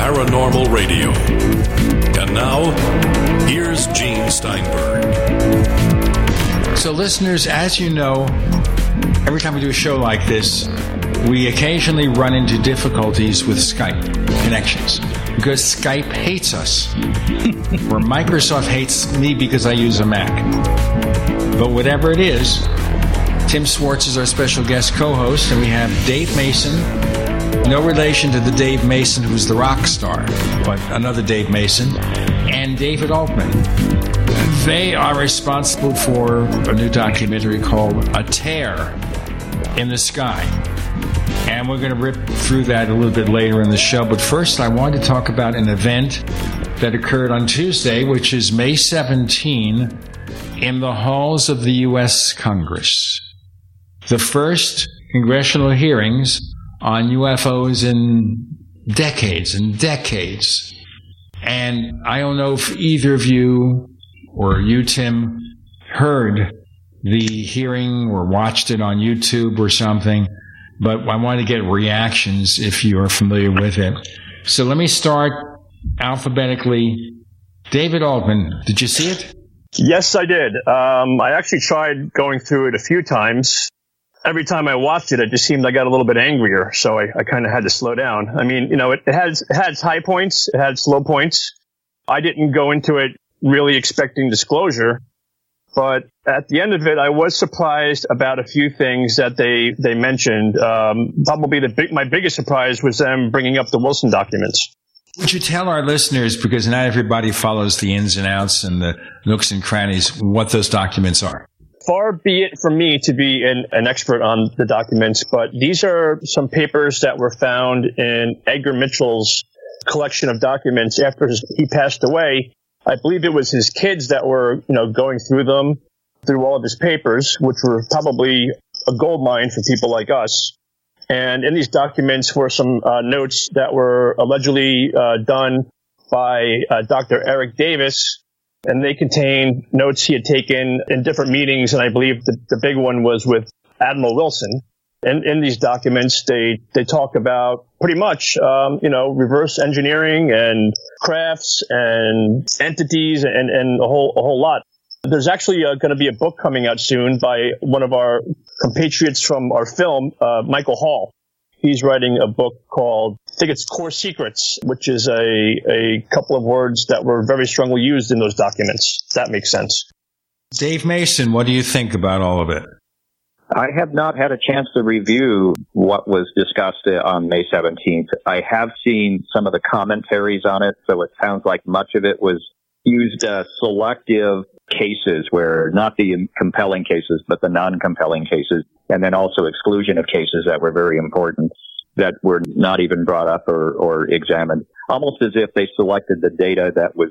gold standard of paranormal radio. And now, here's Gene Steinberg. So, listeners, as you know, every time we do a show like this, we occasionally run into difficulties with Skype connections because Skype hates us. or Microsoft hates me because I use a Mac. But whatever it is, Tim Swartz is our special guest co host, and we have Dave Mason. No relation to the Dave Mason who's the rock star, but another Dave Mason, and David Altman. They are responsible for a new documentary called A Tear in the Sky. And we're going to rip through that a little bit later in the show. But first, I wanted to talk about an event that occurred on Tuesday, which is May 17, in the halls of the U.S. Congress. The first congressional hearings on UFOs in decades and decades. And I don't know if either of you or you, Tim, heard the hearing or watched it on YouTube or something, but I want to get reactions if you are familiar with it. So let me start alphabetically. David Altman, did you see it? Yes, I did. Um, I actually tried going through it a few times. Every time I watched it, it just seemed I got a little bit angrier, so I, I kind of had to slow down. I mean, you know, it, it has it has high points, it had slow points. I didn't go into it really expecting disclosure, but at the end of it, I was surprised about a few things that they they mentioned. Um, probably the big, my biggest surprise was them bringing up the Wilson documents. Would you tell our listeners, because not everybody follows the ins and outs and the nooks and crannies, what those documents are? Far be it from me to be an, an expert on the documents, but these are some papers that were found in Edgar Mitchell's collection of documents after his, he passed away. I believe it was his kids that were, you know, going through them, through all of his papers, which were probably a gold mine for people like us. And in these documents were some uh, notes that were allegedly uh, done by uh, Dr. Eric Davis, and they contained notes he had taken in different meetings. And I believe the, the big one was with Admiral Wilson. And in these documents, they they talk about pretty much, um, you know, reverse engineering and crafts and entities and and a whole a whole lot. There's actually uh, going to be a book coming out soon by one of our compatriots from our film, uh, Michael Hall. He's writing a book called, think it's Core Secrets, which is a, a couple of words that were very strongly used in those documents. If that makes sense. Dave Mason, what do you think about all of it? I have not had a chance to review what was discussed on May 17th. I have seen some of the commentaries on it, so it sounds like much of it was used uh, selective cases where not the compelling cases, but the non-compelling cases, and then also exclusion of cases that were very important that were not even brought up or, or examined, almost as if they selected the data that was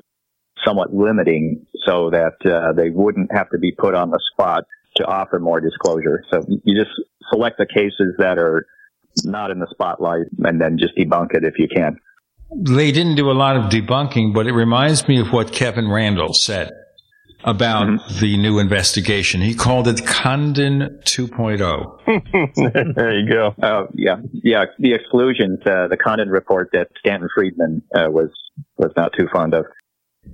somewhat limiting so that uh, they wouldn't have to be put on the spot to offer more disclosure. So you just select the cases that are not in the spotlight and then just debunk it if you can. They didn't do a lot of debunking, but it reminds me of what Kevin Randle said about mm-hmm. the new investigation. He called it Condon 2.0. there you go. Uh, yeah, yeah. The exclusions, uh, the Condon report that Stanton Friedman uh, was was not too fond of.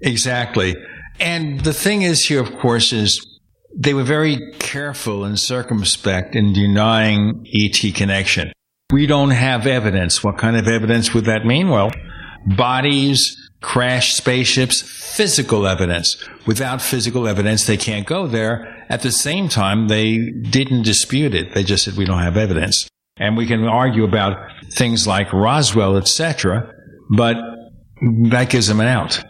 Exactly. And the thing is here, of course, is they were very careful and circumspect in denying ET connection. We don't have evidence. What kind of evidence would that mean? Well, bodies, crashed spaceships, physical evidence. Without physical evidence, they can't go there. At the same time, they didn't dispute it. They just said we don't have evidence. And we can argue about things like Roswell, etc., but that gives them an out.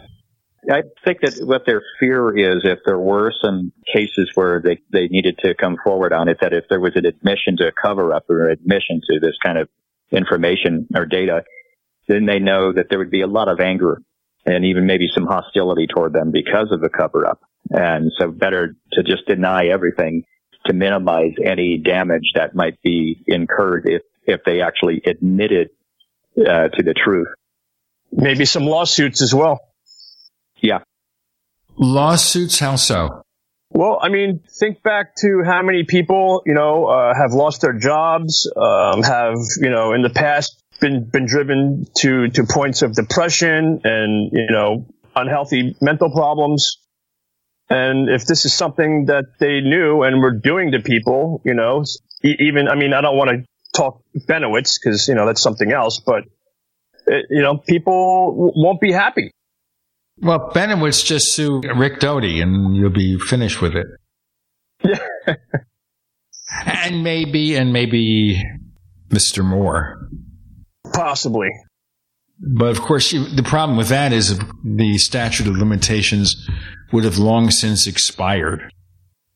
I think that what their fear is, if there were some cases where they, they needed to come forward on it, that if there was an admission to a cover up or an admission to this kind of information or data, then they know that there would be a lot of anger and even maybe some hostility toward them because of the cover up. And so better to just deny everything to minimize any damage that might be incurred if, if they actually admitted uh, to the truth. Maybe some lawsuits as well. Yeah. Lawsuits? How so? Well, I mean, think back to how many people, you know, uh, have lost their jobs, um, have, you know, in the past been been driven to to points of depression and you know unhealthy mental problems. And if this is something that they knew and were doing to people, you know, even I mean, I don't want to talk Bennewitz because you know that's something else, but it, you know, people won't be happy. Well, Bennewitz just sue Rick Doty, and you'll be finished with it. Yeah. and maybe, and maybe Mr. Moore. Possibly. But of course, the problem with that is the statute of limitations would have long since expired.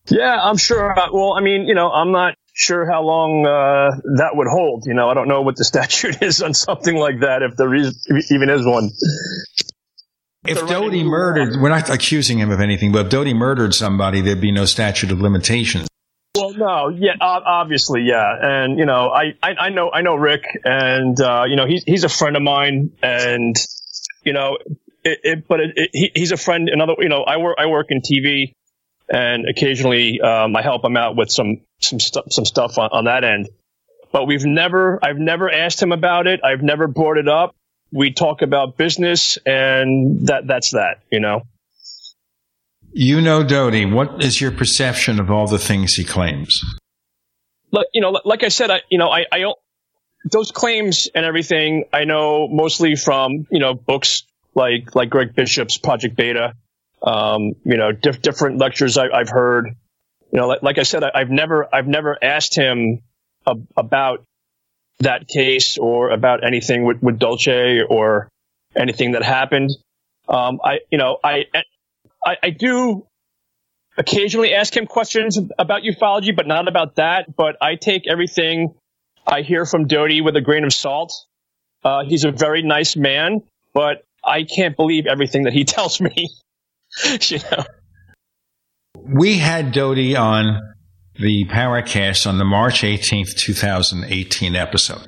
Yeah, I'm sure. Well, I mean, you know, I'm not sure how long uh, that would hold. You know, I don't know what the statute is on something like that, if there is, even is one. If Doty murdered, we're not accusing him of anything, but if Doty murdered somebody, there'd be no statute of limitations. Well, no, yeah, obviously, yeah, and you know, I, I, know, I know Rick, and uh, you know, he's he's a friend of mine, and you know, it, it but it, it, he, he's a friend. Another, you know, I work I work in TV, and occasionally um, I help him out with some some stuff some stuff on, on that end. But we've never, I've never asked him about it. I've never brought it up. We talk about business, and that that's that, you know. You know Doty. What is your perception of all the things he claims? Look, you know, like I said, I, you know, I, I those claims and everything I know mostly from you know books like like Greg Bishop's Project Beta, um, you know, diff- different lectures I, have heard. You know, like, like I said, I, have never I've never asked him ab- about that case or about anything with, with Dulce or anything that happened. Um, I, you know, I, I, I do occasionally ask him questions about ufology, but not about that. But I take everything I hear from Doty with a grain of salt. Uh, he's a very nice man, but I can't believe everything that he tells me. you know. We had Doty on the Paracast on the March 18th, 2018 episode.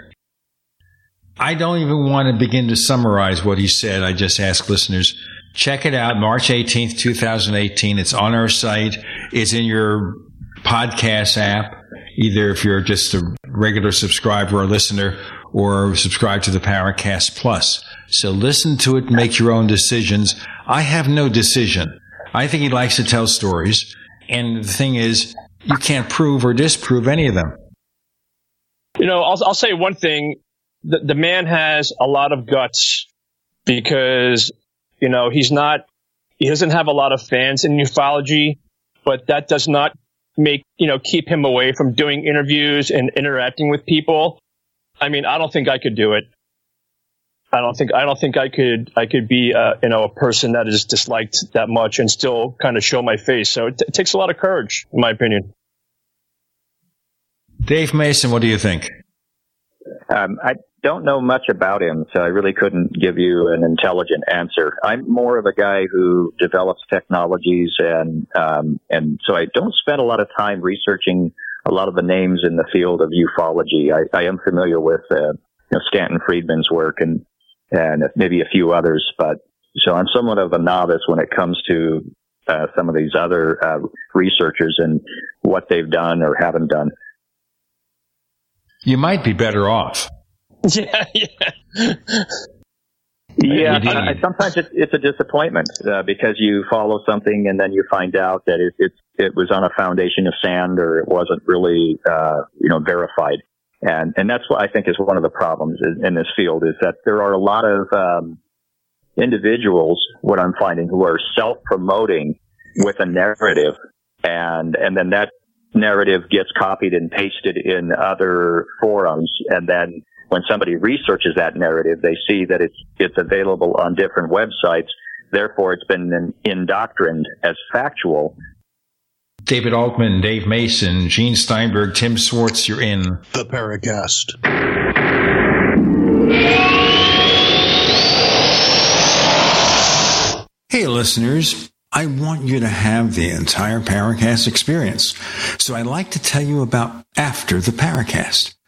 I don't even want to begin to summarize what he said. I just ask listeners Check it out, March 18th, 2018. It's on our site. It's in your podcast app, either if you're just a regular subscriber or listener or subscribe to the Paracast Plus. So listen to it, make your own decisions. I have no decision. I think he likes to tell stories. And the thing is, you can't prove or disprove any of them. You know, I'll, I'll say one thing. The, the man has a lot of guts because you know, he's not, he doesn't have a lot of fans in ufology, but that does not make, you know, keep him away from doing interviews and interacting with people. I mean, I don't think I could do it. I don't think I don't think I could I could be uh, you know a person that is disliked that much and still kind of show my face. So it, t- it takes a lot of courage, in my opinion. Dave Mason, what do you think? Um, I don't know much about him, so I really couldn't give you an intelligent answer. I'm more of a guy who develops technologies, and um, and so I don't spend a lot of time researching a lot of the names in the field of ufology. I, I am familiar with uh, you know, Stanton Friedman's work and and maybe a few others, but so I'm somewhat of a novice when it comes to uh, some of these other uh, researchers and what they've done or haven't done. You might be better off. Yeah, yeah. Yeah, I, sometimes it's, it's a disappointment uh, because you follow something and then you find out that it, it it was on a foundation of sand or it wasn't really uh, you know verified, and and that's what I think is one of the problems in, in this field is that there are a lot of um, individuals what I'm finding who are self promoting with a narrative, and and then that narrative gets copied and pasted in other forums, and then when somebody researches that narrative, they see that it's it's available on different websites. Therefore, it's been indoctrined as factual. David Altman, Dave Mason, Gene Steinberg, Tim Swartz, you're in the Paracast. Hey, listeners. I want you to have the entire Paracast experience. So I'd like to tell you about After the Paracast.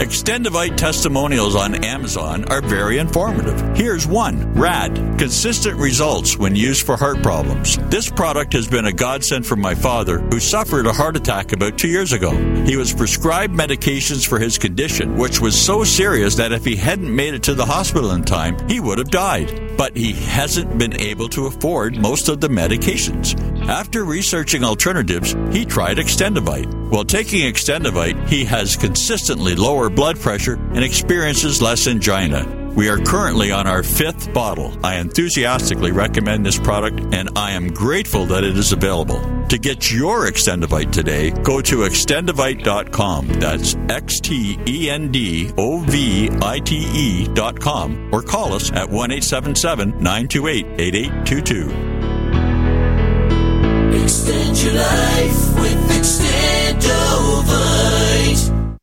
Extendovite testimonials on Amazon are very informative. Here's one RAD consistent results when used for heart problems. This product has been a godsend for my father, who suffered a heart attack about two years ago. He was prescribed medications for his condition, which was so serious that if he hadn't made it to the hospital in time, he would have died. But he hasn't been able to afford most of the medications. After researching alternatives, he tried Extendovite. While taking Extendovite, he has consistently lower blood pressure and experiences less angina. We are currently on our fifth bottle. I enthusiastically recommend this product and I am grateful that it is available. To get your Extendovite today, go to extendovite.com. That's X T E N D O V I T E.com or call us at 1 877 928 8822. Extend your life with Extendovite.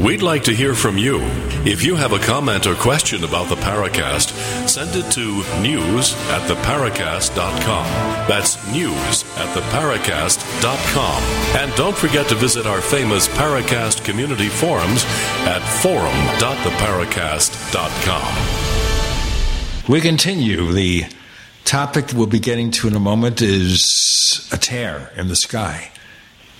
We'd like to hear from you. If you have a comment or question about the Paracast, send it to news at theparacast.com. That's news at theparacast.com. And don't forget to visit our famous Paracast community forums at forum.theparacast.com. We continue. The topic we'll be getting to in a moment is a tear in the sky.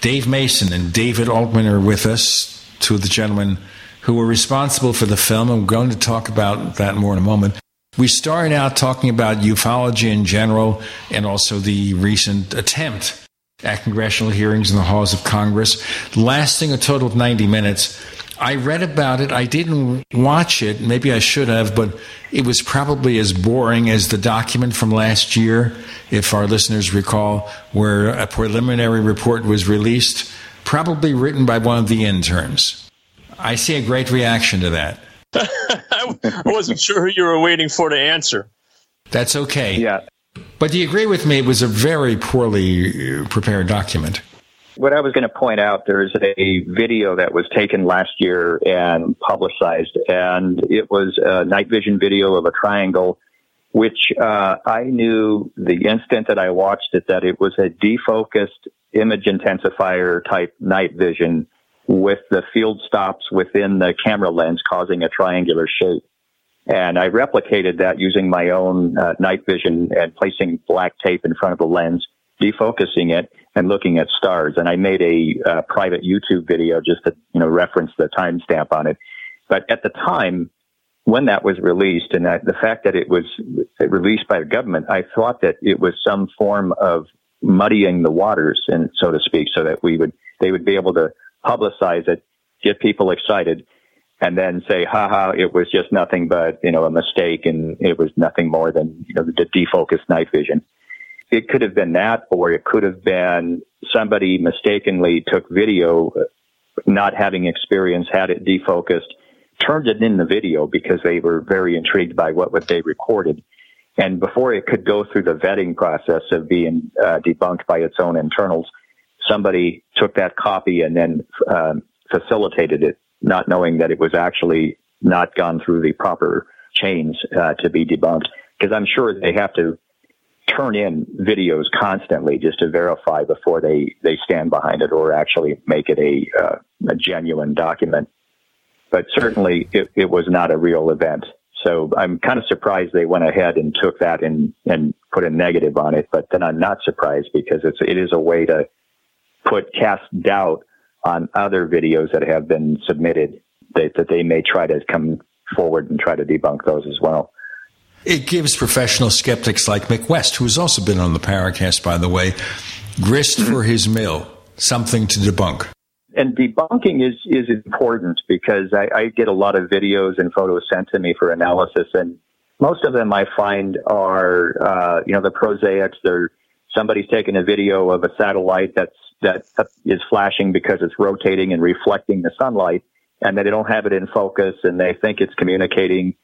Dave Mason and David Altman are with us, two of the gentlemen who were responsible for the film, we're going to talk about that more in a moment. We started out talking about ufology in general and also the recent attempt at congressional hearings in the halls of Congress, lasting a total of 90 minutes. I read about it. I didn't watch it. Maybe I should have, but it was probably as boring as the document from last year, if our listeners recall, where a preliminary report was released, probably written by one of the interns. I see a great reaction to that. I wasn't sure who you were waiting for to answer. That's okay. Yeah. But do you agree with me? It was a very poorly uh, prepared document. What I was going to point out, there's a video that was taken last year and publicized, and it was a night vision video of a triangle, which uh, I knew the instant that I watched it that it was a defocused image intensifier type night vision with the field stops within the camera lens causing a triangular shape. And I replicated that using my own uh, night vision and placing black tape in front of the lens, defocusing it and looking at stars. And I made a uh, private YouTube video just to, you know, reference the timestamp on it. But at the time, when that was released and the fact that it was released by the government, I thought that it was some form of muddying the waters and so to speak, so that we would, they would be able to publicize it, get people excited and then say, "Ha ha! it was just nothing but, you know, a mistake and it was nothing more than, you know, the defocused night vision. It could have been that, or it could have been somebody mistakenly took video, not having experience, had it defocused, turned it in the video because they were very intrigued by what, what they recorded. And before it could go through the vetting process of being uh, debunked by its own internals, somebody took that copy and then um, facilitated it not knowing that it was actually not gone through the proper chains uh, to be debunked. Because I'm sure they have to turn in videos constantly just to verify before they, they stand behind it or actually make it a, uh, a genuine document. But certainly it, it was not a real event. So I'm kind of surprised they went ahead and took that and, and put a negative on it. But then I'm not surprised because it's, it is a way to put cast doubt on other videos that have been submitted that, that they may try to come forward and try to debunk those as well. It gives professional skeptics like Mick West, who's also been on the Paracast, by the way, grist mm-hmm. for his mill, something to debunk. And debunking is, is important because I, I get a lot of videos and photos sent to me for analysis, and most of them I find are, uh, you know, the prosaics. They're somebody's taken a video of a satellite that's that is flashing because it's rotating and reflecting the sunlight, and they don't have it in focus, and they think it's communicating,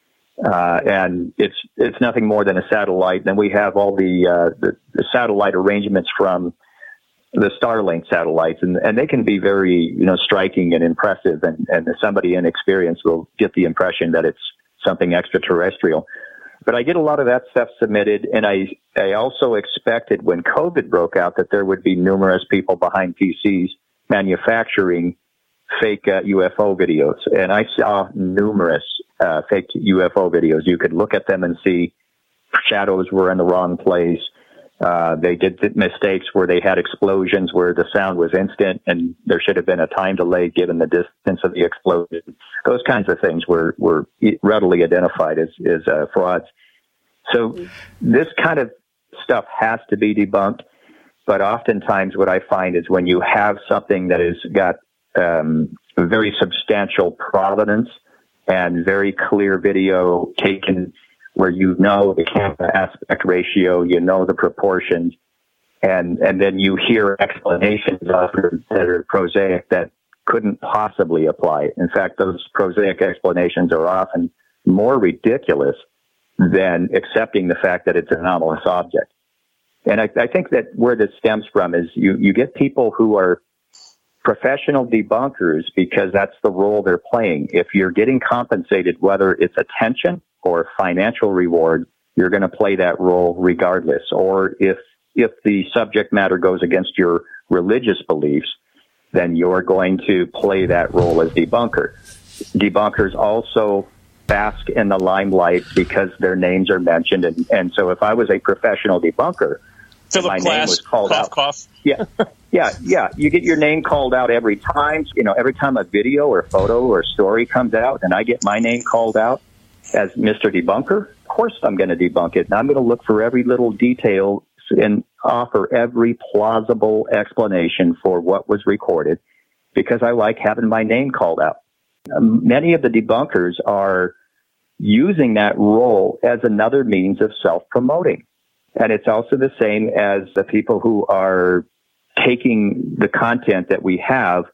uh, and it's it's nothing more than a satellite. And we have all the, uh, the, the satellite arrangements from the Starlink satellites, and and they can be very you know striking and impressive, and and somebody inexperienced will get the impression that it's something extraterrestrial. But I get a lot of that stuff submitted, and I I also expected when COVID broke out that there would be numerous people behind PCs manufacturing fake uh, UFO videos, and I saw numerous uh, fake UFO videos. You could look at them and see shadows were in the wrong place. Uh, they did mistakes where they had explosions where the sound was instant and there should have been a time delay given the distance of the explosion. Those kinds of things were, were readily identified as, as uh, frauds. So this kind of stuff has to be debunked. But oftentimes what I find is when you have something that has got um, very substantial provenance and very clear video taken where you know the camera aspect ratio, you know the proportions, and and then you hear explanations offered that are prosaic that couldn't possibly apply. In fact, those prosaic explanations are often more ridiculous than accepting the fact that it's an anomalous object. And I, I think that where this stems from is you, you get people who are professional debunkers because that's the role they're playing. If you're getting compensated, whether it's attention or financial reward, you're going to play that role regardless. Or if, if the subject matter goes against your religious beliefs, then you're going to play that role as debunker. Debunkers also bask in the limelight because their names are mentioned. And, and so if I was a professional debunker, Philip my name was called cough, out. cough. Yeah, yeah, yeah. You get your name called out every time. You know, every time a video or photo or story comes out, and I get my name called out as Mr. Debunker. Of course, I'm going to debunk it, and I'm going to look for every little detail and offer every plausible explanation for what was recorded, because I like having my name called out. Um, many of the debunkers are using that role as another means of self-promoting. And it's also the same as the people who are taking the content that we have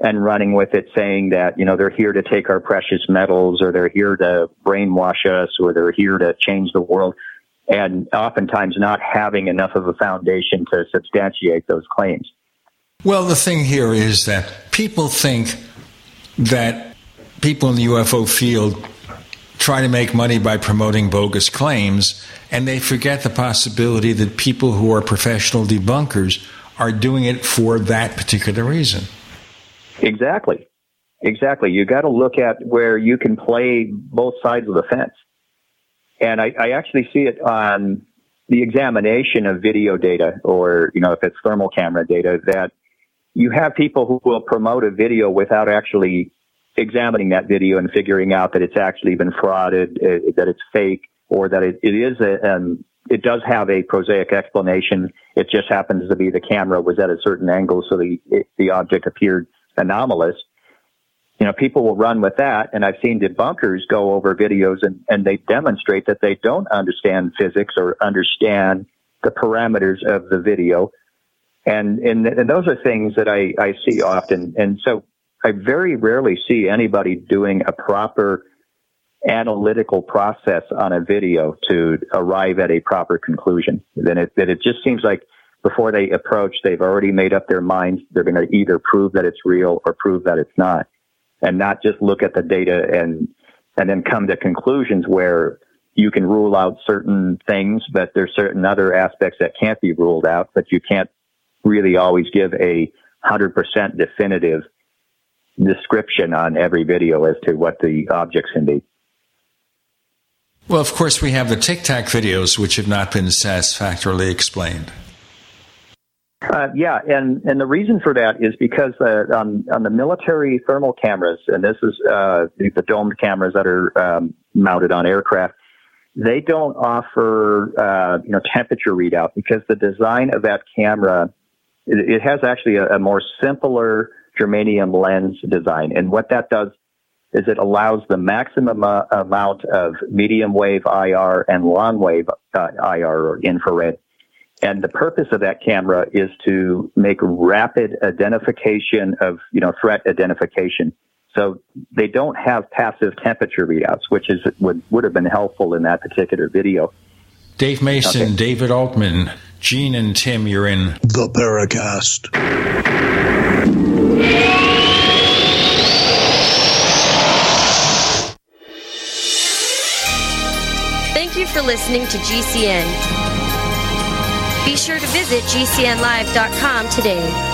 and running with it saying that, you know, they're here to take our precious metals or they're here to brainwash us or they're here to change the world. and oftentimes not having enough of a foundation to substantiate those claims. Well, the thing here is that people think that people in the UFO field try to make money by promoting bogus claims, and they forget the possibility that people who are professional debunkers are doing it for that particular reason. Exactly. Exactly. You got to look at where you can play both sides of the fence. And I, I actually see it on the examination of video data or, you know, if it's thermal camera data that you have people who will promote a video without actually examining that video and figuring out that it's actually been frauded, uh, that it's fake, or that it, it is a, um, it does have a prosaic explanation. It just happens to be the camera was at a certain angle, so the it, the object appeared anomalous. You know, people will run with that, and I've seen debunkers go over videos and, and they demonstrate that they don't understand physics or understand the parameters of the video. And, and, and those are things that I, I see often. And so I very rarely see anybody doing a proper analytical process on a video to arrive at a proper conclusion. Then it, that it just seems like before they approach, they've already made up their minds. They're going to either prove that it's real or prove that it's not and not just look at the data and, and then come to conclusions where you can rule out certain things, but there's certain other aspects that can't be ruled out, but you can't really always give a hundred percent definitive description on every video as to what the objects can be. Well, of course, we have the Tic Tac videos, which have not been satisfactorily explained. Uh, yeah, and, and the reason for that is because uh, on, on the military thermal cameras, and this is uh, the, domed cameras that are um, mounted on aircraft, they don't offer uh, you know temperature readout because the design of that camera it, it has actually a, a more simpler germanium lens design. And what that does is it allows the maximum uh, amount of medium wave IR and long wave uh, IR or infrared. And the purpose of that camera is to make rapid identification of, you know, threat identification. So they don't have passive temperature readouts, which is would, would have been helpful in that particular video. Dave Mason, okay. David Altman, Gene and Tim, you're in the Paracast. Thank you for listening to GCN. Be sure to visit GCNlive.com today.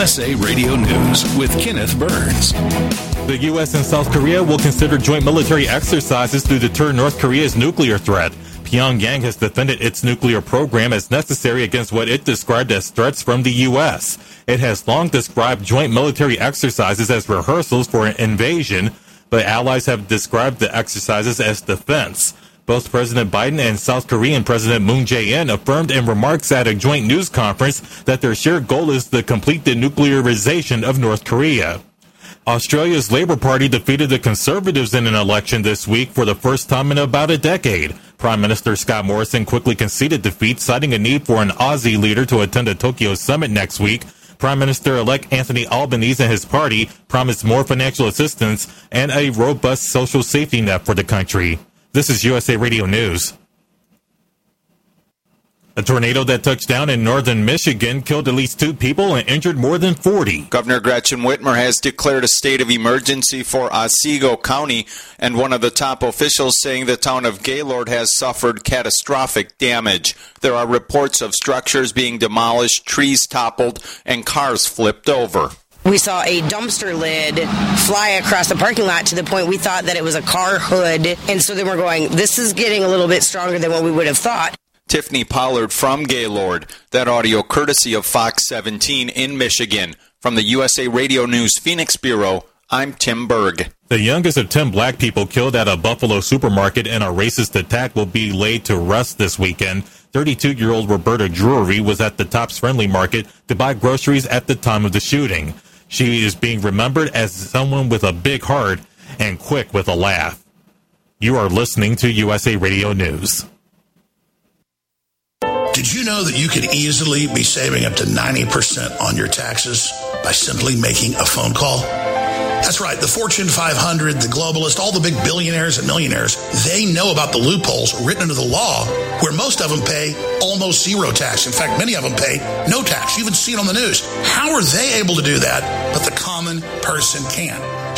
USA Radio News with Kenneth Burns. The U.S. and South Korea will consider joint military exercises to deter North Korea's nuclear threat. Pyongyang has defended its nuclear program as necessary against what it described as threats from the U.S. It has long described joint military exercises as rehearsals for an invasion, but allies have described the exercises as defense. Both President Biden and South Korean President Moon Jae-in affirmed in remarks at a joint news conference that their shared goal is to complete the nuclearization of North Korea. Australia's Labour Party defeated the Conservatives in an election this week for the first time in about a decade. Prime Minister Scott Morrison quickly conceded defeat, citing a need for an Aussie leader to attend a Tokyo summit next week. Prime Minister-elect Anthony Albanese and his party promised more financial assistance and a robust social safety net for the country. This is USA Radio News. A tornado that touched down in northern Michigan killed at least two people and injured more than 40. Governor Gretchen Whitmer has declared a state of emergency for Otsego County, and one of the top officials saying the town of Gaylord has suffered catastrophic damage. There are reports of structures being demolished, trees toppled, and cars flipped over. We saw a dumpster lid fly across the parking lot to the point we thought that it was a car hood. And so then we're going, this is getting a little bit stronger than what we would have thought. Tiffany Pollard from Gaylord. That audio courtesy of Fox 17 in Michigan. From the USA Radio News Phoenix Bureau, I'm Tim Berg. The youngest of 10 black people killed at a Buffalo supermarket in a racist attack will be laid to rest this weekend. 32 year old Roberta Drury was at the Tops Friendly Market to buy groceries at the time of the shooting. She is being remembered as someone with a big heart and quick with a laugh. You are listening to USA Radio News. Did you know that you could easily be saving up to 90% on your taxes by simply making a phone call? That's right. The Fortune 500, the globalists, all the big billionaires and millionaires, they know about the loopholes written into the law where most of them pay almost zero tax. In fact, many of them pay no tax. You even see it on the news. How are they able to do that, but the common person can?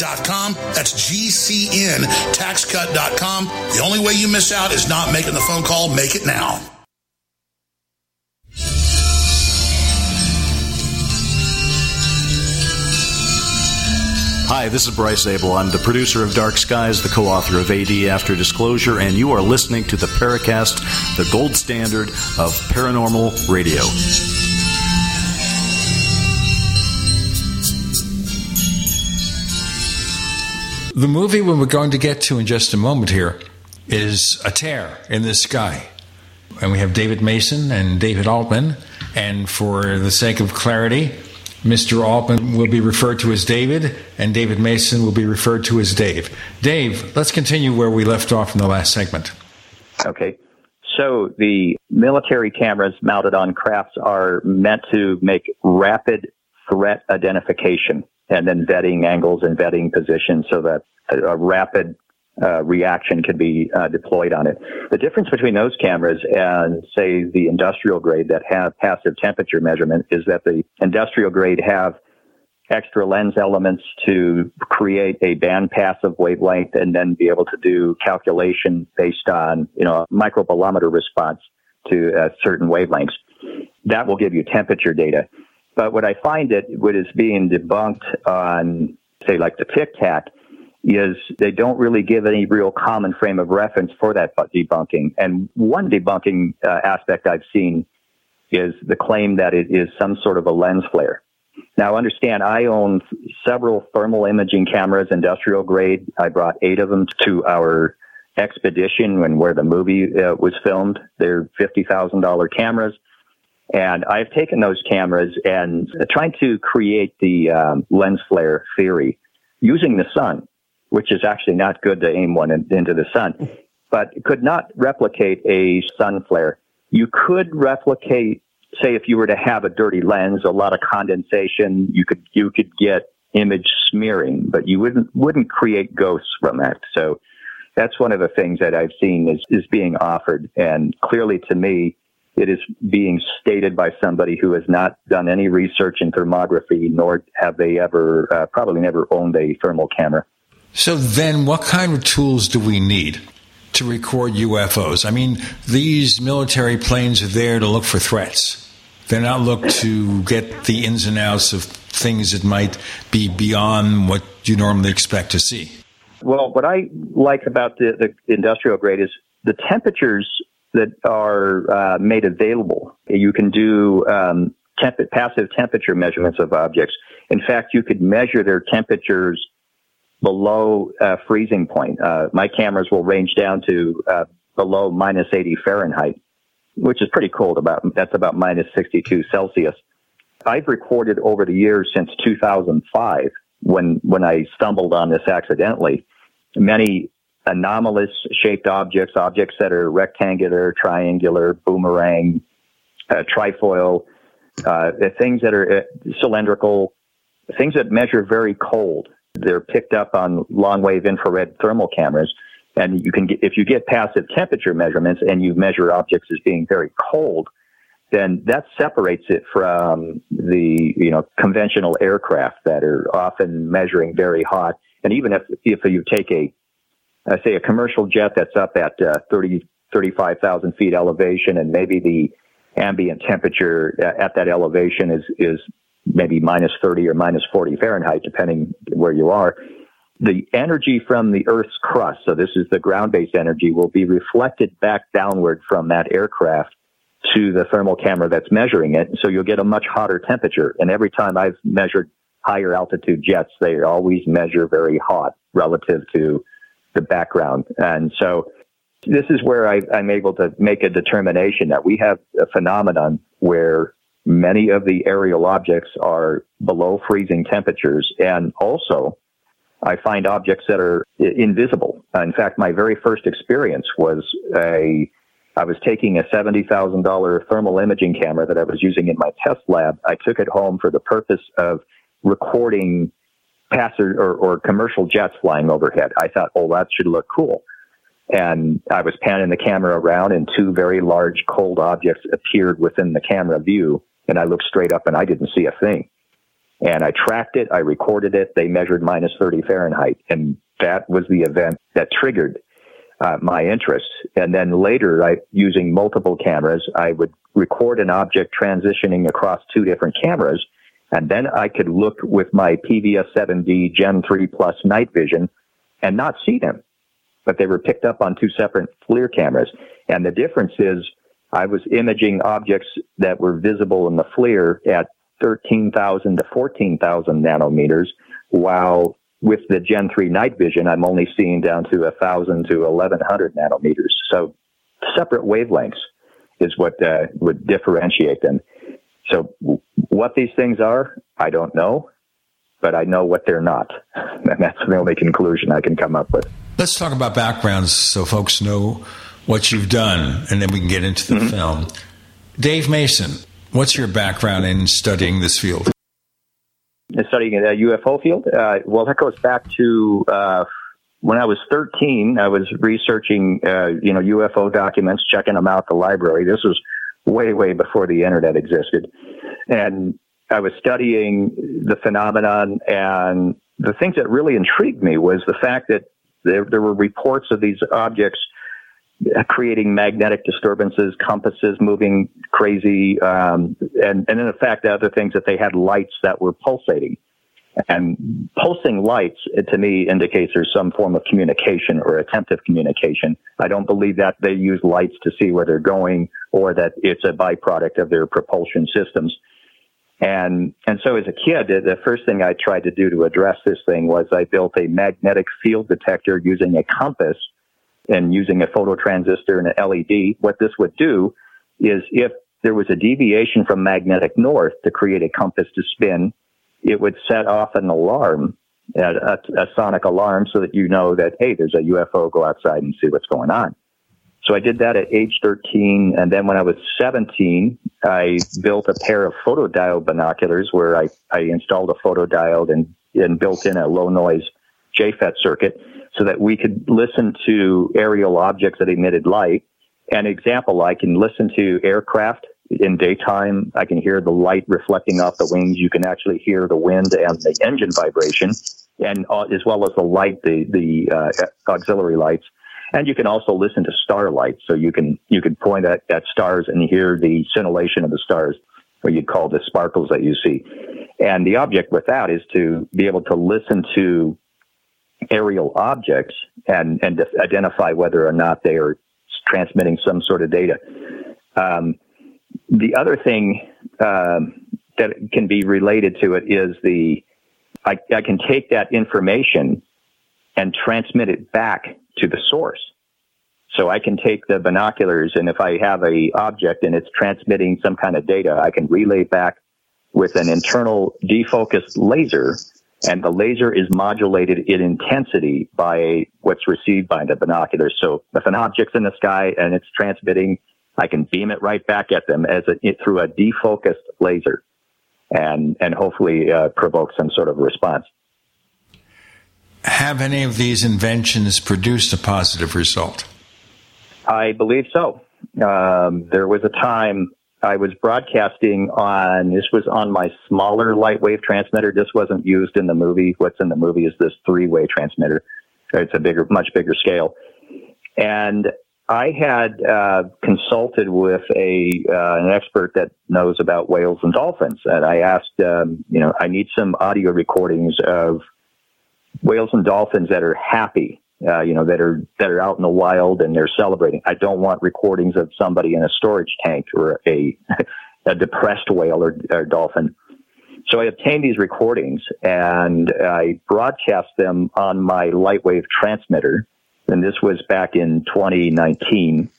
GCNTaxCut.com. That's GCNTaxCut.com. The only way you miss out is not making the phone call. Make it now. Hi, this is Bryce Zabel. I'm the producer of Dark Skies, the co author of AD After Disclosure, and you are listening to the Paracast, the gold standard of paranormal radio. The movie we we're going to get to in just a moment here is A Tear in the Sky. And we have David Mason and David Altman. And for the sake of clarity, Mr. Altman will be referred to as David, and David Mason will be referred to as Dave. Dave, let's continue where we left off in the last segment. Okay. So the military cameras mounted on crafts are meant to make rapid threat identification and then vetting angles and vetting positions so that a, rapid uh, reaction can be uh, deployed on it. The difference between those cameras and, say, the industrial grade that have passive temperature measurement is that the industrial grade have extra lens elements to create a band passive wavelength and then be able to do calculation based on, you know, a microbolometer response to uh, certain wavelengths. That will give you temperature data. But what I find that what is being debunked on, say, like the Tic Tac, is they don't really give any real common frame of reference for that debunking. And one debunking uh, aspect I've seen is the claim that it is some sort of a lens flare. Now, understand, I own several thermal imaging cameras, industrial grade. I brought eight of them to our expedition when where the movie uh, was filmed. They're fifty thousand dollar cameras, and I've taken those cameras and trying to create the um, lens flare theory using the sun which is actually not good to aim one in, into the sun, but could not replicate a sun flare. You could replicate, say, if you were to have a dirty lens, a lot of condensation, you could you could get image smearing, but you wouldn't wouldn't create ghosts from that. So that's one of the things that I've seen is is being offered, and clearly to me, it is being stated by somebody who has not done any research in thermography, nor have they ever uh, probably never owned a thermal camera. So then, what kind of tools do we need to record UFOs? I mean, these military planes are there to look for threats. They're not look to get the ins and outs of things that might be beyond what you normally expect to see. Well, what I like about the, the industrial grade is the temperatures that are uh, made available. You can do um, temp- passive temperature measurements of objects. In fact, you could measure their temperatures below uh, freezing point. Uh, my cameras will range down to uh, below minus 80 Fahrenheit. which is pretty cold. About that's about minus 62 Celsius. I've recorded over the years since 2005 when when I stumbled on this accidentally many anomalous shaped objects, objects that are rectangular, triangular, boomerang, uh, trifoil, uh, things that are uh, cylindrical, things that measure very cold. They're picked up on long wave infrared thermal cameras. And you can get, if you get passive temperature measurements and you measure objects as being very cold, then that separates it from the, you know, conventional aircraft that are often measuring very hot. And even if, if you take a, uh, say a commercial jet that's up at uh, 30, 35,000 feet elevation and maybe the ambient temperature at that elevation is, is maybe minus 30 or minus 40 Fahrenheit, depending where you are. The energy from the Earth's crust, so this is the ground based energy, will be reflected back downward from that aircraft to the thermal camera that's measuring it. So you'll get a much hotter temperature. And every time I've measured higher altitude jets, they always measure very hot relative to the background. And so this is where I, am able to make a determination that we have a phenomenon where many of the aerial objects are below freezing temperatures. And also, I find objects that are invisible. Uh, in fact, my very first experience was a I was taking a $70,000 thermal imaging camera that I was using in my test lab. I took it home for the purpose of recording passer or, or commercial jets flying overhead. I thought, oh, that should look cool. And I was panning the camera around and two very large cold objects appeared within the camera view. And I looked straight up and I didn't see a thing. And I tracked it. I recorded it. They measured minus 30 Fahrenheit. And that was the event that triggered uh, my interest. And then later, I, using multiple cameras, I would record an object transitioning across two different cameras. And then I could look with my PVS 7D Gen 3 Plus night vision and not see them but they were picked up on two separate FLIR cameras. And the difference is I was imaging objects that were visible in the FLIR at 13,000 to 14,000 nanometers, while with the Gen 3 night vision, I'm only seeing down to 1,000 to 1,100 nanometers. So separate wavelengths is what uh, would differentiate them. So what these things are, I don't know, but I know what they're not. And that's the only conclusion I can come up with. Let's talk about backgrounds so folks know what you've done, and then we can get into the mm-hmm. film. Dave Mason, what's your background in studying this field? Studying the UFO field? Uh, well, that goes back to uh, when I was 13. I was researching, uh, you know, UFO documents, checking them out at the library. This was way, way before the internet existed, and I was studying the phenomenon. And the things that really intrigued me was the fact that there, there were reports of these objects creating magnetic disturbances, compasses moving crazy, um, and, and in fact, the other things that they had lights that were pulsating. And pulsing lights, to me, indicates there's some form of communication or attempt of communication. I don't believe that they use lights to see where they're going or that it's a byproduct of their propulsion systems. And, and so as a kid, the first thing I tried to do to address this thing was I built a magnetic field detector using a compass and using a phototransistor and an LED. What this would do is if there was a deviation from magnetic north to create a compass to spin, it would set off an alarm, a, a, a sonic alarm so that you know that, hey, there's a UFO, go outside and see what's going on. So I did that at age 13. And then when I was 17, I built a pair of photodiode binoculars where I, I installed a photodiode and, and built in a low noise JFET circuit so that we could listen to aerial objects that emitted light. An example, I can listen to aircraft in daytime. I can hear the light reflecting off the wings. You can actually hear the wind and the engine vibration and uh, as well as the light, the, the uh, auxiliary lights. And you can also listen to starlight. So you can, you can point at, at stars and hear the scintillation of the stars, what you'd call the sparkles that you see. And the object with that is to be able to listen to aerial objects and, and identify whether or not they are transmitting some sort of data. Um, the other thing um, that can be related to it is the I, I can take that information and transmit it back to the source. So I can take the binoculars and if I have a object and it's transmitting some kind of data, I can relay back with an internal defocused laser and the laser is modulated in intensity by what's received by the binoculars. So if an object's in the sky and it's transmitting, I can beam it right back at them as a, through a defocused laser and, and hopefully uh, provoke some sort of response. Have any of these inventions produced a positive result? I believe so. Um, there was a time I was broadcasting on, this was on my smaller light wave transmitter. This wasn't used in the movie. What's in the movie is this three way transmitter. It's a bigger, much bigger scale. And I had uh, consulted with a uh, an expert that knows about whales and dolphins, and I asked, um, you know, I need some audio recordings of whales and dolphins that are happy uh, you know, that are that are out in the wild and they're celebrating. I don't want recordings of somebody in a storage tank or a a depressed whale or, or dolphin. So I obtained these recordings and I broadcast them on my lightwave transmitter. And this was back in 2019.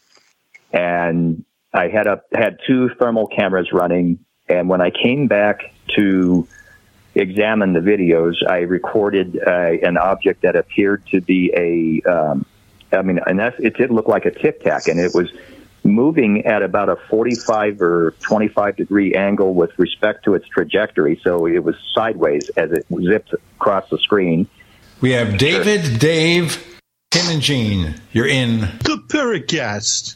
And I had a had two thermal cameras running. And when I came back to examined the videos, I recorded uh, an object that appeared to be a, um, I mean, and that, it did look like a tic tac, and it was moving at about a 45 or 25 degree angle with respect to its trajectory. So it was sideways as it zipped across the screen. We have David, Dave, Tim, and Gene. You're in the Paracast.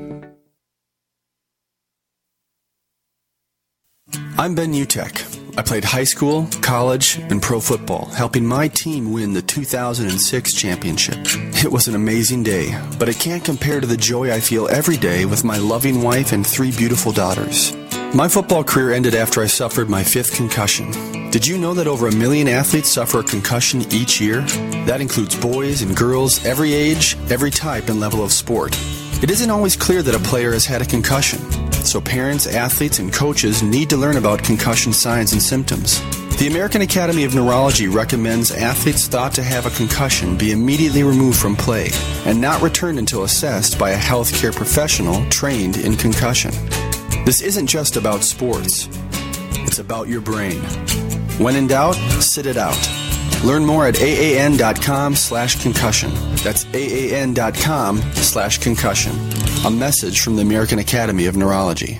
I'm Ben Utecht. I played high school, college, and pro football, helping my team win the 2006 championship. It was an amazing day, but it can't compare to the joy I feel every day with my loving wife and three beautiful daughters. My football career ended after I suffered my fifth concussion. Did you know that over a million athletes suffer a concussion each year? That includes boys and girls, every age, every type and level of sport. It isn't always clear that a player has had a concussion, so parents, athletes, and coaches need to learn about concussion signs and symptoms. The American Academy of Neurology recommends athletes thought to have a concussion be immediately removed from play and not returned until assessed by a healthcare professional trained in concussion. This isn't just about sports, it's about your brain. When in doubt, sit it out. Learn more at aan.com slash concussion. That's aan.com slash concussion. A message from the American Academy of Neurology.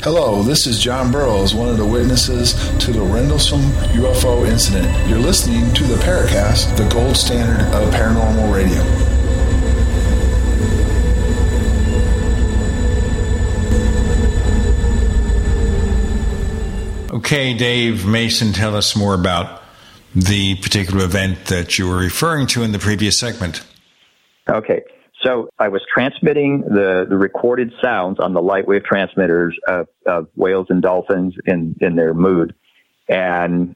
Hello, this is John Burroughs, one of the witnesses to the Rendlesham UFO incident. You're listening to the Paracast, the gold standard of paranormal radio. Okay, Dave Mason, tell us more about the particular event that you were referring to in the previous segment. Okay. So I was transmitting the, the recorded sounds on the light wave transmitters of, of whales and dolphins in, in their mood. And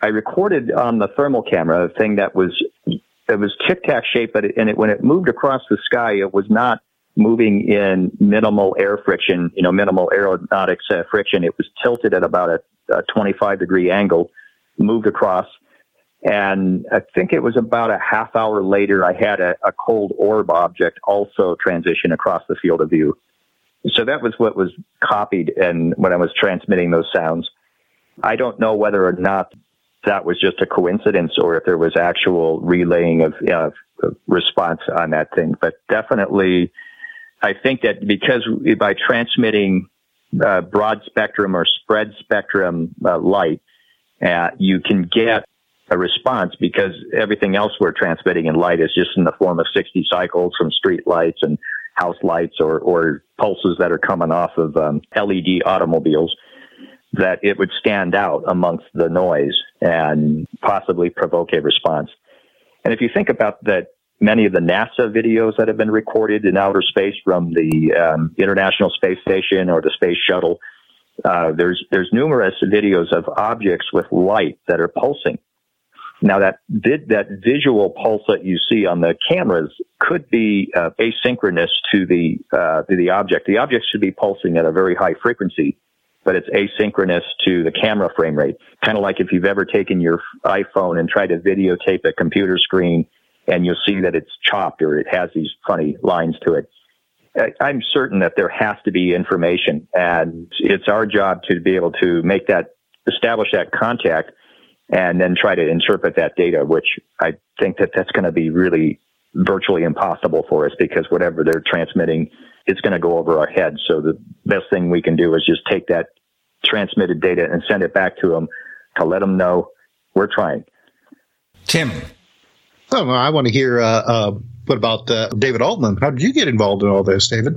I recorded on the thermal camera a thing that was, it was tic tac shaped, but it, and it, when it moved across the sky, it was not moving in minimal air friction, you know, minimal aeronautics uh, friction. It was tilted at about a, a 25 degree angle, moved across and I think it was about a half hour later, I had a, a cold orb object also transition across the field of view. So that was what was copied and when I was transmitting those sounds. I don't know whether or not that was just a coincidence or if there was actual relaying of uh, response on that thing. But definitely, I think that because by transmitting uh, broad spectrum or spread spectrum uh, light, uh, you can get a response because everything else we're transmitting in light is just in the form of 60 cycles from street lights and house lights or, or pulses that are coming off of um, LED automobiles that it would stand out amongst the noise and possibly provoke a response. And if you think about that, many of the NASA videos that have been recorded in outer space from the um, International Space Station or the Space Shuttle, uh, there's there's numerous videos of objects with light that are pulsing now that vid, that visual pulse that you see on the cameras could be uh, asynchronous to the uh, to the object. The object should be pulsing at a very high frequency, but it's asynchronous to the camera frame rate. Kind of like if you've ever taken your iPhone and tried to videotape a computer screen, and you'll see that it's chopped or it has these funny lines to it. I'm certain that there has to be information, and it's our job to be able to make that establish that contact and then try to interpret that data, which I think that that's going to be really virtually impossible for us because whatever they're transmitting, it's going to go over our heads. So the best thing we can do is just take that transmitted data and send it back to them to let them know we're trying. Tim. Oh, I want to hear uh, uh, what about uh, David Altman? How did you get involved in all this, David?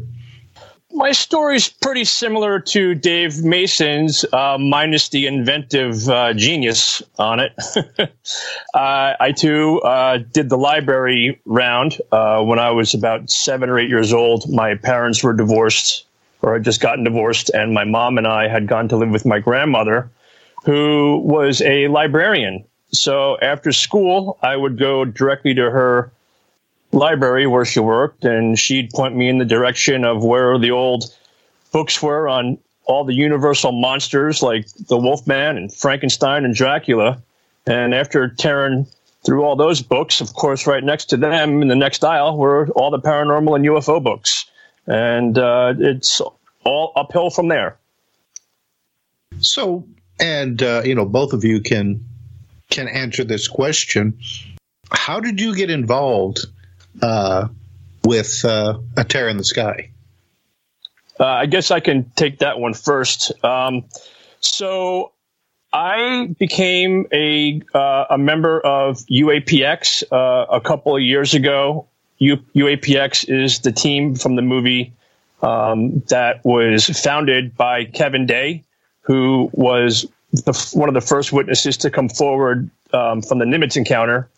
My story's pretty similar to Dave Mason's, uh, minus the inventive uh, genius on it. uh, I too uh, did the library round uh, when I was about seven or eight years old. My parents were divorced or had just gotten divorced, and my mom and I had gone to live with my grandmother, who was a librarian. So after school, I would go directly to her library where she worked, and she'd point me in the direction of where the old books were on all the universal monsters like the Wolfman and Frankenstein and Dracula. And after tearing through all those books, of course, right next to them in the next aisle were all the paranormal and UFO books. And uh, it's all uphill from there. So, and uh, you know, both of you can can answer this question. How did you get involved uh, with uh, A Tear in the Sky? Uh, I guess I can take that one first. Um, so I became a uh, a member of UAPX uh, a couple of years ago. U- UAPX is the team from the movie um, that was founded by Kevin Day, who was the, one of the first witnesses to come forward um, from the Nimitz encounter.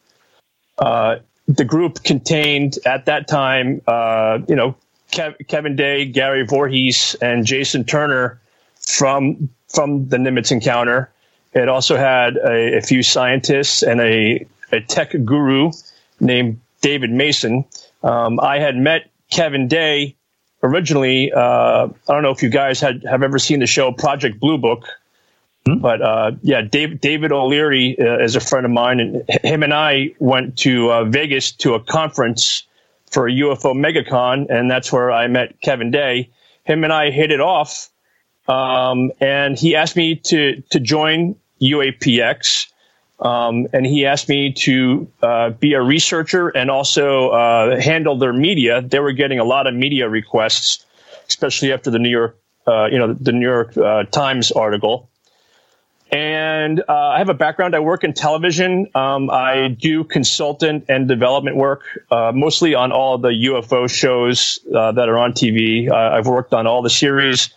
Uh, the group contained at that time, uh, you know, Kev- Kevin Day, Gary Voorhees, and Jason Turner from from the Nimitz encounter. It also had a, a few scientists and a, a tech guru named David Mason. Um, I had met Kevin Day originally. Uh, I don't know if you guys had have ever seen the show Project Blue Book. But uh, yeah, Dave, David O'Leary uh, is a friend of mine, and him and I went to uh, Vegas to a conference for a UFO MegaCon, and that's where I met Kevin Day. Him and I hit it off, um, and he asked me to to join UAPX, um, and he asked me to uh, be a researcher and also uh, handle their media. They were getting a lot of media requests, especially after the New York, uh, you know, the New York Times article. And uh, I have a background. I work in television. Um, I do consultant and development work, uh, mostly on all the UFO shows uh, that are on TV. Uh, I've worked on all the series,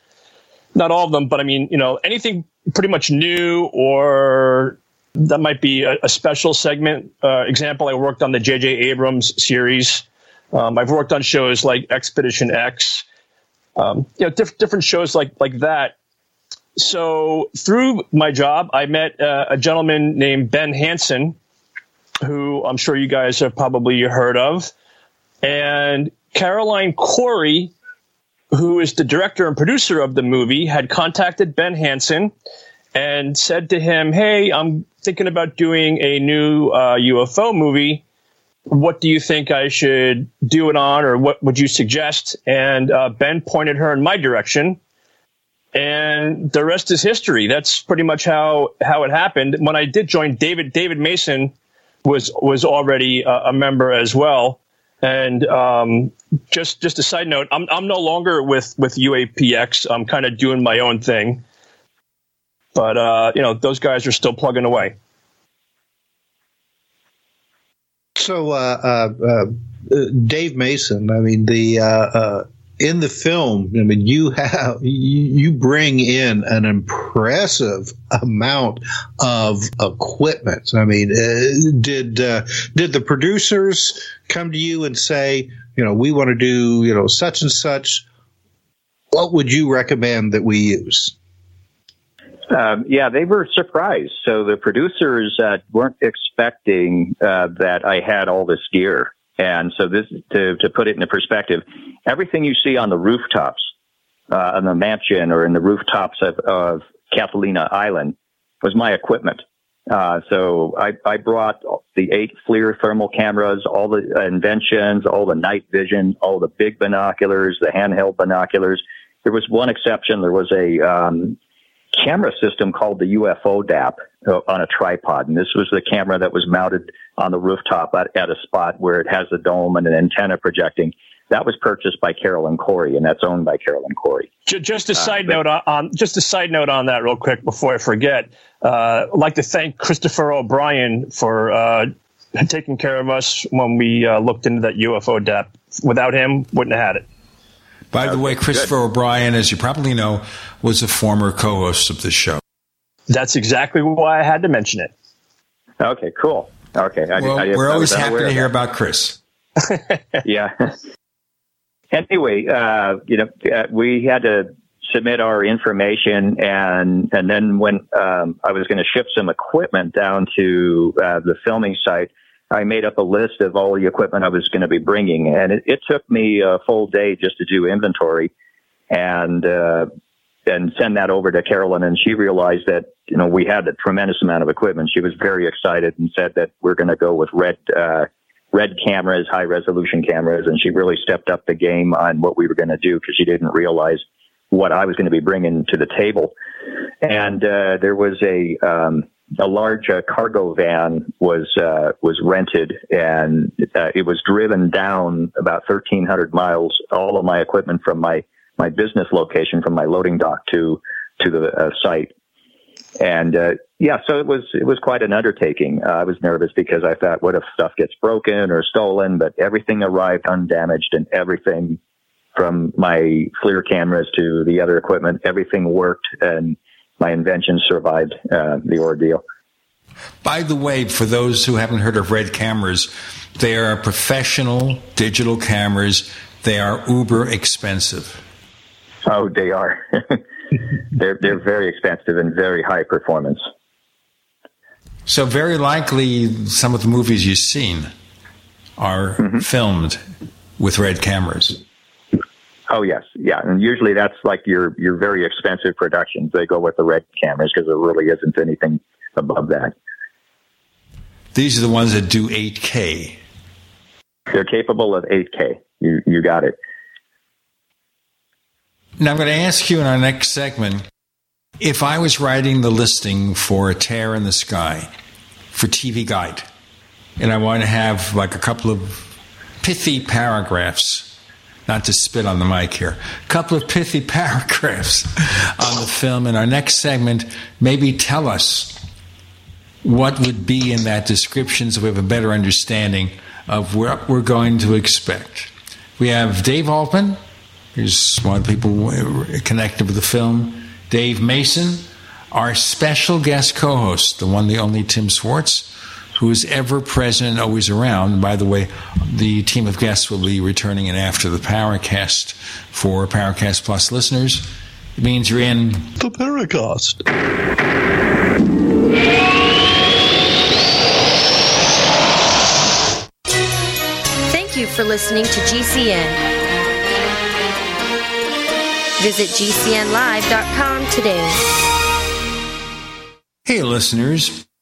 not all of them, but I mean, you know, anything pretty much new or that might be a, a special segment. Uh, example, I worked on the J.J. Abrams series. Um, I've worked on shows like Expedition X. Um, you know, diff- different shows like like that so through my job, I met uh, a gentleman named Ben Hansen, who I'm sure you guys have probably heard of, and Caroline Cory, who is the director and producer of the movie, had contacted Ben Hansen and said to him, "Hey, I'm thinking about doing a new uh, UFO movie. What do you think I should do it on, or what would you suggest?" And uh, Ben pointed her in my direction and the rest is history. That's pretty much how how it happened. When I did join, David David Mason was was already a, a member as well. And um, just just a side note, I'm I'm no longer with with UAPX. I'm kind of doing my own thing, but uh, you know those guys are still plugging away. So, uh, uh, uh Dave Mason, I mean the uh, uh, in the film, I mean, you have you, bring in an impressive amount of equipment. I mean, uh, did uh, did the producers come to you and say, you know, we want to do you know such and such? What would you recommend that we use? Um, yeah, they were surprised. So the producers uh, weren't expecting uh, that I had all this gear. And so this, to, to put it into perspective, everything you see on the rooftops, uh, on the mansion or in the rooftops of, of Catalina Island was my equipment. Uh, so I, I brought the eight FLIR thermal cameras, all the inventions, all the night vision, all the big binoculars, the handheld binoculars. There was one exception. There was a um, camera system called the UFO DAP uh, on a tripod. And this was the camera that was mounted on the rooftop at, at a spot where it has a dome and an antenna projecting. That was purchased by Carolyn Cory, and that's owned by Carolyn Cory. Just a uh, side uh, note on just a side note on that, real quick, before I forget. Uh, I'd like to thank Christopher O'Brien for uh, taking care of us when we uh, looked into that UFO DAP. Without him, wouldn't have had it. By the way, Christopher Good. O'Brien, as you probably know, was a former co-host of this show. That's exactly why I had to mention it. Okay, cool. Okay, I, well, I, we're I always happy to hear about Chris. yeah. anyway, uh, you know, uh, we had to submit our information, and and then when um, I was going to ship some equipment down to uh, the filming site, I made up a list of all the equipment I was going to be bringing, and it, it, took me a full day just to do inventory and uh, and send that over to Carolyn. And she realized that you know we had a tremendous amount of equipment. She was very excited and said that we're going to go with red uh, red cameras, high resolution cameras, and she really stepped up the game on what we were going to do because she didn't realize what I was going to be bringing to the table. And uh, there was a um, a large uh, cargo van was uh, was rented, and uh, it was driven down about 1,300 miles. All of my equipment from my my business location, from my loading dock to to the uh, site, And uh, yeah, so it was it was quite an undertaking. Uh, I was nervous because I thought, what if stuff gets broken or stolen? But everything arrived undamaged, and everything from my FLIR cameras to the other equipment, everything worked, and my invention survived uh, the ordeal. By the way, for those who haven't heard of Red cameras, they are professional digital cameras. They are uber expensive. Oh, they are. they're they're very expensive and very high performance. So very likely, some of the movies you've seen are mm-hmm. filmed with red cameras. Oh yes, yeah, and usually that's like your your very expensive productions. They go with the red cameras because there really isn't anything above that. These are the ones that do 8K. They're capable of 8K. You you got it. Now I'm going to ask you in our next segment if I was writing the listing for a tear in the sky for TV Guide, and I want to have like a couple of pithy paragraphs, not to spit on the mic here, a couple of pithy paragraphs on the film. In our next segment, maybe tell us what would be in that description so we have a better understanding of what we're going to expect. We have Dave Altman, who's one of the people connected with the film, Dave Mason, our special guest co host, the one, the only Tim Swartz, who is ever present and always around. By the way, the team of guests will be returning in after the Paracast for Paracast Plus listeners. It means you're in the Paracast. Thank you for listening to GCN. Visit GCNlive.com today. Hey, listeners.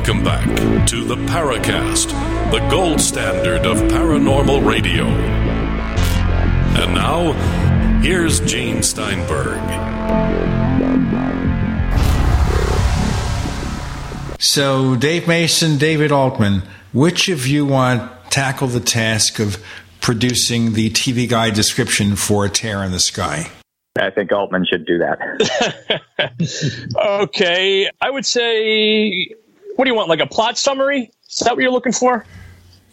Welcome back to the Paracast, the gold standard of paranormal radio. And now, here's Gene Steinberg. So, Dave Mason, David Altman, which of you want to tackle the task of producing the TV guide description for A Tear in the Sky? I think Altman should do that. okay. I would say what do you want? Like a plot summary? Is that what you're looking for?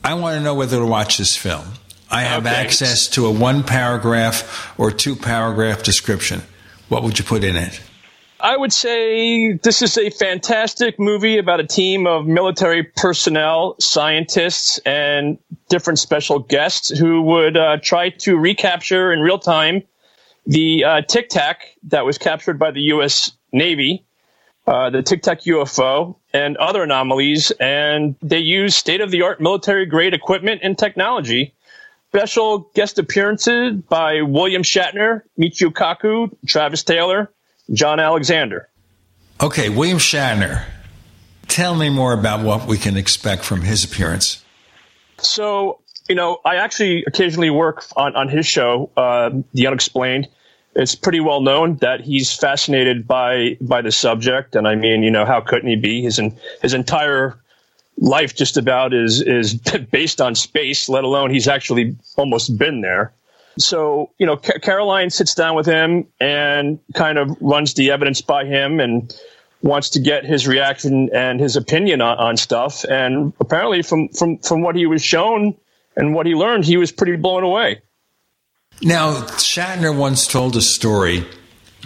I want to know whether to watch this film. I have okay. access to a one paragraph or two paragraph description. What would you put in it? I would say this is a fantastic movie about a team of military personnel, scientists, and different special guests who would uh, try to recapture in real time the uh, Tic Tac that was captured by the U.S. Navy, uh, the Tic Tac UFO, and other anomalies. And they use state of the art military grade equipment and technology. Special guest appearances by William Shatner, Michio Kaku, Travis Taylor, John Alexander. Okay, William Shatner. Tell me more about what we can expect from his appearance. So, you know, I actually occasionally work on, on his show, uh, The Unexplained. It's pretty well known that he's fascinated by by the subject, and I mean, you know, how couldn't he be? His his entire life just about is is based on space. Let alone he's actually almost been there. So, you know, Caroline sits down with him and kind of runs the evidence by him and wants to get his reaction and his opinion on, on stuff. And apparently, from, from, from what he was shown and what he learned, he was pretty blown away. Now, Shatner once told a story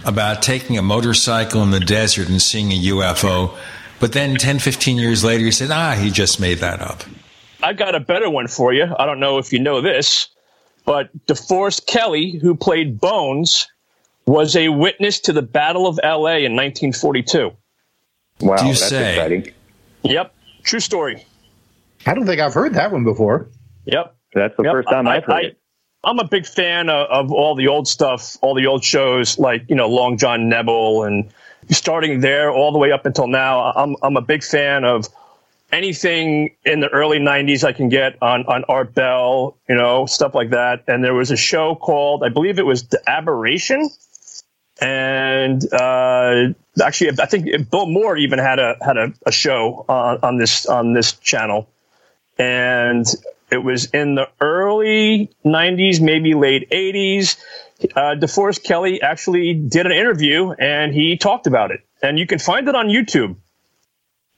about taking a motorcycle in the desert and seeing a UFO. But then 10, 15 years later, he said, ah, he just made that up. I've got a better one for you. I don't know if you know this. But DeForest Kelley, who played Bones, was a witness to the Battle of L.A. in 1942. Wow, Do you that's say? exciting. Yep, true story. I don't think I've heard that one before. Yep, That's the Yep. first time I- I've heard I- it. I'm a big fan of, of all the old stuff, all the old shows like you know Long John Nebel, and starting there all the way up until now. I'm I'm a big fan of anything in the early 90s I can get on, on Art Bell, you know, stuff like that. And there was a show called, I believe it was The Aberration. And uh, actually, I think Bill Moore even had a had a, a show on, on this on this channel, and it was in the early '90s, maybe late '80s. Uh, DeForest Kelley actually did an interview, and he talked about it, and you can find it on YouTube.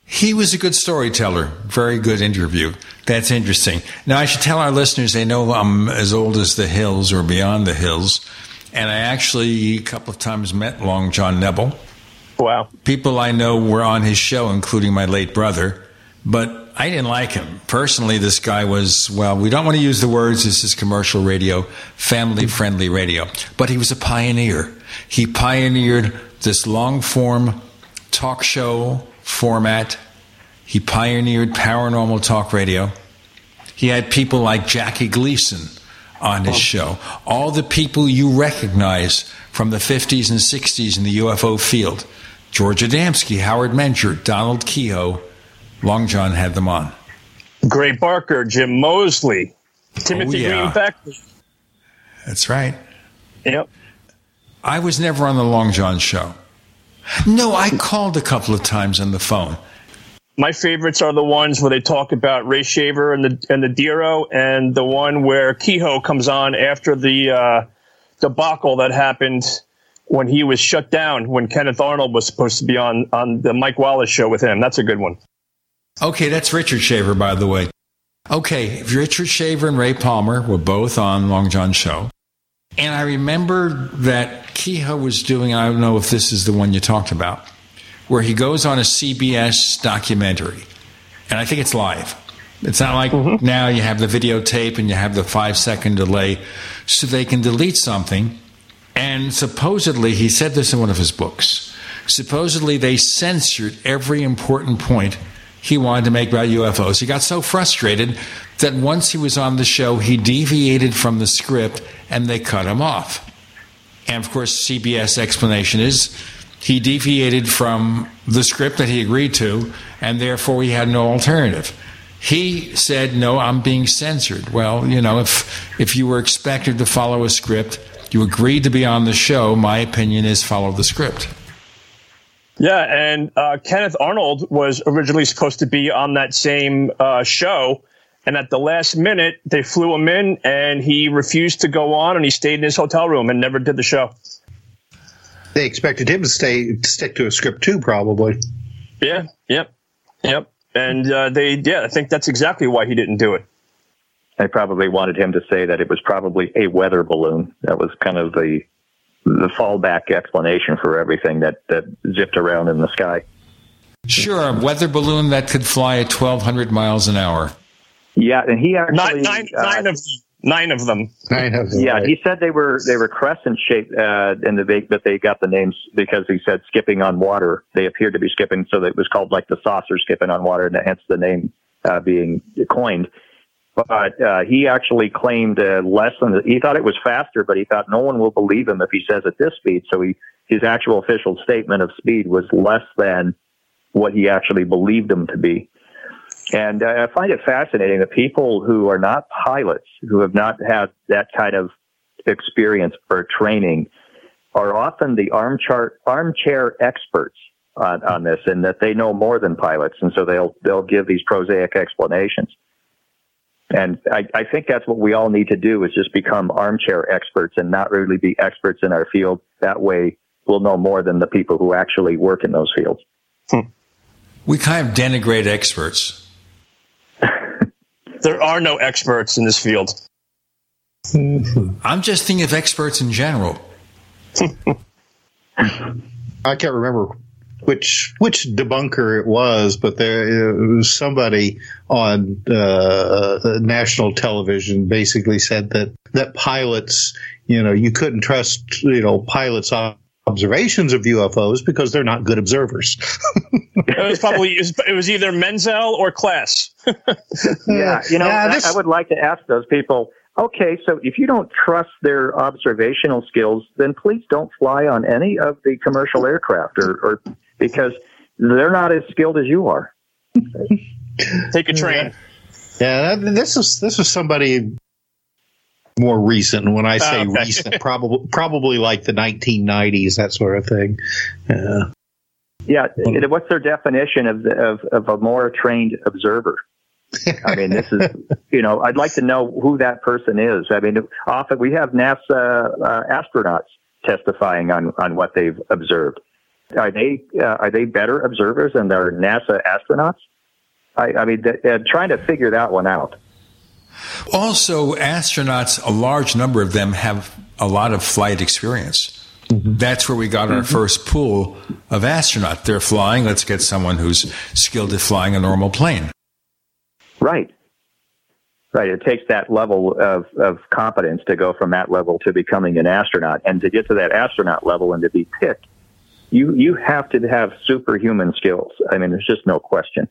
He was a good storyteller. Very good interview. That's interesting. Now, I should tell our listeners they know I'm as old as the hills or beyond the hills. And I actually, a couple of times, met Long John Nebel. Wow. People I know were on his show, including my late brother. But I didn't like him. Personally, this guy was, well, we don't want to use the words, this is commercial radio, family friendly radio. But he was a pioneer. He pioneered this long form talk show format. He pioneered paranormal talk radio. He had people like Jackie Gleason on his oh. show. All the people you recognize from the 50s and 60s in the UFO field. George Adamski, Howard Menger, Donald Keyhoe, Long John had them on. Gray Barker, Jim Moseley, Timothy Oh, yeah. Green Beckley. That's right. Yep. I was never on the Long John show. No, I called a couple of times on the phone. My favorites are the ones where they talk about Ray Shaver and the and the Dero, and the one where Keyhoe comes on after the uh, debacle that happened when he was shut down when Kenneth Arnold was supposed to be on on the Mike Wallace show with him. That's a good one. Okay, that's Richard Shaver, by the way. Okay, Richard Shaver and Ray Palmer were both on Long John show. And I remember that Keyhoe was doing, I don't know if this is the one you talked about, where he goes on a CBS documentary. And I think it's live. It's not like mm-hmm. now you have the videotape and you have the five second delay so they can delete something. And supposedly, he said this in one of his books, supposedly they censored every important point he wanted to make about UFOs. He got so frustrated that once he was on the show, he deviated from the script and they cut him off. And of course, CBS explanation is he deviated from the script that he agreed to, and therefore he had no alternative. He said, "No, I'm being censored." Well, you know, if if you were expected to follow a script, you agreed to be on the show. My opinion is follow the script. Yeah, and uh, Kenneth Arnold was originally supposed to be on that same uh, show, and at the last minute they flew him in, and he refused to go on, and he stayed in his hotel room and never did the show. They expected him to stay stick to a script too, probably. Yeah, yep, yep. And uh, they, yeah, I think that's exactly why he didn't do it. They probably wanted him to say that it was probably a weather balloon. That was kind of the the fallback explanation for everything that that zipped around in the sky. Sure, a weather balloon that could fly at 1,200 miles an hour. Yeah, and he actually Nine, nine, uh, nine of nine of them. Nine of them. Yeah, right. he said they were they were crescent shaped uh, in the big, but they got the names because he said skipping on water. They appeared to be skipping, so it was called like the saucer skipping on water, and hence the name uh, being coined. But uh, he actually claimed uh, less than he thought it was faster, but he thought no one will believe him if he says at this speed. So he his actual official statement of speed was less than what he actually believed him to be. And uh, I find it fascinating that people who are not pilots, who have not had that kind of experience or training, are often the armchair armchair experts on, on this, and that they know more than pilots, and so they'll they'll give these prosaic explanations. And I, I think that's what we all need to do is just become armchair experts and not really be experts in our field. That way, we'll know more than the people who actually work in those fields. Hmm. We kind of denigrate experts. There are no experts in this field. I'm just thinking of experts in general. I can't remember which which debunker it was, but there it was somebody on uh, national television basically said that that pilots, you know, you couldn't trust, you know, pilots' observations of UFOs because they're not good observers. It was probably it was, either Menzel or Klass. yeah, you know, Yeah, I- this- I would like to ask those people. Okay, so if you don't trust their observational skills, then please don't fly on any of the commercial aircraft, or, or because they're not as skilled as you are. Take a train. Yeah, that, this is this is somebody more recent. When I say Oh, okay. recent, probably probably like the 1990s, that sort of thing. Yeah. Yeah, it- what's their definition of, the, of of a more trained observer? I mean, this is you know, I'd like to know who that person is. I mean, often we have NASA uh, astronauts testifying on on what they've observed. Are they uh, are they better observers than their NASA astronauts? I, I mean, th- uh, trying to figure that one out. Also, astronauts, a large number of them have a lot of flight experience. That's where we got our first pool of astronauts. They're flying. Let's get someone who's skilled at flying a normal plane. Right. Right. It takes that level of, of competence to go from that level to becoming an astronaut. And to get to that astronaut level and to be picked, you, you have to have superhuman skills. I mean, there's just no question.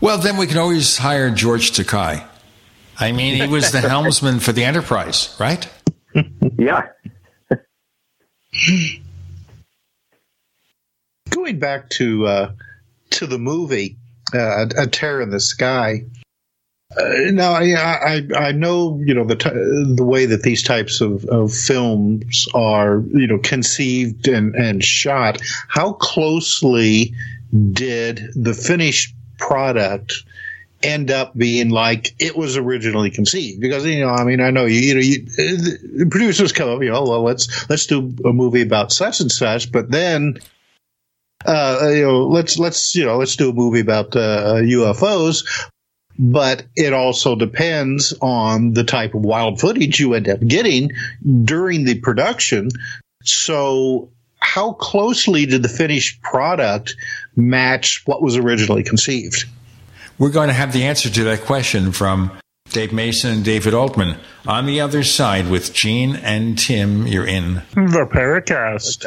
Well, then we can always hire George Takei. I mean, he was the helmsman for the Enterprise, right? Yeah. Going back to uh, to the movie, uh, A Tear in the Sky. Uh, now, I, I I know you know the t- the way that these types of, of films are you know conceived and, and shot. How closely did the finished product end up being like it was originally conceived? Because you know, I mean, I know you, you know, you, producers come up, you know, well, let's let's do a movie about such and such, but then uh, you know, let's let's you know, let's do a movie about uh, UFOs. But it also depends on the type of wild footage you end up getting during the production. So, how closely did the finished product match what was originally conceived? We're going to have the answer to that question from Dave Mason and David Altman on the other side with Gene and Tim. You're in the Paracast.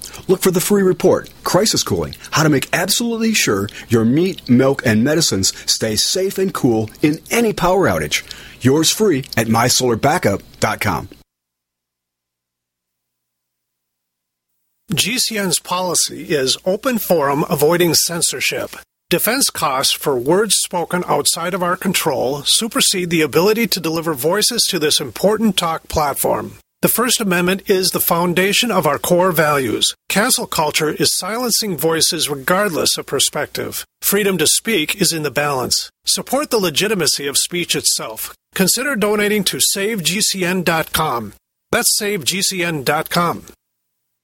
Look for the free report, Crisis Cooling, how to make absolutely sure your meat, milk, and medicines stay safe and cool in any power outage. Yours free at mysolarbackup.com. GCN's policy is open forum avoiding censorship. Defense costs for words spoken outside of our control supersede the ability to deliver voices to this important talk platform. The First Amendment is the foundation of our core values. Cancel culture is silencing voices regardless of perspective. Freedom to speak is in the balance. Support the legitimacy of speech itself. Consider donating to SaveGCN.com. That's SaveGCN.com.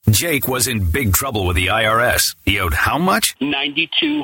Jake was in big trouble with the IRS. He owed how much? Ninety-two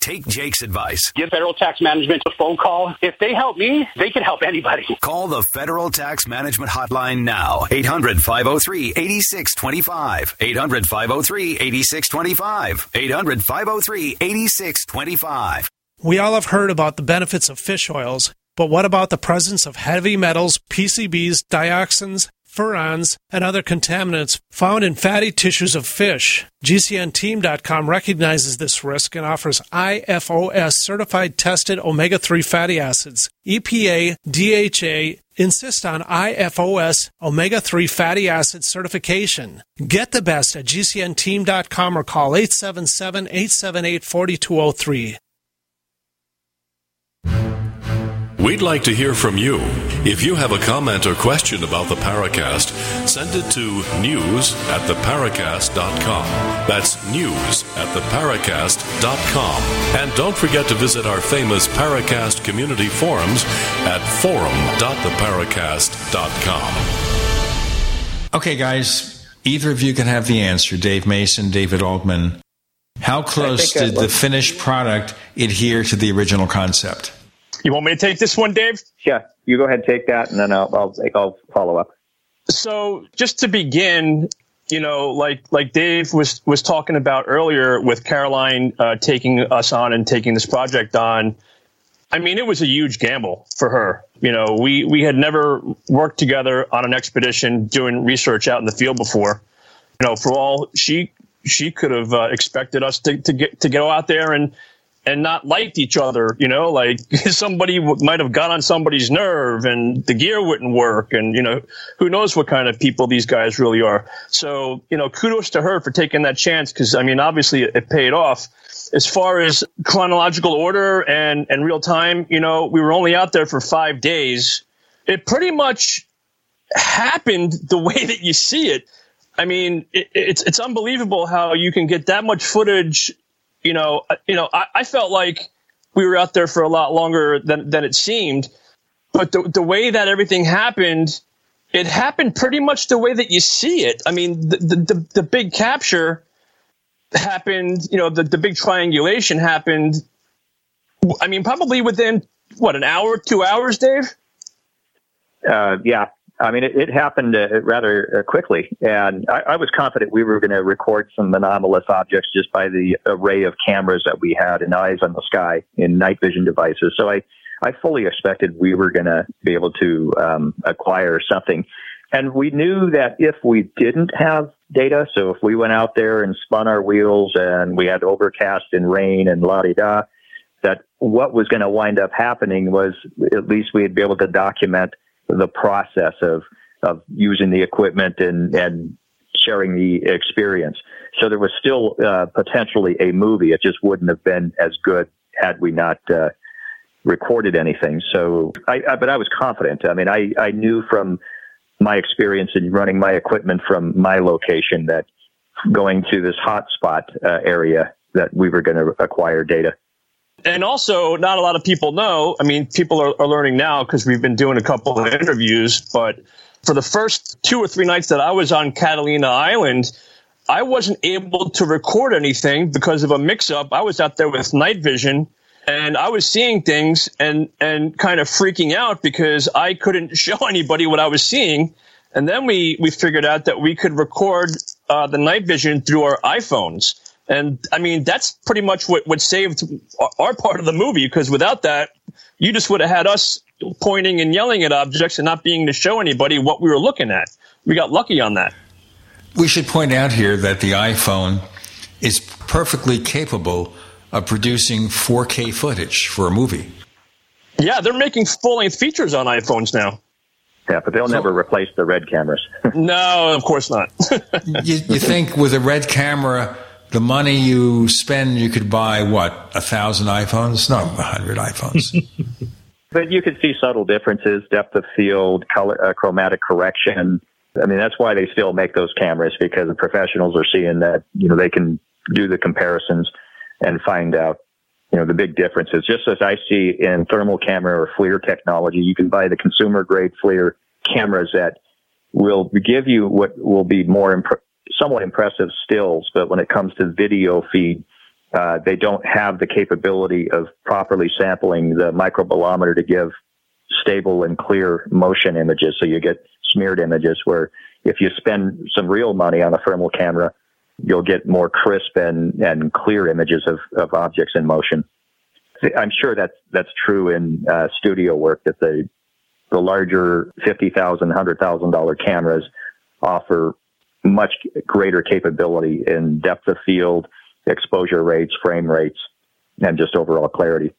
take Jake's advice. Give federal tax management a phone call. If they help me, they can help anybody. Call the Federal Tax Management Hotline now. 800 503 8625. 800 503 8625. 800 503 8625. We all have heard about the benefits of fish oils, but what about the presence of heavy metals, PCBs, dioxins, furans, and other contaminants found in fatty tissues of fish. GCNteam.com recognizes this risk and offers IFOS certified tested omega 3 fatty acids. EPA, DHA, insist on IFOS omega 3 fatty acid certification. Get the best at GCNteam.com or call 877 878 4203. We'd like to hear from you. If you have a comment or question about the Paracast, send it to news at theparacast.com. That's news at theparacast.com. And don't forget to visit our famous Paracast community forums at forum.theparacast.com. Okay, guys, either of you can have the answer Dave Mason, David Altman. How close did the finished product adhere to the original concept? You want me to take this one, Dave? Yeah, you go ahead, take that, and then I'll I'll, I'll follow up. So, just to begin, you know, like like Dave was was talking about earlier with Caroline uh, taking us on and taking this project on. I mean, it was a huge gamble for her. You know, we we had never worked together on an expedition doing research out in the field before. You know, for all she she could have uh, expected us to, to get to go out there and and not liked each other. You know, like somebody w- might have got on somebody's nerve and the gear wouldn't work. And, you know, who knows what kind of people these guys really are. So, you know, kudos to her for taking that chance because, I mean, obviously it, paid off. As far as chronological order and, and real time, you know, we were only out there for five days. It pretty much happened the way that you see it. I mean, it, it's it's unbelievable how you can get that much footage you know, you know, I, I, felt like we were out there for a lot longer than than it seemed. But the the way that everything happened, it happened pretty much the way that you see it. I mean, the the, the, the big capture happened. You know, the the big triangulation happened. I mean, probably within what an hour, two hours, Dave? Uh, yeah, I mean, it, it happened uh, rather uh, quickly, and I, I, was confident we were going to record some anomalous objects just by the array of cameras that we had and eyes on the sky in night vision devices. So I, I fully expected we were going to be able to um, acquire something. And we knew that if we didn't have data, so if we went out there and spun our wheels and we had overcast and rain and la di da, that what was going to wind up happening was at least we'd be able to document the process of of using the equipment and and sharing the experience. So there was still uh, potentially a movie. It just wouldn't have been as good had we not uh, recorded anything. So, I, I, but I was confident. I mean, I I knew from my experience in running my equipment from my location that going to this hotspot uh, area that we were going to acquire data. And also, not a lot of people know. I mean, people are, are learning now because we've been doing a couple of interviews. But for the first two or three nights that I was on Catalina Island, I wasn't able to record anything because of a mix up. I was out there with night vision and I was seeing things and, and kind of freaking out because I couldn't show anybody what I was seeing. And then we, we figured out that we could record uh, the night vision through our iPhones. And I mean, that's pretty much what, what saved our part of the movie because without that, you just would have had us pointing and yelling at objects and not being to show anybody what we were looking at. We got lucky on that. We should point out here that the iPhone is perfectly capable of producing 4K footage for a movie. Yeah, they're making full length features on iPhones now. Yeah, but they'll so, never replace the red cameras. no, of course not. you, you think with a red camera, the money you spend, you could buy what a thousand iPhones? No, a hundred iPhones. but you could see subtle differences, depth of field, color, uh, chromatic correction. I mean, that's why they still make those cameras because the professionals are seeing that you know they can do the comparisons and find out you know the big differences. Just as I see in thermal camera or FLIR technology, you can buy the consumer grade FLIR cameras that will give you what will be more imp- somewhat impressive stills, but when it comes to video feed, uh, they don't have the capability of properly sampling the microbolometer to give stable and clear motion images. So you get smeared images where if you spend some real money on a thermal camera, you'll get more crisp and, and clear images of, of objects in motion. I'm sure that's, that's true in uh, studio work that the, the larger $50,000, $100,000 cameras offer much greater capability in depth of field, exposure rates, frame rates, and just overall clarity.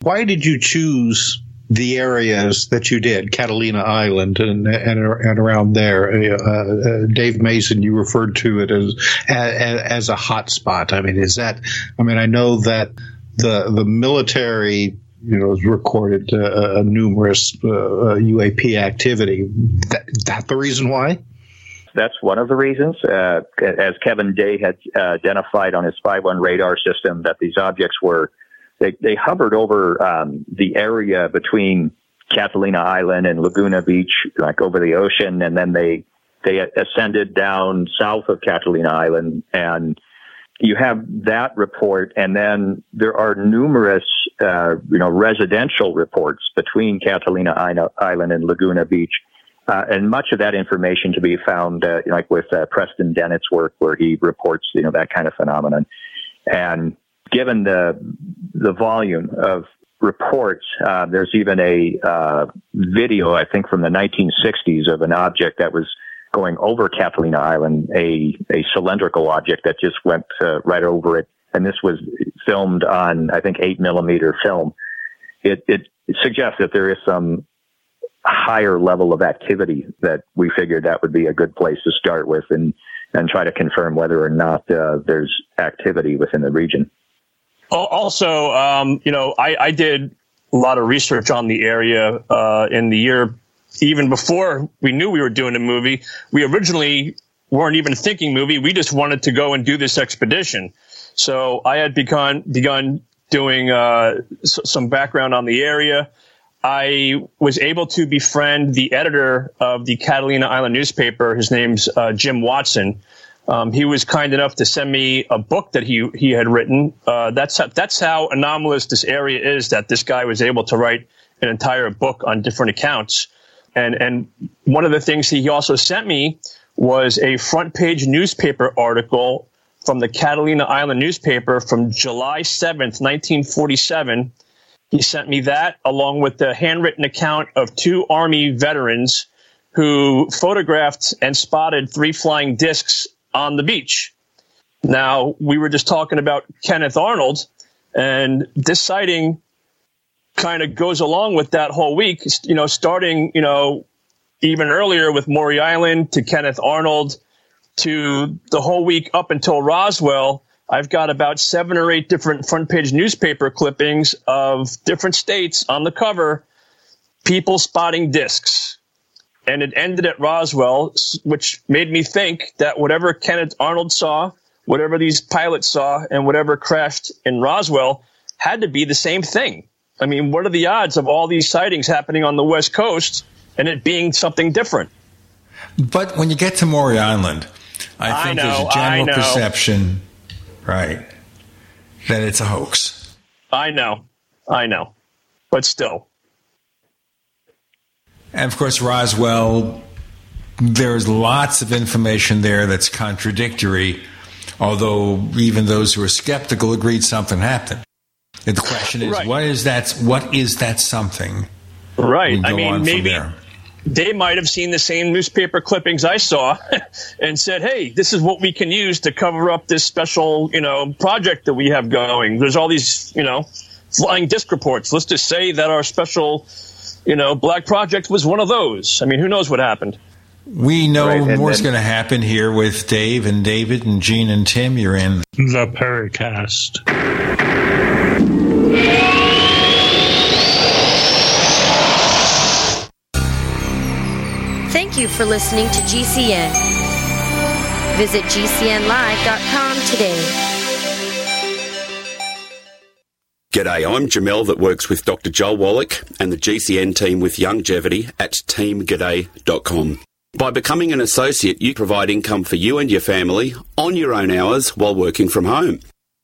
Why did you choose the areas that you did, Catalina Island and and, and around there? Uh, uh, Dave Mason, you referred to it as, as as a hot spot. I mean, is that? I mean, I know that the the military you know, has recorded uh, numerous uh, UAP activity. That, that the reason why? That's one of the reasons. Uh, as Kevin Day had uh, identified on his 5-1 radar system, that these objects were they, they hovered over um, the area between Catalina Island and Laguna Beach, like over the ocean, and then they they ascended down south of Catalina Island, and you have that report, and then there are numerous, uh, you know, residential reports between Catalina Island and Laguna Beach uh, and much of that information to be found, uh, like with uh, Preston Dennett's work, where he reports, you know, that kind of phenomenon. And given the the volume of reports, uh, there's even a uh, video, I think, from the 1960s of an object that was going over Catalina Island, a a cylindrical object that just went uh, right over it, and this was filmed on, I think, eight millimeter film. It, it suggests that there is some higher level of activity that we figured that would be a good place to start with and and try to confirm whether or not uh, there's activity within the region. Also, um, you know, I, I, did a lot of research on the area uh, in the year even before we knew we were doing a movie. We originally weren't even thinking movie. We just wanted to go and do this expedition. So I had begun begun doing uh, s- some background on the area. I was able to befriend the editor of the Catalina Island newspaper. His name's uh, Jim Watson. Um, he was kind enough to send me a book that he he had written. Uh, that's how, that's how anomalous this area is. That this guy was able to write an entire book on different accounts. And and one of the things he also sent me was a front page newspaper article from the Catalina Island newspaper from July 7th, 1947. He sent me that along with the handwritten account of two Army veterans who photographed and spotted three flying discs on the beach. Now, we were just talking about Kenneth Arnold, and this sighting kind of goes along with that whole week, you know, starting, you know, even earlier with Maury Island to Kenneth Arnold to the whole week up until Roswell. I've got about seven or eight different front page newspaper clippings of different states on the cover, people spotting discs. And it ended at Roswell, which made me think that whatever Kenneth Arnold saw, whatever these pilots saw, and whatever crashed in Roswell had to be the same thing. I mean, what are the odds of all these sightings happening on the West Coast and it being something different? But when you get to Maury Island, I think I know, there's a general perception, right, that it's a hoax. I know, I know, but still. And of course, Roswell, there's lots of information there that's contradictory, although even those who are skeptical agreed something happened. And the question is, Right. what is that? What is that something? Right. I mean, maybe there. They might have seen the same newspaper clippings I saw and said, "Hey, this is what we can use to cover up this special, you know, project that we have going. There's all these, you know, flying disc reports. Let's just say that our special, you know, black project was one of those. I mean, who knows what happened? We know Right, and more's going to happen here with Dave and David and Gene and Tim. You're in the Paracast. You for listening to GCN. Visit GCNlive.com today. G'day, I'm Jamel that works with Dr. Joel Wallach and the GCN team with Longevity at teamg'day.com. By becoming an associate, you provide income for you and your family on your own hours while working from home.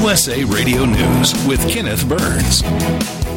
USA Radio News with Kenneth Burns.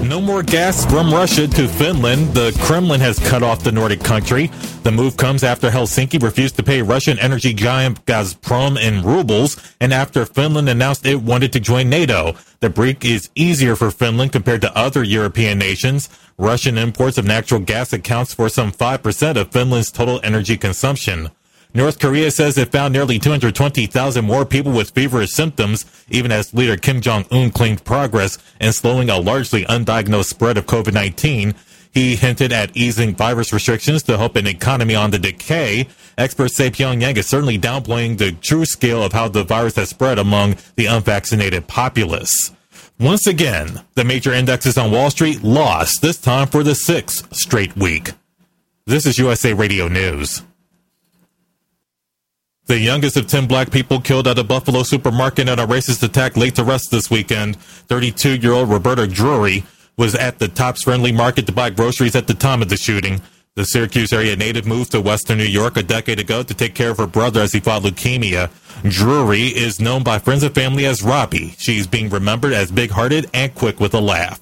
No more gas from Russia to Finland. The Kremlin has cut off the Nordic country. The move comes after Helsinki refused to pay Russian energy giant Gazprom in rubles and after Finland announced it wanted to join NATO. The break is easier for Finland compared to other European nations. Russian imports of natural gas accounts for some 5% of Finland's total energy consumption. North Korea says it found nearly 220,000 more people with feverish symptoms, even as leader Kim Jong-un claimed progress in slowing a largely undiagnosed spread of COVID-19. He hinted at easing virus restrictions to help an economy on the decay. Experts say Pyongyang is certainly downplaying the true scale of how the virus has spread among the unvaccinated populace. Once again, the major indexes on Wall Street lost, this time for the sixth straight week. This is USA Radio News. The youngest of 10 black people killed at a Buffalo supermarket in a racist attack laid to rest this weekend. 32 year old Roberta Drury was at the Tops Friendly Market to buy groceries at the time of the shooting. The Syracuse area native moved to Western New York a decade ago to take care of her brother as he fought leukemia. Drury is known by friends and family as Robbie. She's being remembered as big hearted and quick with a laugh.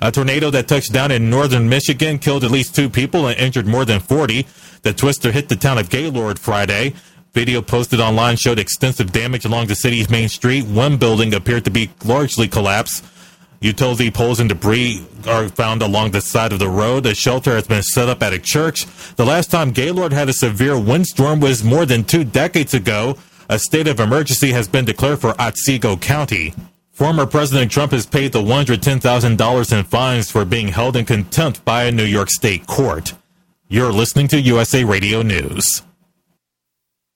A tornado that touched down in northern Michigan killed at least two people and injured more than 40. The twister hit the town of Gaylord Friday. Video posted online showed extensive damage along the city's main street. One building appeared to be largely collapsed. Utility poles and debris are found along the side of the road. A shelter has been set up at a church. The last time Gaylord had a severe windstorm was more than two decades ago. A state of emergency has been declared for Otsego County. Former President Trump has paid the $110,000 in fines for being held in contempt by a New York state court. You're listening to USA Radio News.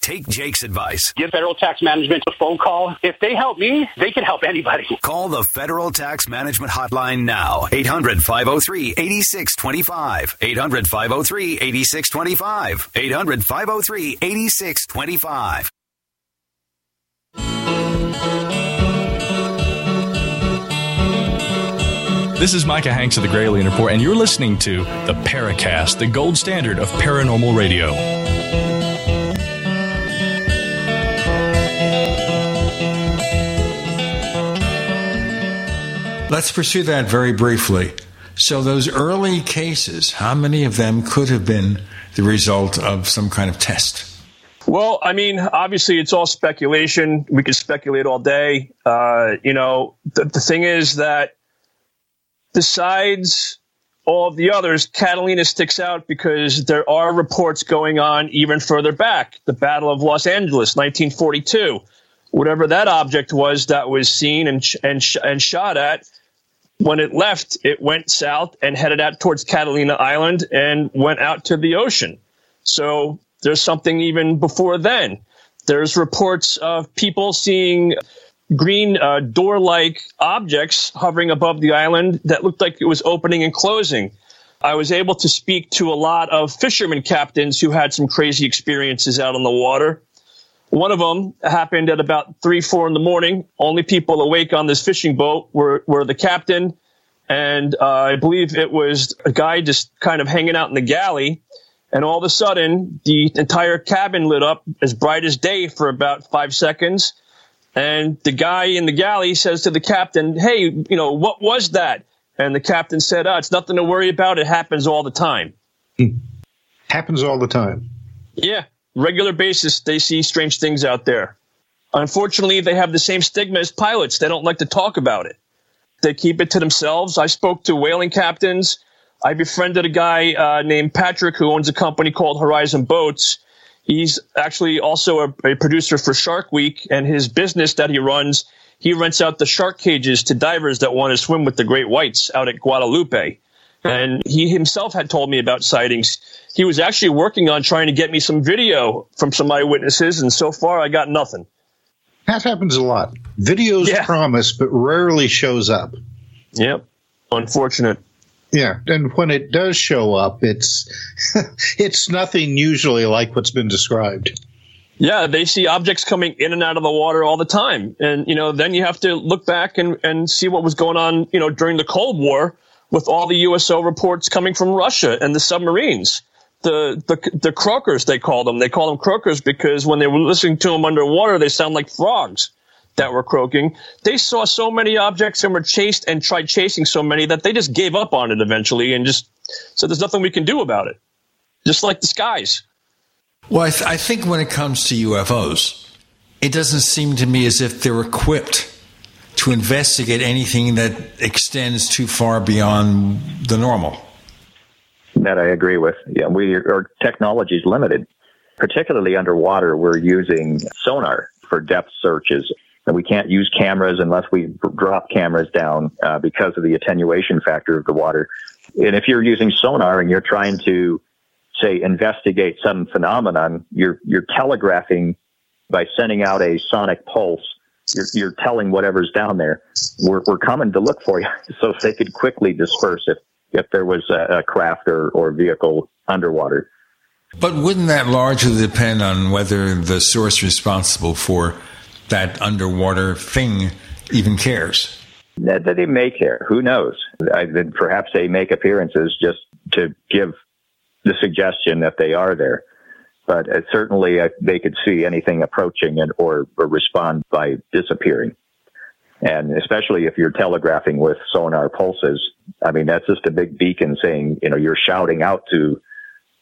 take Jake's advice. Give federal tax management a phone call. If they help me, they can help anybody. Call the Federal Tax Management Hotline now. 800 503 8625. 800 503 8625. 800 503 8625. This is Micah Hanks of the Gray Gralien Report, and you're listening to the Paracast, the gold standard of paranormal radio. Let's pursue that very briefly. So, those early cases, how many of them could have been the result of some kind of test? Well, I mean, obviously, it's all speculation. We could speculate all day. Uh, you know, the, the thing is that besides all of the others, Catalina sticks out because there are reports going on even further back. The Battle of Los Angeles, 1942. Whatever that object was that was seen and, and, and shot at, when it left, it went south and headed out towards Catalina Island and went out to the ocean. So there's something even before then. There's reports of people seeing green uh, door-like objects hovering above the island that looked like it was opening and closing. I was able to speak to a lot of fishermen captains who had some crazy experiences out on the water. One of them happened at about three, four in the morning. Only people awake on this fishing boat were, were the captain, and uh, I believe it was a guy just kind of hanging out in the galley. And all of a sudden, the entire cabin lit up as bright as day for about five seconds. And the guy in the galley says to the captain, Hey, you know, what was that? And the captain said, oh, It's nothing to worry about. It happens all the time. Happens all the time. Yeah. Regular basis, they see strange things out there. Unfortunately, they have the same stigma as pilots. They don't like to talk about it. They keep it to themselves. I spoke to whaling captains. I befriended a guy uh, named Patrick who owns a company called Horizon Boats. He's actually also a, a, producer for Shark Week, and his business that he runs, he rents out the shark cages to divers that want to swim with the great whites out at Guadalupe. And he himself had told me about sightings. He was actually working on trying to get me some video from some eyewitnesses, and so far I got nothing. That happens a lot. Videos yeah. promise, but rarely shows up. Yep. Unfortunate. Yeah, and when it does show up, it's it's nothing usually like what's been described. Yeah, they see objects coming in and out of the water all the time, and you know, then you have to look back and and see what was going on, you know, during the Cold War with all the USO reports coming from Russia and the submarines. The, the the croakers they call them. They call them croakers because when they were listening to them underwater, they sound like frogs that were croaking. They saw so many objects and were chased and tried chasing so many that they just gave up on it eventually and just said there's nothing we can do about it. Just like the skies. Well, I, th- I think when it comes to UFOs, it doesn't seem to me as if they're equipped to investigate anything that extends too far beyond the normal. That I agree with. Yeah, we our technology is limited, particularly underwater. We're using sonar for depth searches, and we can't use cameras unless we drop cameras down uh, because of the attenuation factor of the water. And if you're using sonar and you're trying to say investigate some phenomenon, you're you're telegraphing by sending out a sonic pulse you're, you're telling whatever's down there, we're, we're coming to look for you. So they could quickly disperse if, if there was a, a craft or, or vehicle underwater. But wouldn't that largely depend on whether the source responsible for that underwater thing even cares? That, that they may care. Who knows? I, perhaps they make appearances just to give the suggestion that they are there. But uh, certainly uh, they could see anything approaching and or, or respond by disappearing. And especially if you're telegraphing with sonar pulses, I mean, that's just a big beacon saying, you know, you're shouting out to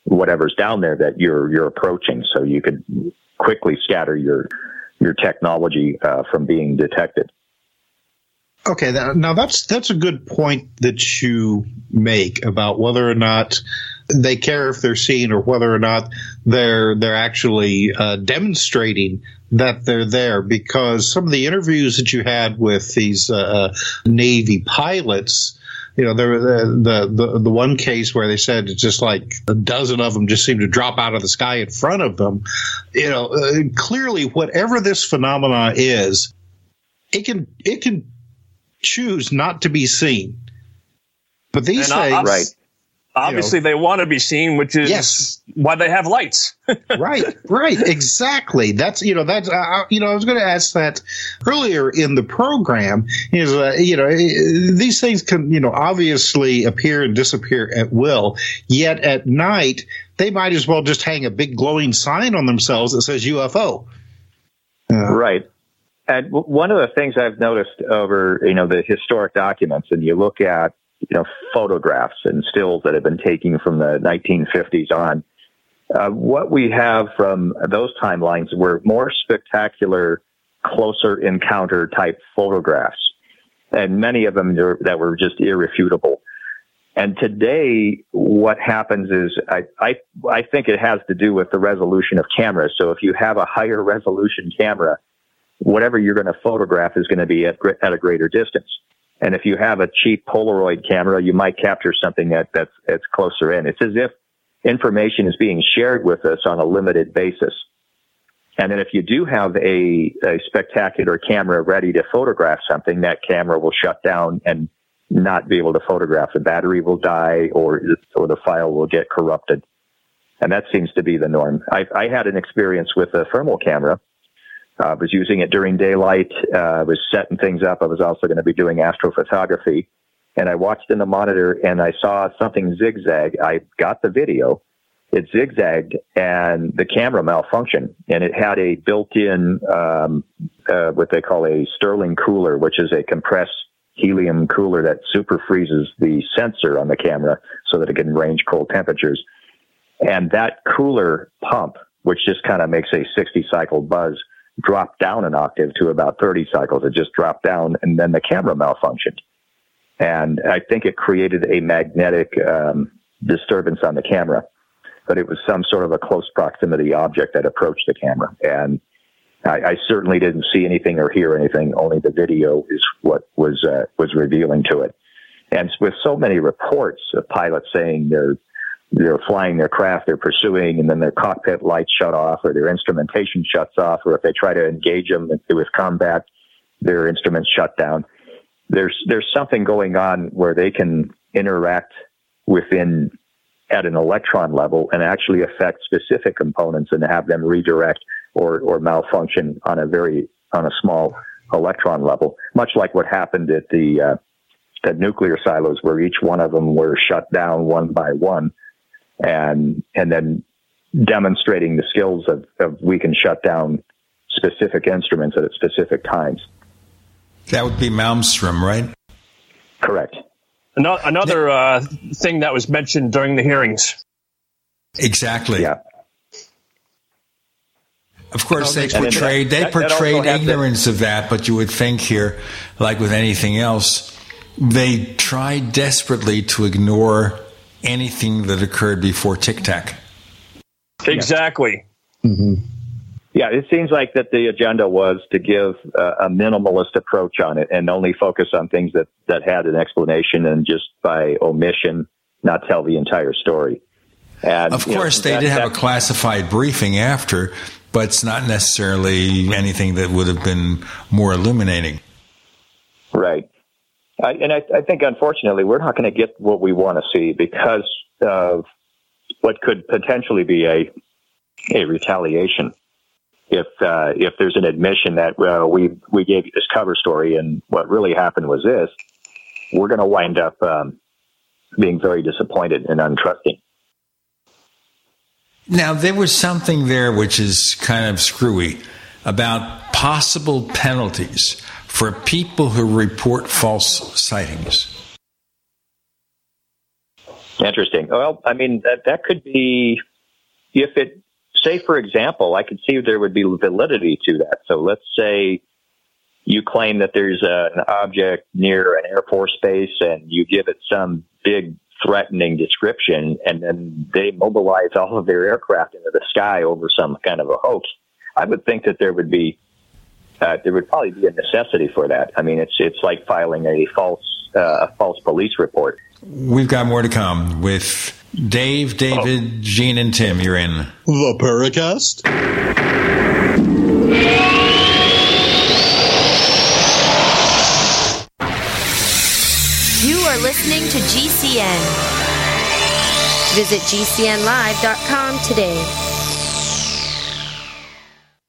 whatever's down there that you're, you're approaching. So you could quickly scatter your, your technology uh, from being detected. Okay, now that's that's a good point that you make about whether or not they care if they're seen or whether or not they're they're actually uh, demonstrating that they're there. Because some of the interviews that you had with these uh, uh Navy pilots, you know, there the, the the one case where they said it's just like a dozen of them just seemed to drop out of the sky in front of them. You know, uh, clearly, whatever this phenomena is, it can it can choose not to be seen. But these and things, right? Obviously, know, they want to be seen, which is yes. why they have lights. right, right, exactly. That's you know that's uh, you know I was going to ask that earlier in the program. Is uh, you know these things can you know obviously appear and disappear at will. Yet at night they might as well just hang a big glowing sign on themselves that says UFO. Uh, right. And one of the things I've noticed over, you know, the historic documents, and you look at, you know, photographs and stills that have been taken from the 1950s on, uh, what we have from those timelines were more spectacular, closer encounter type photographs, and many of them that were just irrefutable. And today, what happens is, I, I, I think it has to do with the resolution of cameras. So if you have a higher resolution camera, whatever you're going to photograph is going to be at, at a greater distance. And if you have a cheap Polaroid camera, you might capture something that, that's, that's closer in. It's as if information is being shared with us on a limited basis. And then if you do have a, a spectacular camera ready to photograph something, that camera will shut down and not be able to photograph. The battery will die or, or the file will get corrupted. And that seems to be the norm. I, I had an experience with a thermal camera I uh, was using it during daylight. Uh, I was setting things up. I was also going to be doing astrophotography. And I watched in the monitor and I saw something zigzag. I got the video. It zigzagged and the camera malfunctioned. And it had a built-in, um, uh, what they call a Stirling cooler, which is a compressed helium cooler that super freezes the sensor on the camera so that it can range cold temperatures. And that cooler pump, which just kind of makes a 60 cycle buzz, dropped down an octave to about 30 cycles. It just dropped down and then the camera malfunctioned. And I think it created a magnetic um, disturbance on the camera, but it was some sort of a close proximity object that approached the camera. And I, I certainly didn't see anything or hear anything. Only the video is what was uh, was revealing to it. And with so many reports of pilots saying they're they're flying their craft, they're pursuing, and then their cockpit lights shut off, or their instrumentation shuts off, or if they try to engage them with combat, their instruments shut down. There's there's something going on where they can interact within at an electron level and actually affect specific components and have them redirect or or malfunction on a very on a small electron level, much like what happened at the uh, the nuclear silos, where each one of them were shut down one by one and and then demonstrating the skills of, of we can shut down specific instruments at specific times. That would be Malmstrom, right? Correct. Another uh, thing that was mentioned during the hearings. Exactly. Yeah. Of course, they portrayed they portrayed ignorance of that, but you would think here, like with anything else, they tried desperately to ignore anything that occurred before Tic Tac. Exactly. Mm-hmm. Yeah, it seems like that the agenda was to give uh, a minimalist approach on it and only focus on things that, that had an explanation and just by omission not tell the entire story. And, of course, know, they that, did have a classified briefing after, but it's not necessarily anything that would have been more illuminating. Right. I, and I, I think, unfortunately, we're not going to get what we want to see because of what could potentially be a a retaliation if uh, if there's an admission that we we gave you this cover story and what really happened was this, we're going to wind up um, being very disappointed and untrusting. Now there was something there which is kind of screwy about possible penalties for people who report false sightings. Interesting. Well, I mean that that could be if it say, for example, I could see there would be validity to that. So let's say you claim that there's a, an object near an Air Force base and you give it some big threatening description and then they mobilize all of their aircraft into the sky over some kind of a hoax. I would think that there would be uh, there would probably be a necessity for that. I mean, it's it's like filing a false uh, a false police report. We've got more to come with Dave, David, oh. Gene, and Tim. You're in the Paracast. You are listening to GCN. Visit GCNlive.com today.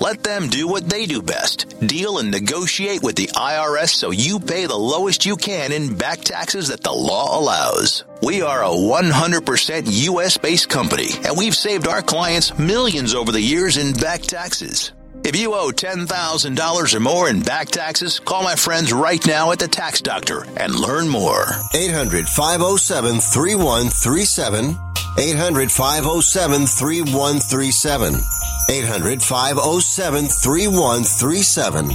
Let them do what they do best. Deal and negotiate with the IRS so you pay the lowest you can in back taxes that the law allows. We are a 100% US based company and we've saved our clients millions over the years in back taxes. If you owe $10,000 or more in back taxes, call my friends right now at the Tax Doctor and learn more. 800 507 3137. 800 507 3137. 800 507 3137.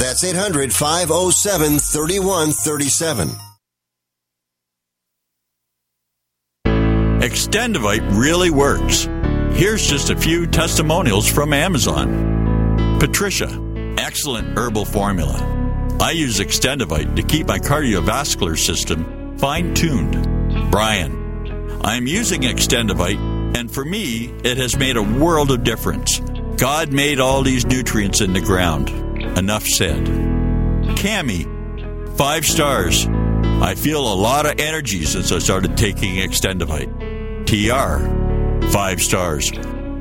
That's 800 507 3137. Extendovite really works. Here's just a few testimonials from Amazon. Patricia, excellent herbal formula. I use Extendovite to keep my cardiovascular system fine tuned. Brian, I'm using Extendovite and for me, it has made a world of difference. God made all these nutrients in the ground. Enough said. Cami, five stars. I feel a lot of energy since I started taking Extendovite. TR, five stars.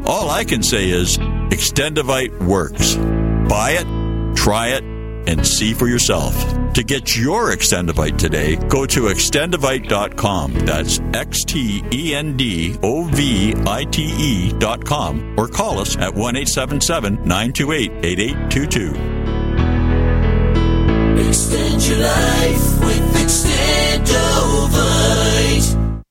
All I can say is Extendovite works. Buy it, try it, and see for yourself. To get your Extendovite today, go to extendovite.com. That's X T E N D O V I T E.com or call us at 1 877 928 8822. Extend your life with Extendovite.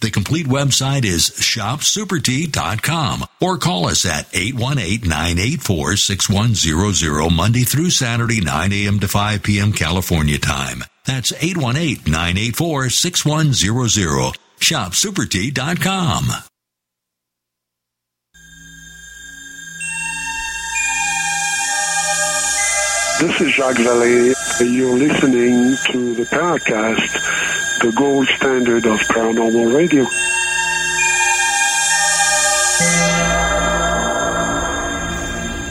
The complete website is shopsupertea.com or call us at 818-984-6100 Monday through Saturday 9 a.m. to 5 p.m. California time. That's 818-984-6100. ShopSuperTea.com. This is Jacques Vallée. You're listening to the Paracast, the gold standard of paranormal radio.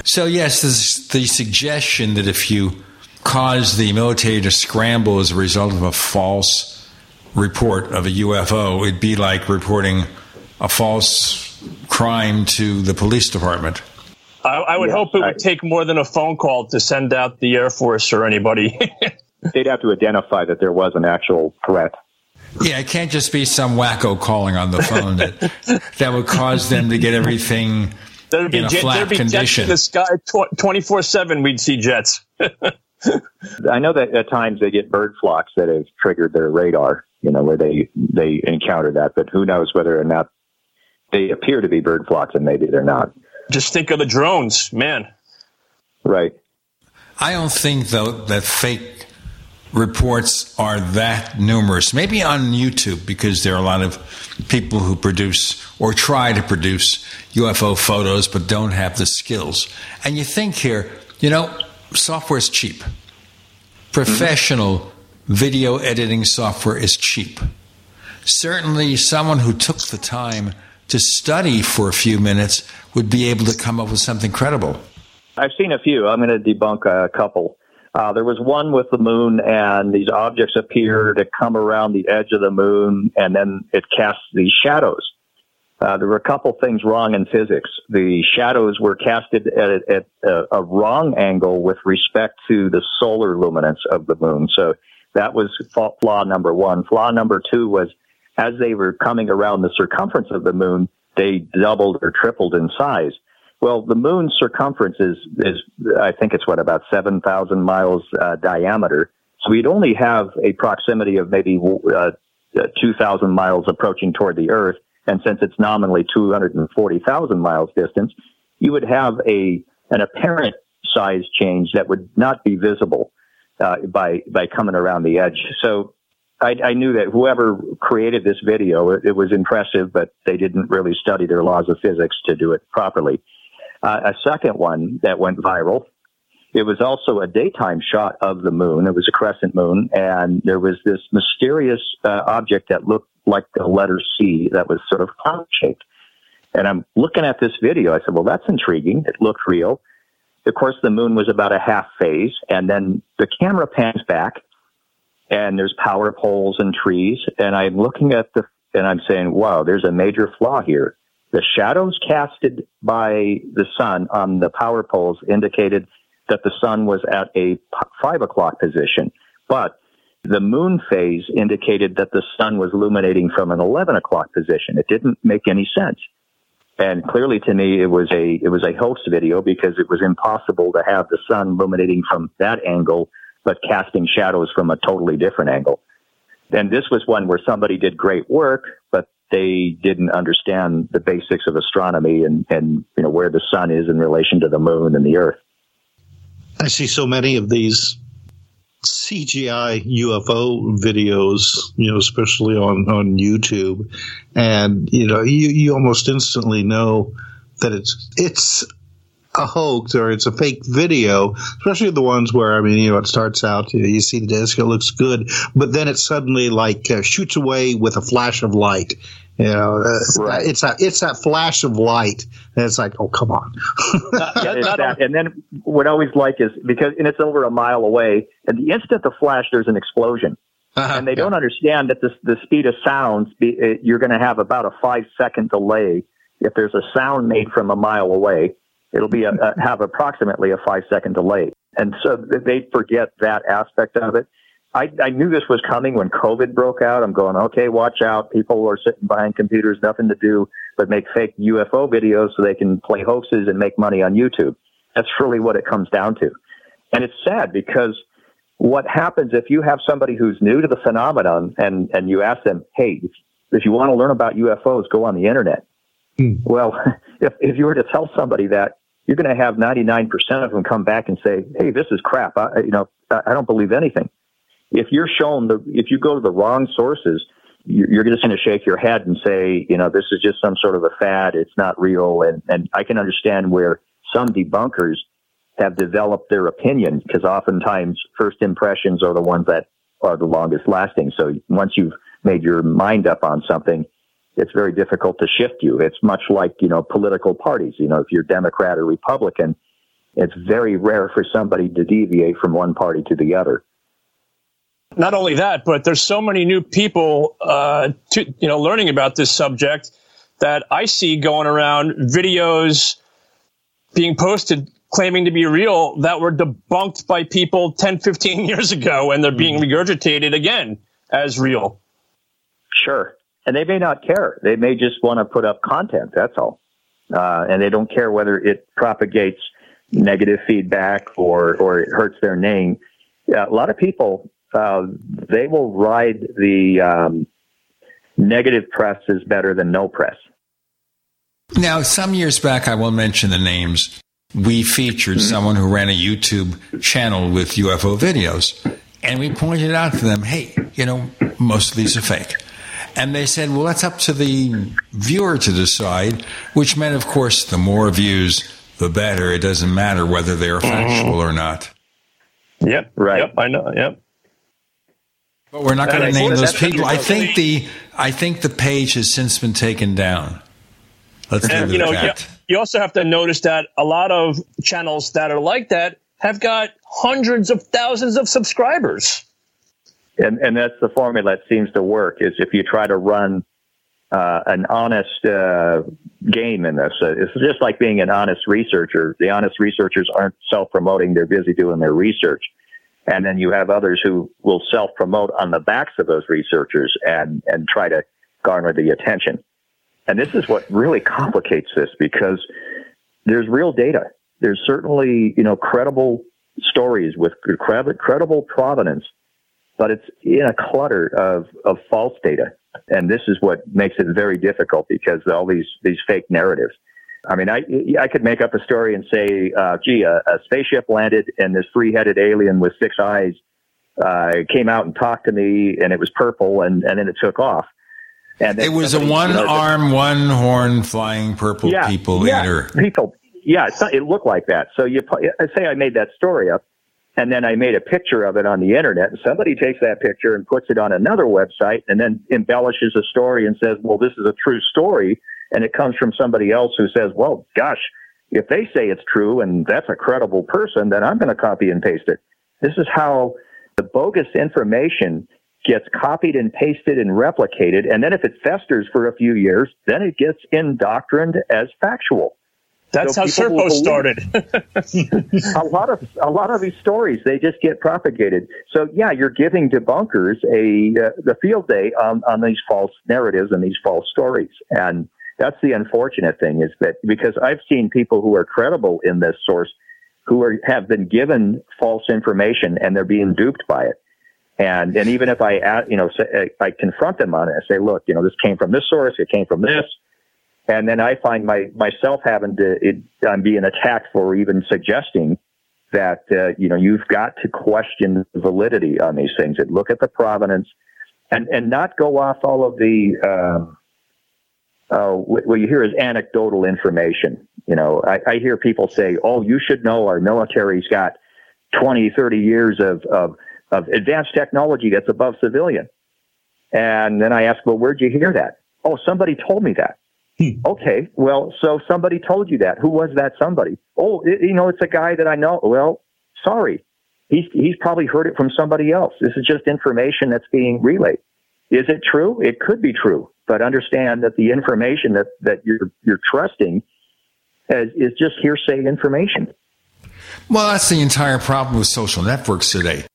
So, yes, there's the suggestion that if you cause the military to scramble as a result of a false report of a UFO, it'd be like reporting a false crime to the police department. I, I would Yeah, hope it I- would take more than a phone call to send out the Air Force or anybody. They'd have to identify that there was an actual threat. Yeah, it can't just be some wacko calling on the phone that, that would cause them to get everything There'd be, in a jet, flat there'd be jets condition. in the sky twenty four seven. We'd see jets. I know that at times they get bird flocks that have triggered their radar, you know, where they, they encounter that, but who knows whether or not they appear to be bird flocks and maybe they're not. Just think of the drones, man. Right. I don't think, though, that fake reports are that numerous. Maybe on YouTube, because there are a lot of people who produce or try to produce UFO photos but don't have the skills. And you think here, you know, software is cheap. Professional video editing software is cheap. Certainly, someone who took the time to study for a few minutes would be able to come up with something credible. I've seen a few. I'm going to debunk a couple. Uh, there was one with the moon, and these objects appear to come around the edge of the moon, and then it casts these shadows. Uh, there were a couple things wrong in physics. The shadows were casted at, at a, a wrong angle with respect to the solar luminance of the moon. So that was flaw number one. Flaw number two was as they were coming around the circumference of the moon, they doubled or tripled in size. Well, the moon's circumference is, is I think it's what, about 7,000 miles uh, diameter. So we'd only have a proximity of maybe uh, 2,000 miles approaching toward the Earth. And since it's nominally 240,000 miles distance, you would have a, an apparent size change that would not be visible uh, by, by coming around the edge. So I, I knew that whoever created this video, it, it was impressive, but they didn't really study their laws of physics to do it properly. Uh, a second one that went viral. It was also a daytime shot of the moon. It was a crescent moon, and there was this mysterious uh, object that looked like the letter C that was sort of cloud shaped. And I'm looking at this video. I said, "Well, that's intriguing. It looked real." Of course, the moon was about a half phase, and then the camera pans back, and there's power poles and trees, and I'm looking at the and I'm saying, "Wow, there's a major flaw here." The shadows casted by the sun on the power poles indicated that the sun was at a five o'clock position, but the moon phase indicated that the sun was illuminating from an 11 o'clock position. It didn't make any sense. And clearly to me, it was a, it was a hoax video because it was impossible to have the sun illuminating from that angle, but casting shadows from a totally different angle. And this was one where somebody did great work, but they didn't understand the basics of astronomy and, and, you know, where the sun is in relation to the moon and the earth. I see so many of these CGI UFO videos, you know, especially on, on YouTube. And, you know, you, you almost instantly know that it's, it's a hoax or it's a fake video, especially the ones where, I mean, you know, it starts out, you, know, you see the disc, it looks good, but then it suddenly like uh, shoots away with a flash of light. You know, uh, Right. it's that it's that flash of light, and it's like, oh, come on. Yeah, it's that. And then what I always like is because, and it's over a mile away, and the instant the flash, there's an explosion. and they don't understand that the, the speed of sound, be- uh, you're going to have about a five second delay. If there's a sound made from a mile away, it'll be a, a, have approximately a five second delay. And so they forget that aspect of it. I, I knew this was coming when COVID broke out. I'm going, okay, watch out. People are sitting behind computers, nothing to do but make fake UFO videos so they can play hoaxes and make money on YouTube. That's really what it comes down to. And it's sad because what happens if you have somebody who's new to the phenomenon and, and you ask them, hey, if, if you want to learn about UFOs, go on the internet. Hmm. Well, if, if you were to tell somebody that, you're going to have 99% of them come back and say, hey, this is crap. I, you know, I don't believe anything. If you're shown the, if you go to the wrong sources, you're just going to shake your head and say, you know, this is just some sort of a fad. It's not real. And, and I can understand where some debunkers have developed their opinion because oftentimes first impressions are the ones that are the longest lasting. So once you've made your mind up on something, it's very difficult to shift you. It's much like, you know, political parties. You know, if you're Democrat or Republican, it's very rare for somebody to deviate from one party to the other. Not only that, but there's so many new people, uh, to, you know, learning about this subject that I see going around videos being posted claiming to be real that were debunked by people 10, 15 years ago, and they're being mm-hmm. regurgitated again as real. Sure. And they may not care. They may just want to put up content. That's all. Uh, and they don't care whether it propagates negative feedback or, or it hurts their name. Yeah, a lot of people, uh, they will ride the um, negative press is better than no press. Now, some years back, I won't mention the names, we featured mm-hmm. someone who ran a YouTube channel with UFO videos. And we pointed out to them, hey, you know, most of these are fake. And they said, well, that's up to the viewer to decide, which meant, of course, the more views, the better. It doesn't matter whether they're mm-hmm. factual or not. Yep, right. Yep, I know. Yep. But we're not going to name those people. I think the I think the page has since been taken down. Let's and, you know, at that. You also have to notice that a lot of channels that are like that have got hundreds of thousands of subscribers and and that's the formula that seems to work. Is if you try to run uh, an honest uh, game in this, uh, it's just like being an honest researcher. The honest researchers aren't self promoting; they're busy doing their research. And then you have others who will self promote on the backs of those researchers and and try to garner the attention. And this is what really complicates this because there's real data. There's certainly you know credible stories with credible provenance but it's in a clutter of, of false data. And this is what makes it very difficult because all these, these fake narratives. I mean, I, I could make up a story and say, uh, gee, a, a spaceship landed and this three headed alien with six eyes, uh, came out and talked to me and it was purple and, and then it took off. And it was a one you know, arm, one horn flying purple yeah, people yeah, eater. People, yeah, it looked like that. So you say I made that story up and then I made a picture of it on the internet and somebody takes that picture and puts it on another website and then embellishes a story and says, well, this is a true story. And it comes from somebody else who says, well, gosh, if they say it's true and that's a credible person, then I'm going to copy and paste it. This is how the bogus information gets copied and pasted and replicated. And then if it festers for a few years, then it gets indoctrined as factual. That's so how Serpo started. a lot of a lot of these stories they just get propagated. So yeah, you're giving debunkers a uh, the field day on on these false narratives and these false stories, and that's the unfortunate thing is that because I've seen people who are credible in this source who are have been given false information and they're being duped by it. And and even if I you know say, I confront them on it, I say, look, you know, this came from this source, it came from this and then I find my myself having to it, I'm being attacked for even suggesting that uh, you know you've got to question the validity on these things and look at the provenance and and not go off all of the um, uh, what you hear is anecdotal information. You know, I, I hear people say, "Oh, you should know our military's got 20, 30 years of, of of advanced technology that's above civilian." And then I ask, "Well, where'd you hear that?" Oh, somebody told me that. Hmm. Okay, well, so somebody told you that. Who was that somebody? Oh, it, you know, it's a guy that I know. Well, sorry, he's he's probably heard it from somebody else. This is just information that's being relayed. Is it true? It could be true, but understand that the information that that you're you're trusting is, is just hearsay information. Well, that's the entire problem with social networks today.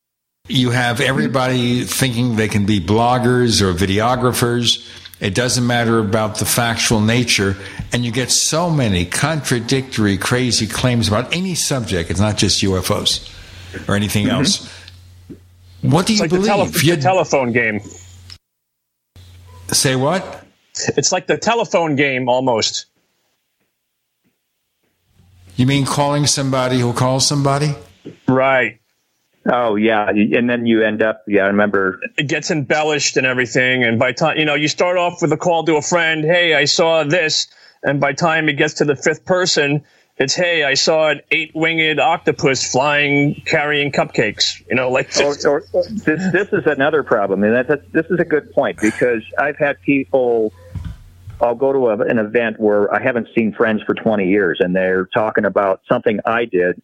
you have everybody thinking they can be bloggers or videographers. It doesn't matter about the factual nature. And you get so many contradictory, crazy claims about any subject. It's not just UFOs or anything Mhm. else. What do It's you like the, believe? tele- the telephone game. Say what? It's like the telephone game almost. You mean calling somebody who calls somebody? Right. Oh yeah, and then you end up. Yeah, I remember. It gets embellished and everything, and by time you know, you start off with a call to a friend. Hey, I saw this, and by time it gets to the fifth person, it's hey, I saw an eight-winged octopus flying carrying cupcakes. You know, like or, or, this this is another problem, and that, that, this is a good point because I've had people. I'll go to a, an event where I haven't seen friends for 20 years, and they're talking about something I did,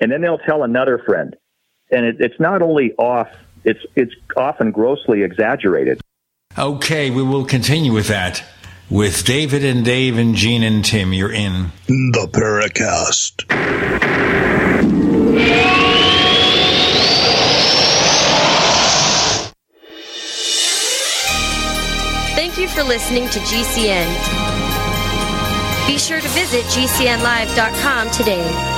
and then they'll tell another friend, and it, it's not only off; it's it's often grossly exaggerated. Okay, we will continue with that. With David and Dave and Gene and Tim, you're in the Paracast. Thank you for listening to GCN. Be sure to visit GCNlive.com today.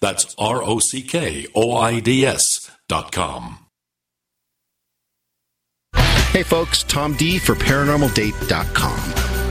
That's R O C K O I D S dot com. Hey folks, Tom D for ParanormalDate.com.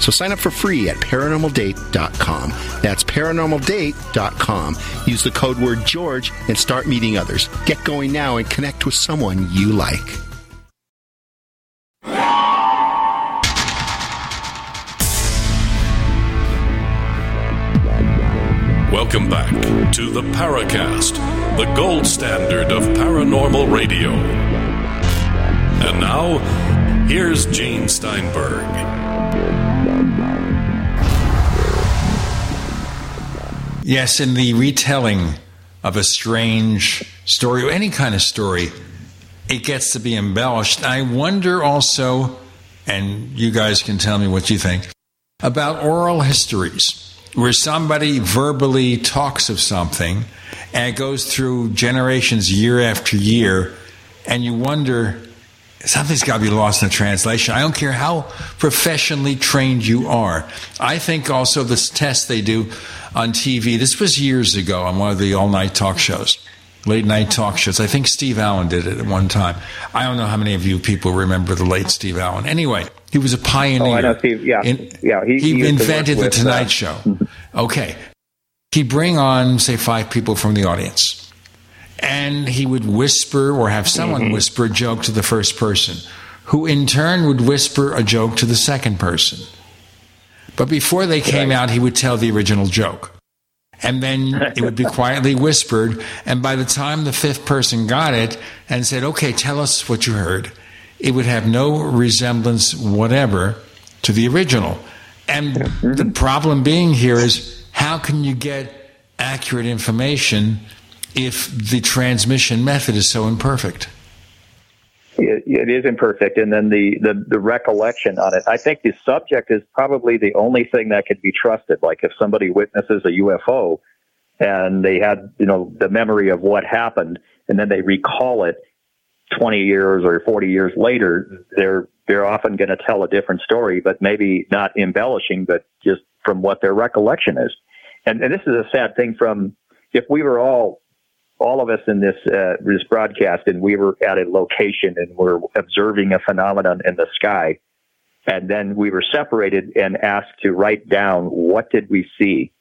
So sign up for free at paranormaldate.com. That's paranormaldate.com. Use the code word George and start meeting others. Get going now and connect with someone you like. Welcome back to the Paracast, the gold standard of paranormal radio. And now, here's Gene Steinberg. Yes, in the retelling of a strange story or any kind of story, it gets to be embellished. I wonder also, and you guys can tell me what you think, about oral histories where somebody verbally talks of something and it goes through generations year after year, and you wonder something's got to be lost in the translation. I don't care how professionally trained you are. I think also this test they do on TV, this was years ago on one of the all night talk shows. Late night talk shows. I think Steve Allen did it at one time. I don't know how many of you people remember the late Steve Allen. Anyway, he was a pioneer. Oh, I know Steve. Yeah, In- yeah. He, he, to invented the Tonight uh, Show. Okay. He'd bring on, say, five people from the audience. And he would whisper or have someone Mm-hmm. whisper a joke to the first person, who in turn would whisper a joke to the second person. But before they came out, he would tell the original joke. And then it would be quietly whispered. And by the time the fifth person got it and said, okay, tell us what you heard, it would have no resemblance whatever to the original. And the problem being here is how can you get accurate information if the transmission method is so imperfect? It, it is imperfect, and then the, the the recollection on it. I think the subject is probably the only thing that can be trusted. Like if somebody witnesses a UFO, and they had you know the memory of what happened, and then they recall it 20 years or 40 years later, they're they're often going to tell a different story, but maybe not embellishing, but just from what their recollection is. And, and this is a sad thing. From if we were all all of us in this uh, this broadcast, and we were at a location and we're observing a phenomenon in the sky, and then we were separated and asked to write down what did we see.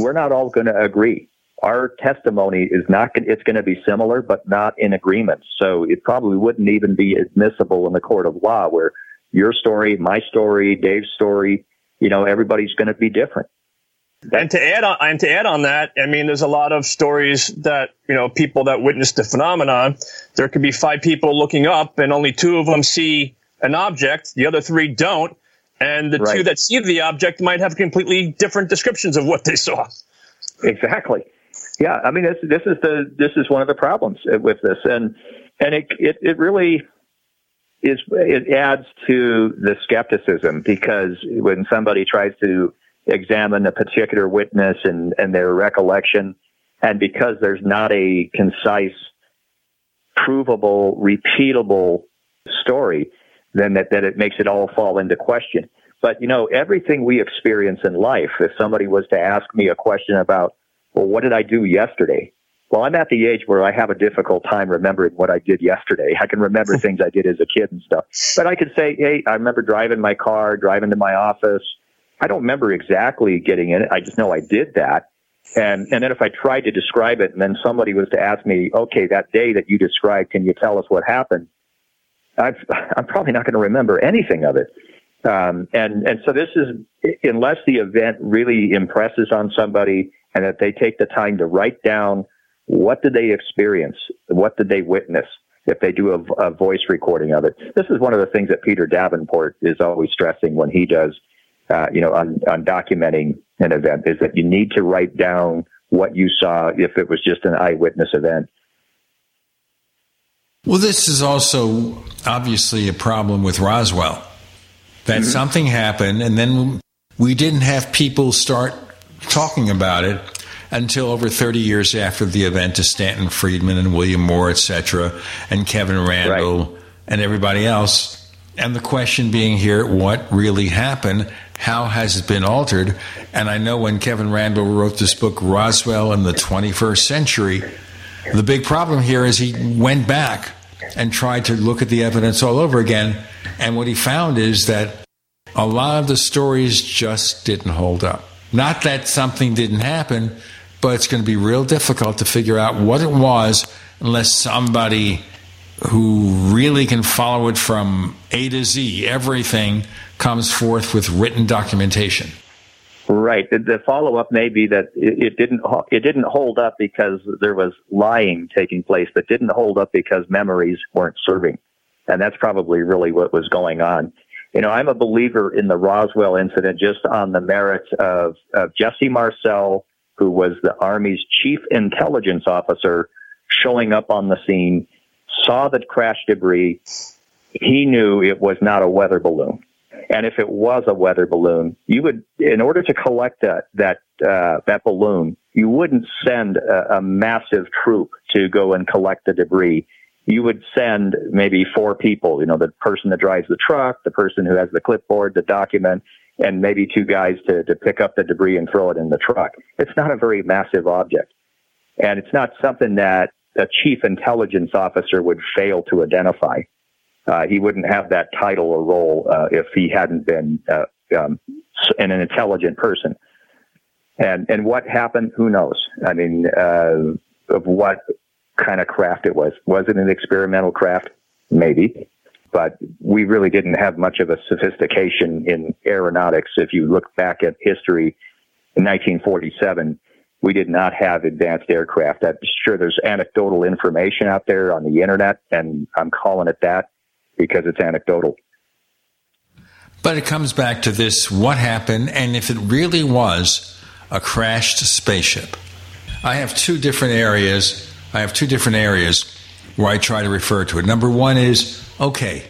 We're not all going to agree. Our testimony is not. It's going to be similar, but not in agreement. So it probably wouldn't even be admissible in the court of law, where your story, my story, Dave's story, you know, everybody's going to be different. And to add on, and to add on that, I mean, there's a lot of stories that you know people that witness the phenomenon. There could be five people looking up, and only two of them see an object. The other three don't, and the Right. two that see the object might have completely different descriptions of what they saw. Exactly. Yeah, I mean this this is the this is one of the problems with this, and and it it, it really is it adds to the skepticism because when somebody tries to examine a particular witness and and their recollection, and because there's not a concise, provable, repeatable story, then that, that it makes it all fall into question. But you know, everything we experience in life, if somebody was to ask me a question about, well, what did I do yesterday? Well, I'm at the age where I have a difficult time remembering what I did yesterday. I can remember things I did as a kid and stuff. But I could say, hey, I remember driving my car, driving to my office. I don't remember exactly getting in it. I just know I did that. And, and then if I tried to describe it and then somebody was to ask me, okay, that day that you described, can you tell us what happened? I've, I'm probably not going to remember anything of it. Um, and, and so this is, unless the event really impresses on somebody and that they take the time to write down what did they experience? What did they witness? If they do a, a voice recording of it, this is one of the things that Peter Davenport is always stressing when he does, uh, you know, on, on documenting an event is that you need to write down what you saw if it was just an eyewitness event. Well, this is also obviously a problem with Roswell. That something happened, and then we didn't have people start talking about it until over 30 years after the event to Stanton Friedman and William Moore, etc., and Kevin Randle and everybody else. And the question being here, what really happened? How has it been altered? And I know when Kevin Randle wrote this book, Roswell in the 21st Century, the big problem here is he went back and tried to look at the evidence all over again. And what he found is that a lot of the stories just didn't hold up. Not that something didn't happen, but it's going to be real difficult to figure out what it was unless somebody who really can follow it from A to Z, everything comes forth with written documentation. Right. The, follow up may be that it, it didn't it didn't hold up because there was lying taking place, but didn't hold up because memories weren't serving, and that's probably really what was going on. You know, I'm a believer in the Roswell incident just on the merits of, of Jesse Marcel, who was the Army's chief intelligence officer, showing up on the scene, saw the crash debris. He knew it was not a weather balloon. And if it was a weather balloon, you would, in order to collect that that uh, that balloon, you wouldn't send a, a massive troop to go and collect the debris. You would send maybe four people. You know, the person that drives the truck, the person who has the clipboard, the document, and maybe two guys to to pick up the debris and throw it in the truck. It's not a very massive object, and it's not something that a chief intelligence officer would fail to identify. Uh, he wouldn't have that title or role uh, if he hadn't been uh, um, an intelligent person. And and what happened? Who knows? I mean, uh, of what kind of craft it was. Was it an experimental craft? Maybe, but we really didn't have much of a sophistication in aeronautics. If you look back at history, in 1947, we did not have advanced aircraft. I'm sure there's anecdotal information out there on the internet, and I'm calling it that because it's anecdotal. But it comes back to this what happened, and if it really was a crashed spaceship. I have two different areas. I have two different areas where I try to refer to it. Number one is okay,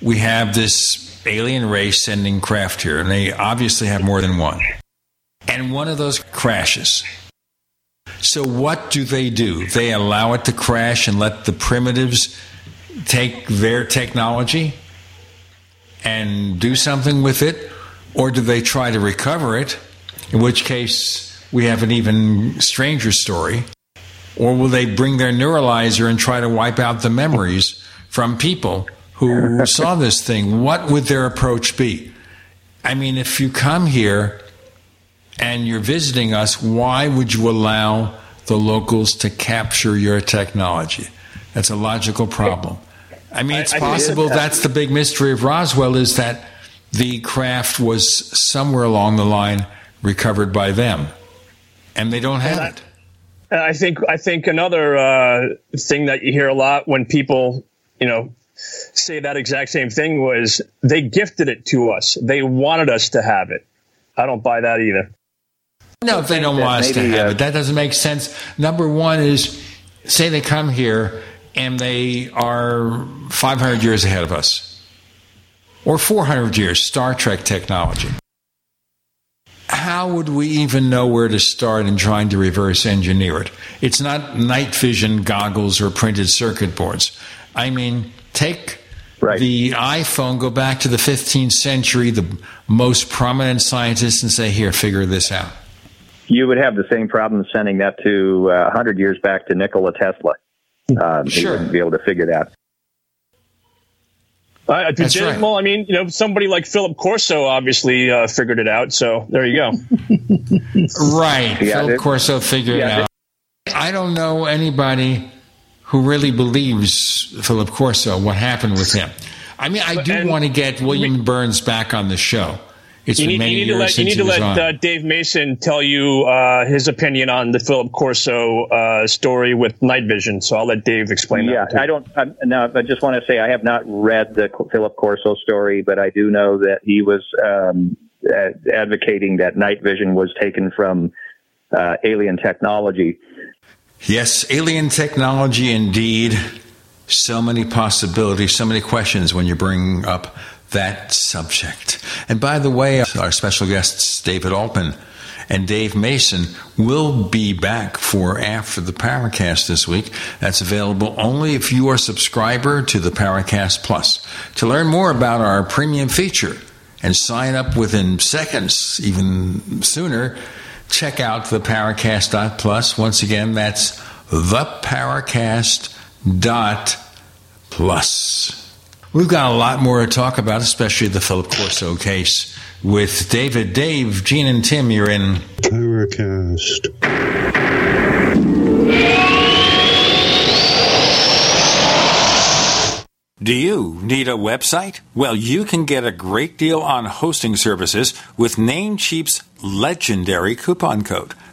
we have this alien race sending craft here, and they obviously have more than one. And one of those crashes. So, what do they do? They allow it to crash and let the primitives take their technology and do something with it? Or do they try to recover it? In which case, we have an even stranger story. Or will they bring their neuralizer and try to wipe out the memories from people who saw this thing? What would their approach be? I mean, if you come here and you're visiting us, why would you allow the locals to capture your technology? That's a logical problem. I mean, it's possible that's the big mystery of Roswell is that the craft was somewhere along the line recovered by them, and they don't have it. And I think I think another uh, thing that you hear a lot when people, you know, say that exact same thing was they gifted it to us. They wanted us to have it. I don't buy that either. No, if they don't want us to have it, that doesn't make sense. Number one is say they come here and they are 500 years ahead of us, or 400 years, Star Trek technology. How would we even know where to start in trying to reverse engineer it? It's not night vision goggles or printed circuit boards. I mean, take right. the iPhone, go back to the 15th century, the most prominent scientists, and say, here, figure this out. You would have the same problem sending that to uh, 100 years back to Nikola Tesla. Um, sure. He wouldn't be able to figure that. Uh, That's right. Well, I mean, you know, somebody like Philip Corso obviously uh, figured it out. So there you go. right, yeah, Philip Corso figured yeah, it out. I don't know anybody who really believes Philip Corso. What happened with him? I mean, I do want to get William we, Birnes back on the show. It's you need, many you need years to let, since you need to let uh, Dave Mason tell you uh, his opinion on the Philip Corso uh, story with night vision. So I'll let Dave explain yeah, that. Yeah, I don't. I'm, no, I just want to say I have not read the Philip Corso story, but I do know that he was um, advocating that night vision was taken from uh, alien technology. Yes, alien technology indeed. So many possibilities, so many questions when you bring up that subject. And by the way, our special guests, David Altman and Dave Mason, will be back for After the Paracast this week. That's available only if you are a subscriber to the Paracast Plus. To learn more about our premium feature and sign up within seconds, even sooner, check out the Paracast.plus. Once again, that's the Paracast.plus. We've got a lot more to talk about, especially the Philip Corso case with David, Dave, Gene, and Tim. You're in Paracast. Do you need a website? Well, you can get a great deal on hosting services with Namecheap's legendary coupon code.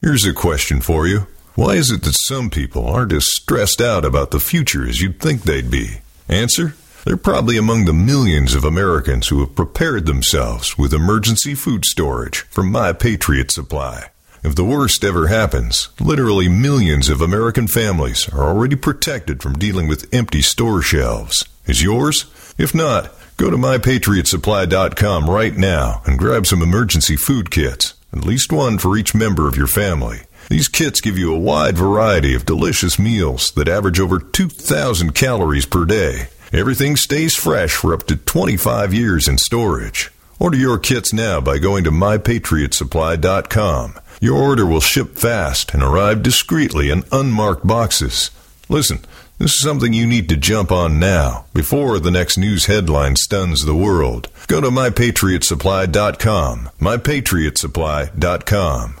Here's a question for you. Why is it that some people aren't as stressed out about the future as you'd think they'd be? Answer? They're probably among the millions of Americans who have prepared themselves with emergency food storage from My Patriot Supply. If the worst ever happens, literally millions of American families are already protected from dealing with empty store shelves. Is yours? If not, go to mypatriotsupply.com right now and grab some emergency food kits at least one for each member of your family. These kits give you a wide variety of delicious meals that average over 2,000 calories per day. Everything stays fresh for up to 25 years in storage. Order your kits now by going to mypatriotsupply.com. Your order will ship fast and arrive discreetly in unmarked boxes. Listen, this is something you need to jump on now, before the next news headline stuns the world. Go to mypatriotsupply.com. mypatriotsupply.com.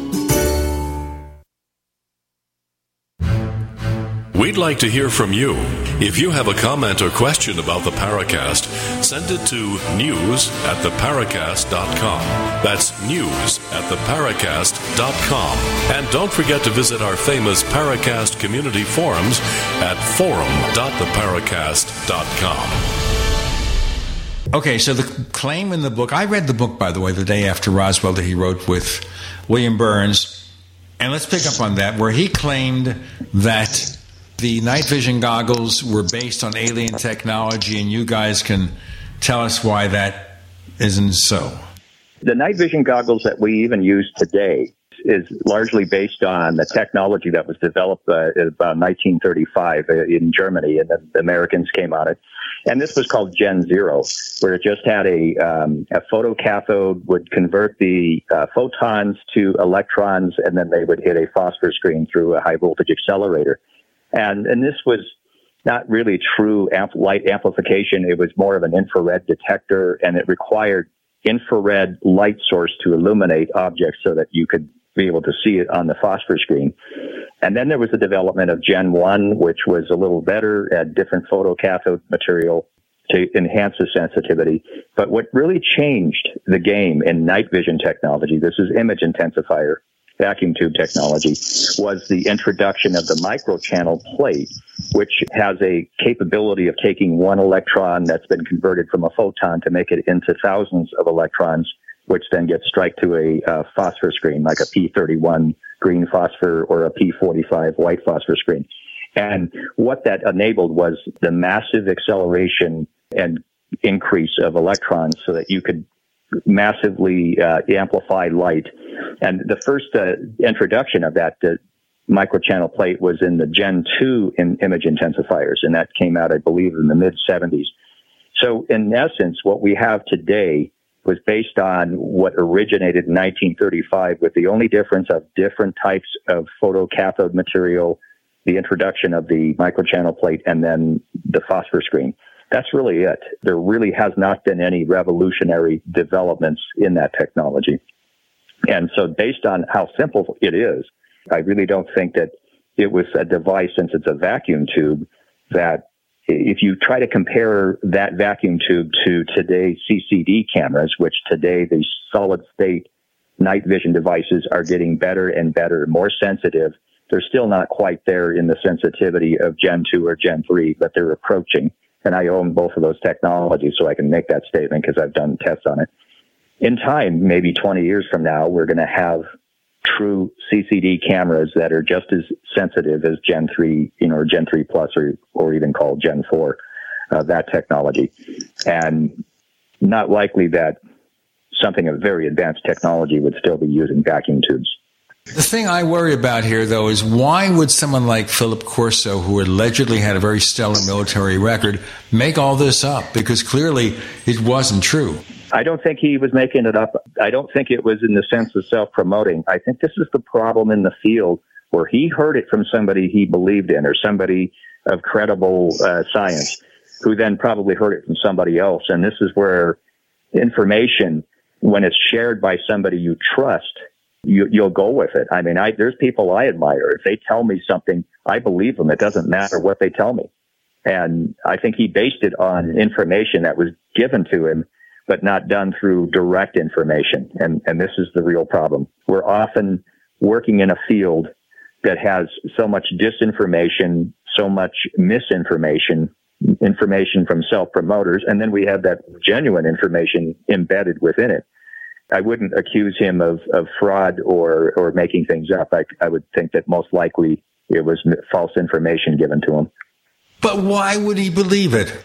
We'd like to hear from you. If you have a comment or question about the Paracast, send it to news at theparacast.com. That's news at theparacast.com. And don't forget to visit our famous Paracast community forums at forum.theparacast.com. Okay, so the claim in the book, I read the book, by the way, the day after Roswell that he wrote with William Birnes. And let's pick up on that, where he claimed that the night vision goggles were based on alien technology, and you guys can tell us why that isn't so. The night vision goggles that we even use today is largely based on the technology that was developed uh, about 1935 uh, in Germany, and the Americans came on it. And this was called Gen Zero, where it just had a, um, a photocathode would convert the uh, photons to electrons, and then they would hit a phosphor screen through a high voltage accelerator. And, and this was not really true amp- light amplification. It was more of an infrared detector and it required infrared light source to illuminate objects so that you could be able to see it on the phosphor screen. And then there was the development of Gen 1, which was a little better at different photocathode material to enhance the sensitivity. But what really changed the game in night vision technology, this is image intensifier, vacuum tube technology was the introduction of the microchannel plate, which has a capability of taking one electron that's been converted from a photon to make it into thousands of electrons, which then gets strike to a uh, phosphor screen, like a P31 green phosphor or a P45 white phosphor screen. And what that enabled was the massive acceleration and increase of electrons so that you could massively uh, amplify light and the first uh, introduction of that uh, microchannel plate was in the Gen 2 in image intensifiers, and that came out, I believe, in the mid 70s. So, in essence, what we have today was based on what originated in 1935, with the only difference of different types of photocathode material, the introduction of the microchannel plate, and then the phosphor screen. That's really it. There really has not been any revolutionary developments in that technology. And so based on how simple it is, I really don't think that it was a device since it's a vacuum tube that if you try to compare that vacuum tube to today's CCD cameras, which today the solid state night vision devices are getting better and better, more sensitive. They're still not quite there in the sensitivity of Gen 2 or Gen 3, but they're approaching. And I own both of those technologies, so I can make that statement because I've done tests on it. In time, maybe 20 years from now, we're going to have true CCD cameras that are just as sensitive as Gen 3, you know, or Gen 3 Plus, or, or even called Gen 4, uh, that technology. And not likely that something of very advanced technology would still be using vacuum tubes. The thing I worry about here, though, is why would someone like Philip Corso, who allegedly had a very stellar military record, make all this up? Because clearly it wasn't true. I don't think he was making it up. I don't think it was in the sense of self promoting. I think this is the problem in the field where he heard it from somebody he believed in or somebody of credible uh, science who then probably heard it from somebody else. And this is where information, when it's shared by somebody you trust, you, you'll go with it. I mean, I, there's people I admire. If they tell me something, I believe them. It doesn't matter what they tell me. And I think he based it on information that was given to him but not done through direct information. And, and this is the real problem. We're often working in a field that has so much disinformation, so much misinformation, information from self promoters, and then we have that genuine information embedded within it. I wouldn't accuse him of, of fraud or, or making things up. I, I would think that most likely it was false information given to him. But why would he believe it?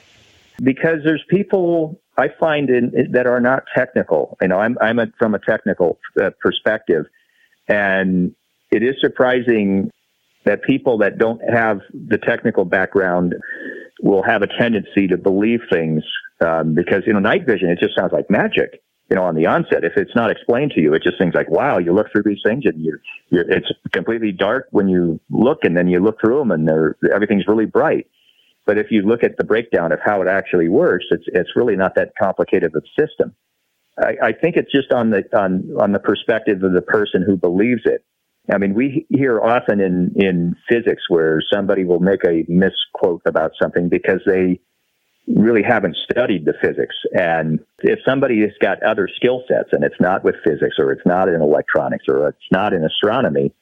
Because there's people I find in, that are not technical. You know, I'm, I'm a, from a technical uh, perspective, and it is surprising that people that don't have the technical background will have a tendency to believe things um, because you know night vision it just sounds like magic. You know, on the onset, if it's not explained to you, it just seems like wow. You look through these things and you, you're, it's completely dark when you look, and then you look through them, and they're everything's really bright. But if you look at the breakdown of how it actually works, it's it's really not that complicated of a system. I, I think it's just on the on on the perspective of the person who believes it. I mean, we hear often in in physics where somebody will make a misquote about something because they really haven't studied the physics. And if somebody has got other skill sets and it's not with physics or it's not in electronics or it's not in astronomy,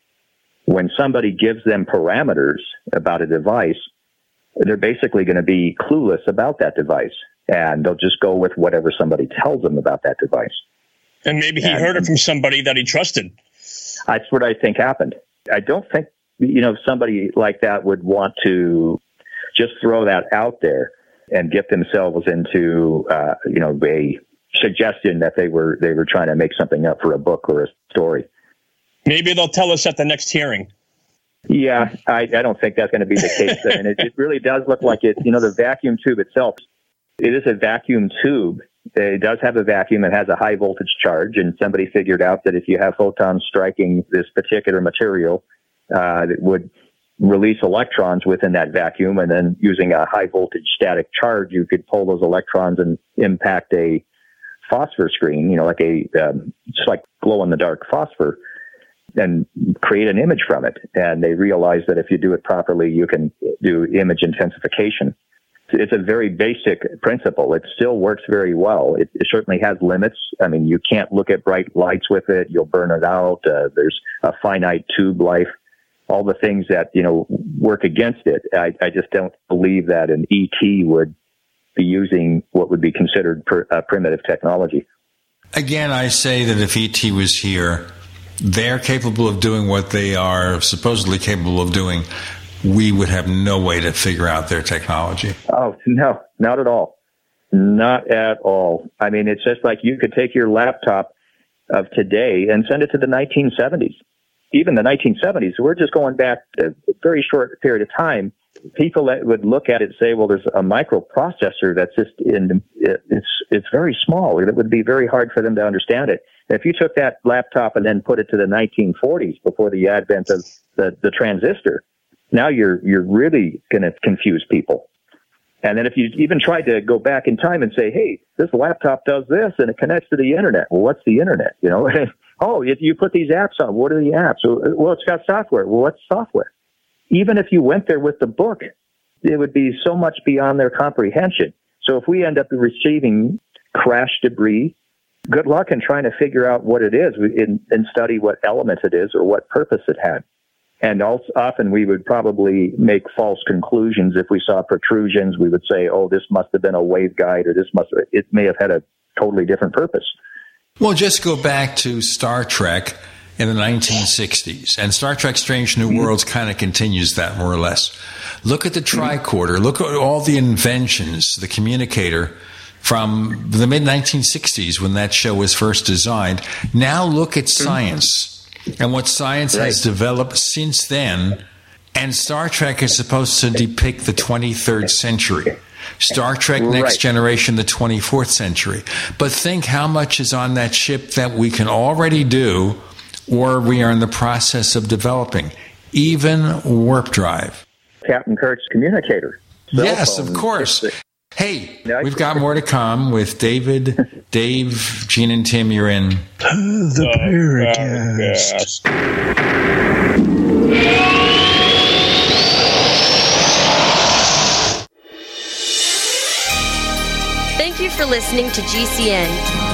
when somebody gives them parameters about a device, they're basically going to be clueless about that device and they'll just go with whatever somebody tells them about that device. And maybe he and, heard it from somebody that he trusted. That's what I think happened. I don't think, you know, somebody like that would want to just throw that out there and get themselves into, uh, you know, a suggestion that they were, they were trying to make something up for a book or a story. Maybe they'll tell us at the next hearing. Yeah, I, I don't think that's going to be the case. and it, it really does look like it. You know, the vacuum tube itself, it is a vacuum tube. It does have a vacuum. It has a high voltage charge, and somebody figured out that if you have photons striking this particular material, uh, it would release electrons within that vacuum, and then using a high voltage static charge, you could pull those electrons and impact a phosphor screen. You know, like a um, just like glow in the dark phosphor and create an image from it. And they realize that if you do it properly, you can do image intensification. It's a very basic principle. It still works very well. It, it certainly has limits. I mean, you can't look at bright lights with it. You'll burn it out. Uh, there's a finite tube life. All the things that, you know, work against it. I, I just don't believe that an ET would be using what would be considered per, uh, primitive technology. Again, I say that if ET was here, they're capable of doing what they are supposedly capable of doing, we would have no way to figure out their technology. Oh, no, not at all. Not at all. I mean, it's just like you could take your laptop of today and send it to the 1970s. Even the 1970s, we're just going back a very short period of time. People that would look at it say, well, there's a microprocessor that's just in, it's, it's very small. It would be very hard for them to understand it. If you took that laptop and then put it to the 1940s before the advent of the, the transistor, now you're you're really going to confuse people. And then if you even tried to go back in time and say, "Hey, this laptop does this and it connects to the internet," well, what's the internet? You know, Oh, if you put these apps on, what are the apps? Well, it's got software. Well, what's software? Even if you went there with the book, it would be so much beyond their comprehension. So if we end up receiving crash debris, good luck in trying to figure out what it is and, study what element it is or what purpose it had. And also, often we would probably make false conclusions. If we saw protrusions, we would say, oh, this must have been a waveguide or this must, it may have had a totally different purpose. Well, just go back to Star Trek in the 1960s. And Star Trek Strange New mm-hmm. Worlds kind of continues that more or less. Look at the mm-hmm. tricorder. Look at all the inventions, the communicator from the mid 1960s when that show was first designed. Now look at mm-hmm. science and what science right. has developed since then. And Star Trek is supposed to depict the 23rd century. Star Trek Next right. Generation, the 24th century. But think how much is on that ship that we can already do or we are in the process of developing, even warp drive. Captain Kirk's communicator. yes, of course. Hey, we've got more to come with David, Dave, Gene, and Tim. You're in the Paracast. Thank you for listening to GCN.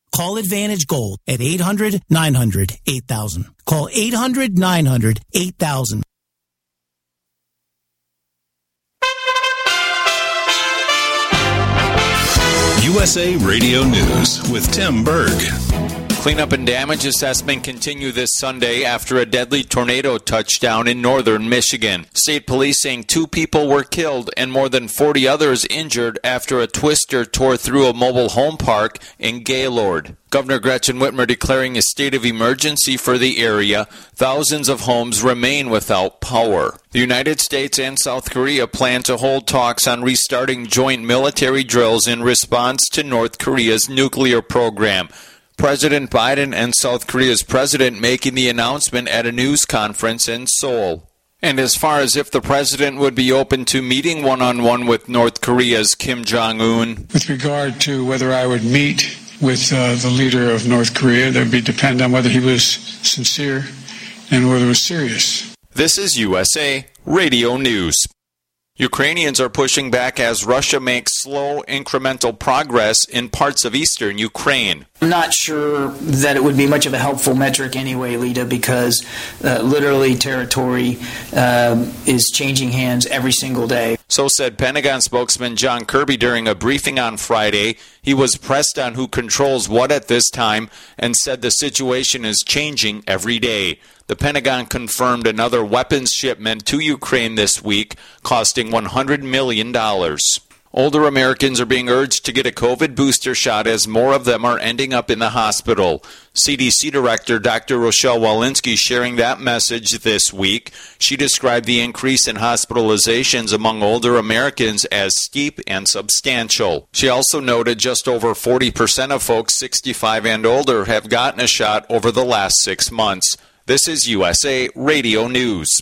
Call Advantage Gold at 800 900 8000. Call 800 900 8000. USA Radio News with Tim Berg. Cleanup and damage assessment continue this Sunday after a deadly tornado touched down in northern Michigan. State police saying two people were killed and more than 40 others injured after a twister tore through a mobile home park in Gaylord. Governor Gretchen Whitmer declaring a state of emergency for the area. Thousands of homes remain without power. The United States and South Korea plan to hold talks on restarting joint military drills in response to North Korea's nuclear program. President Biden and South Korea's president making the announcement at a news conference in Seoul. And as far as if the president would be open to meeting one on one with North Korea's Kim Jong un. With regard to whether I would meet with uh, the leader of North Korea. That would be depend on whether he was sincere and whether it was serious. This is USA Radio News. Ukrainians are pushing back as Russia makes slow, incremental progress in parts of eastern Ukraine. I'm not sure that it would be much of a helpful metric anyway, Lita, because uh, literally territory um, is changing hands every single day. So said Pentagon spokesman John Kirby during a briefing on Friday. He was pressed on who controls what at this time and said the situation is changing every day. The Pentagon confirmed another weapons shipment to Ukraine this week, costing $100 million. Older Americans are being urged to get a COVID booster shot as more of them are ending up in the hospital. CDC Director Dr. Rochelle Walensky sharing that message this week. She described the increase in hospitalizations among older Americans as steep and substantial. She also noted just over 40% of folks 65 and older have gotten a shot over the last six months. This is USA Radio News.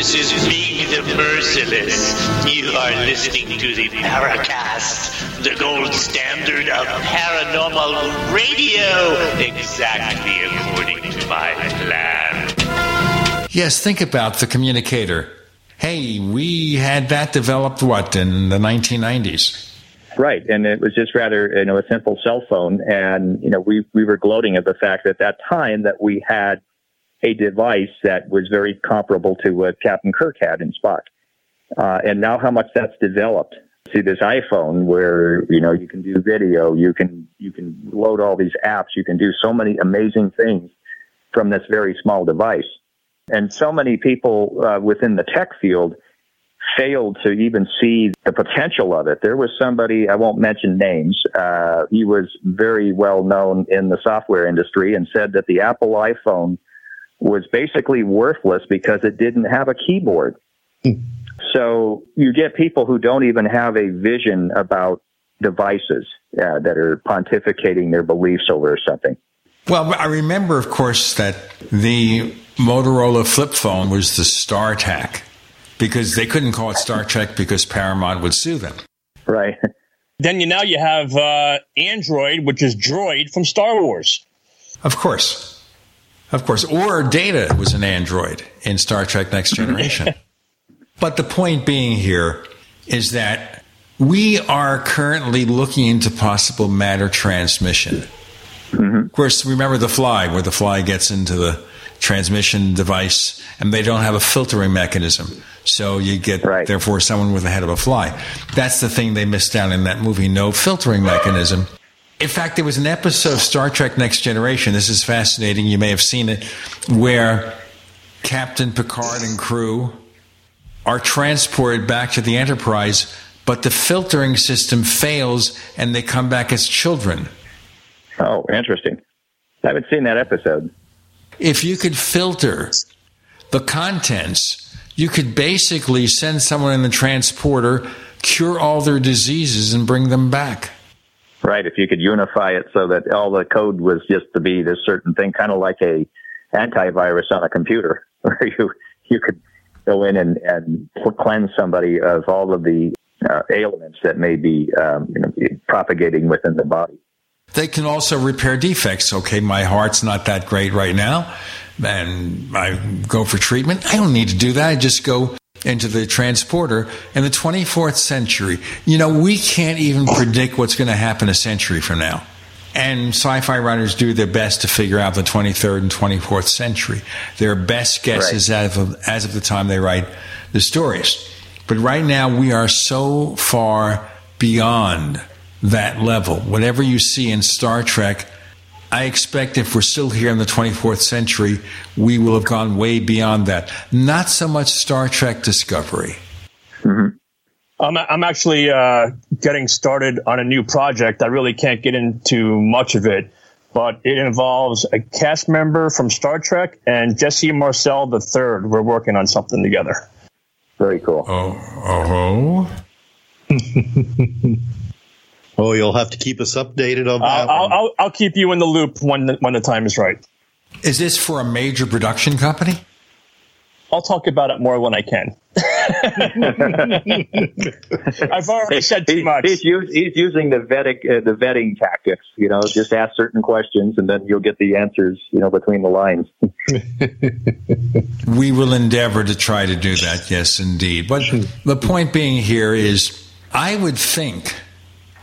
This is me, the Merciless. You are listening to the Paracast, the gold standard of paranormal radio, exactly according to my plan. Yes, think about the communicator. Hey, we had that developed, what, in the 1990s? Right, and it was just rather, you know, a simple cell phone, and you know, we we were gloating at the fact at that time that we had a device that was very comparable to what Captain Kirk had in Spock. Uh, and now how much that's developed. See this iPhone where, you know, you can do video, you can, you can load all these apps, you can do so many amazing things from this very small device. And so many people uh, within the tech field failed to even see the potential of it. There was somebody, I won't mention names, uh, he was very well known in the software industry and said that the Apple iPhone was basically worthless because it didn't have a keyboard. So you get people who don't even have a vision about devices uh, that are pontificating their beliefs over something. Well, I remember, of course, that the Motorola flip phone was the StarTAC because they couldn't call it Star Trek because Paramount would sue them. Right. Then you now you have uh, Android, which is Droid from Star Wars. Of course. Of course. Or Data was an android in Star Trek Next Generation. but the point being here is that we are currently looking into possible matter transmission. Mm-hmm. Of course, remember the fly, where the fly gets into the transmission device and they don't have a filtering mechanism. So you get, right. therefore, someone with the head of a fly. That's the thing they missed out in that movie no filtering mechanism. In fact, there was an episode of Star Trek Next Generation. This is fascinating. You may have seen it, where Captain Picard and crew are transported back to the Enterprise, but the filtering system fails and they come back as children. Oh, interesting. I haven't seen that episode. If you could filter the contents, you could basically send someone in the transporter, cure all their diseases, and bring them back. Right. If you could unify it so that all the code was just to be this certain thing, kind of like a antivirus on a computer, where you you could go in and, and cleanse somebody of all of the uh, ailments that may be um, you know, propagating within the body. They can also repair defects. Okay, my heart's not that great right now, and I go for treatment. I don't need to do that. I just go into the transporter in the 24th century. You know, we can't even predict what's going to happen a century from now. And sci fi writers do their best to figure out the 23rd and 24th century. Their best guesses right. as, of, as of the time they write the stories. But right now, we are so far beyond that level. Whatever you see in Star Trek, I expect if we're still here in the 24th century, we will have gone way beyond that. Not so much Star Trek Discovery. Mm-hmm. I'm, I'm actually uh, getting started on a new project. I really can't get into much of it, but it involves a cast member from Star Trek and Jesse Marcel III. We're working on something together. Very cool. Oh, oh. Oh, you'll have to keep us updated on that. I'll, I'll, I'll, keep you in the loop when the, when the time is right. Is this for a major production company? I'll talk about it more when I can. I've already said too much. He's, he's, he's using the vetting uh, the vetting tactics. You know, just ask certain questions, and then you'll get the answers. You know, between the lines. we will endeavor to try to do that. Yes, indeed. But the point being here is, I would think, and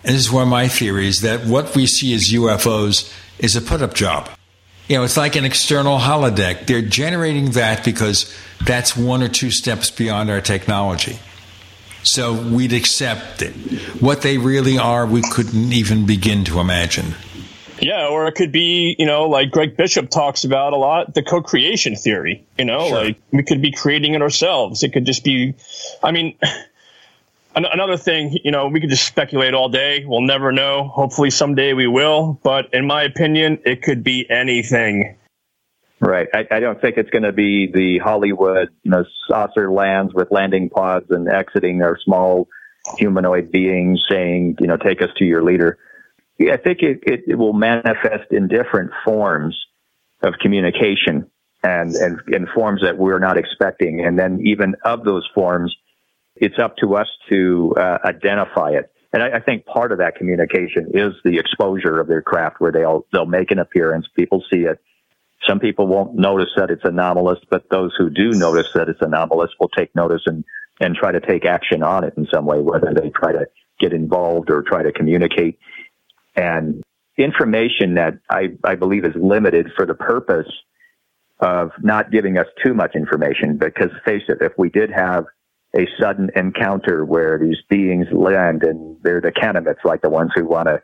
this is one of my theories, that what we see as UFOs is a put-up job. You know, it's like an external holodeck. They're generating that because that's one or two steps beyond our technology. So we'd accept it. What they really are, we couldn't even begin to imagine. Yeah, or it could be, you know, like Greg Bishop talks about a lot, the co-creation theory. You know, sure. like we could be creating it ourselves. It could just be, I mean, another thing, you know, we could just speculate all day. We'll never know. Hopefully someday we will. But in my opinion, it could be anything. Right. I, I don't think it's going to be the Hollywood, you know, saucer lands with landing pods and exiting our small humanoid beings saying, you know, take us to your leader. Yeah, I think it, it, it will manifest in different forms of communication and, and in forms that we're not expecting. And then even of those forms, it's up to us to uh, identify it. And I, I, think part of that communication is the exposure of their craft where they'll, they'll make an appearance. People see it. Some people won't notice that it's anomalous, but those who do notice that it's anomalous will take notice and, and try to take action on it in some way, whether they try to get involved or try to communicate. And information that I, I believe is limited for the purpose of not giving us too much information, because face it, if we did have a sudden encounter where these beings land and they're the Kanamits, like the ones who want to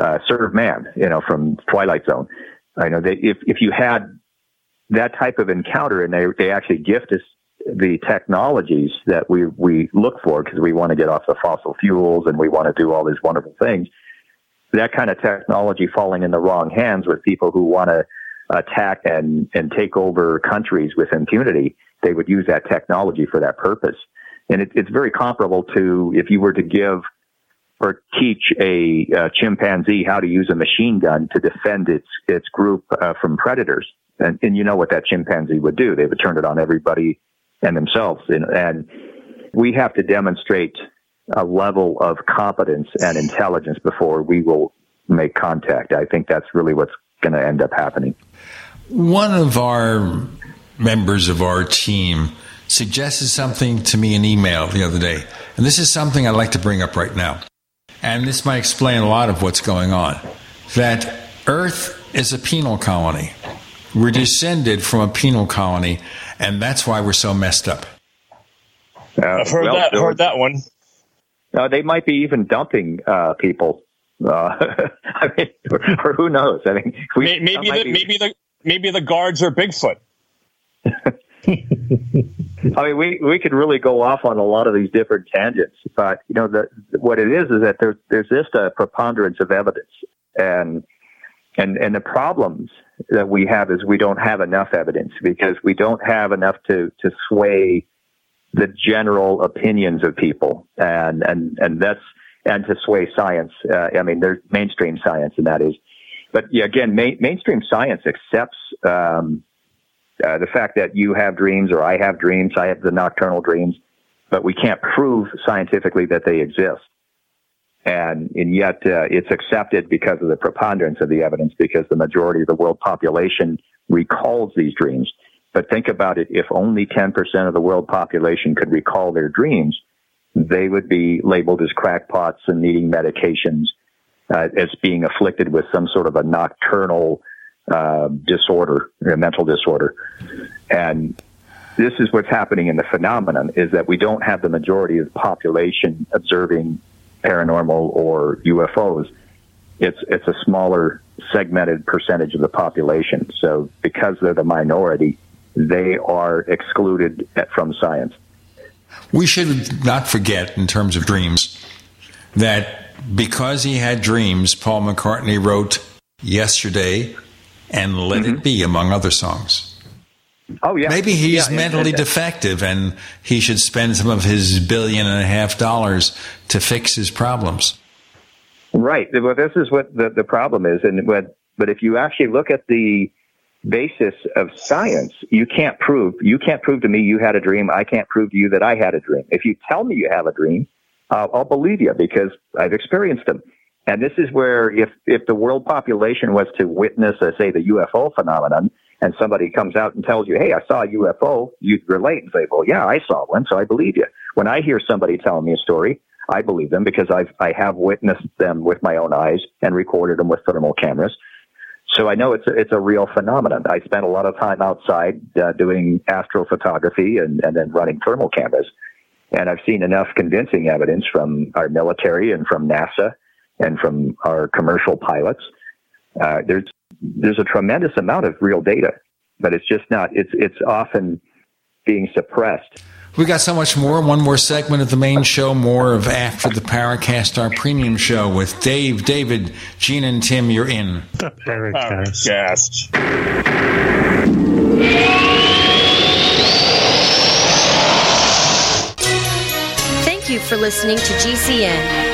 uh, serve man, you know, from Twilight Zone. I know that if, if you had that type of encounter and they, they actually gift us the technologies that we, we look for because we want to get off the fossil fuels and we want to do all these wonderful things. That kind of technology falling in the wrong hands with people who want to attack and, and take over countries with impunity, they would use that technology for that purpose. And it, it's very comparable to if you were to give or teach a, a, chimpanzee how to use a machine gun to defend its its group uh, from predators. And, and, you know what that chimpanzee would do? They would turn it on everybody and themselves. And, and we have to demonstrate a level of competence and intelligence before we will make contact. I think that's really what's going to end up happening. One of our members of our team suggested something to me in email the other day. And this is something I'd like to bring up right now. And this might explain a lot of what's going on. That Earth is a penal colony. We're descended from a penal colony, and that's why we're so messed up. Uh, I've heard well, that. Heard that one. Uh, they might be even dumping uh, people. Uh, I mean, or, or, who knows? I mean, we, maybe the, be... maybe the maybe the guards are Bigfoot. I mean, we we could really go off on a lot of these different tangents, but you know, the, what it is is that there's there's just a preponderance of evidence, and and and the problems that we have is we don't have enough evidence because we don't have enough to to sway the general opinions of people, and and and that's and to sway science. Uh, I mean, there's mainstream science, and that is, but yeah, again, mainstream science accepts. Um, uh, the fact that you have dreams or I have dreams, I have the nocturnal dreams, but we can't prove scientifically that they exist. And, and yet uh, it's accepted because of the preponderance of the evidence because the majority of the world population recalls these dreams. But think about it. If only 10% of the world population could recall their dreams, they would be labeled as crackpots and needing medications, uh, as being afflicted with some sort of a nocturnal uh, disorder, a mental disorder. And this is what's happening in the phenomenon is that we don't have the majority of the population observing paranormal or UFOs. It's, it's a smaller segmented percentage of the population. So because they're the minority, they are excluded from science. We should not forget, in terms of dreams, that because he had dreams, Paul McCartney wrote yesterday, and Let mm-hmm. It Be, among other songs. Oh yeah. Maybe he's yeah, mentally yeah, yeah. defective, and he should spend some of his billion and a half dollars to fix his problems. Right. Well, this is what the, the problem is, and what, but if you actually look at the basis of science, you can't prove, you can't prove to me you had a dream. I can't prove to you that I had a dream. If you tell me you have a dream, uh, I'll believe you because I've experienced them. And this is where if, if the world population was to witness, say, the UFO phenomenon, and somebody comes out and tells you, hey, I saw a UFO, you'd relate and say, well, yeah, I saw one, so I believe you. When I hear somebody telling me a story, I believe them because I've, I have witnessed them with my own eyes and recorded them with thermal cameras. So I know it's a, it's a real phenomenon. I spent a lot of time outside uh, doing astrophotography and, and then running thermal cameras. And I've seen enough convincing evidence from our military and from NASA and from our commercial pilots. Uh, there's there's a tremendous amount of real data, but it's just not. It's it's often being suppressed. We got so much more. One more segment of the main show. More of after the Paracast, our premium show with Dave, David, Gene, and Tim. You're in the Paracast. Thank you for listening to GCN.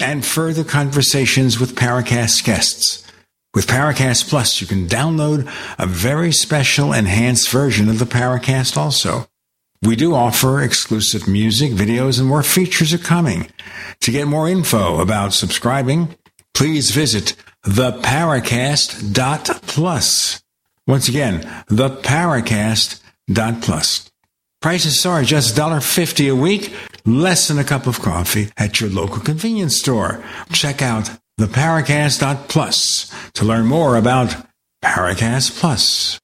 and further conversations with Paracast guests. With Paracast Plus, you can download a very special enhanced version of the Paracast also. We do offer exclusive music, videos, and more features are coming. To get more info about subscribing, please visit theparacast.plus. Once again, theparacast.plus. Prices are just $1.50 a week, less than a cup of coffee at your local convenience store. Check out theparacast.plus to learn more about Paracast Plus.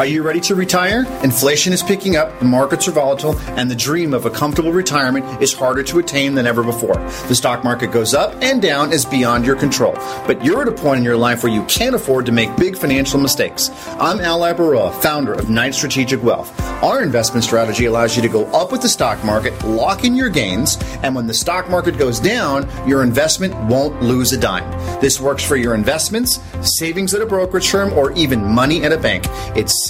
Are you ready to retire? Inflation is picking up, the markets are volatile, and the dream of a comfortable retirement is harder to attain than ever before. The stock market goes up and down is beyond your control. But you're at a point in your life where you can't afford to make big financial mistakes. I'm Al Labaroa, founder of Knight Strategic Wealth. Our investment strategy allows you to go up with the stock market, lock in your gains, and when the stock market goes down, your investment won't lose a dime. This works for your investments, savings at a brokerage firm, or even money at a bank. It's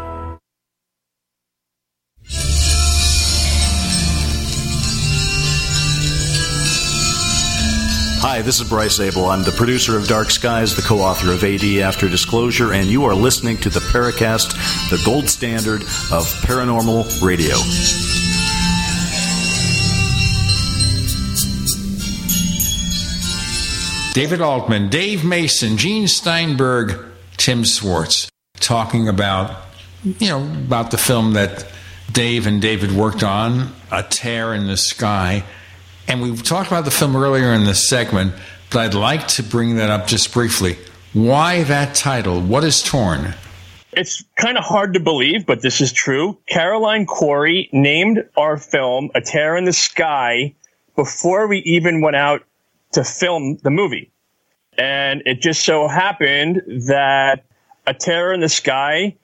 Hi, this is Bryce Zabel. I'm the producer of Dark Skies, the co author of AD After Disclosure, and you are listening to the Paracast, the gold standard of paranormal radio. David Altman, Dave Mason, Gene Steinberg, Tim Swartz, talking about, you know, about the film that Dave and David worked on, A Tear in the Sky. And we talked about the film earlier in this segment, but I'd like to bring that up just briefly. Why that title? What is torn? It's kind of hard to believe, but this is true. Caroline Cory named our film A Tear in the Sky before we even went out to film the movie. And it just so happened that A Tear in the Sky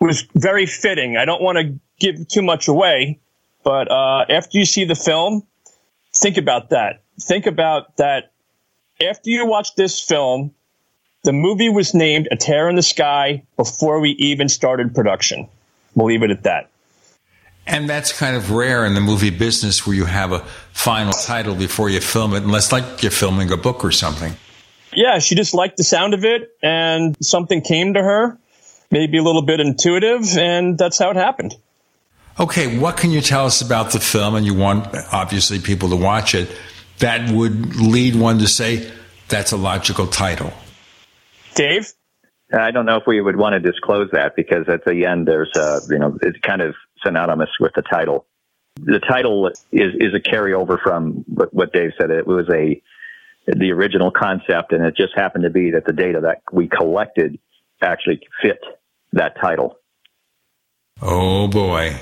was very fitting. I don't want to give too much away, but uh, after you see the film, think about that. Think about that. After you watch this film, the movie was named A Tear in the Sky before we even started production. We'll leave it at that. And that's kind of rare in the movie business where you have a final title before you film it, unless like you're filming a book or something. Yeah, she just liked the sound of it and something came to her, maybe a little bit intuitive, and that's how it happened. Okay, what can you tell us about the film? And you want, obviously, people to watch it. That would lead one to say that's a logical title. Dave? I don't know if we would want to disclose that because at the end there's a, you know, it's kind of synonymous with the title. The title is, is a carryover from what Dave said. It was a, the original concept and it just happened to be that the data that we collected actually fit that title. Oh boy.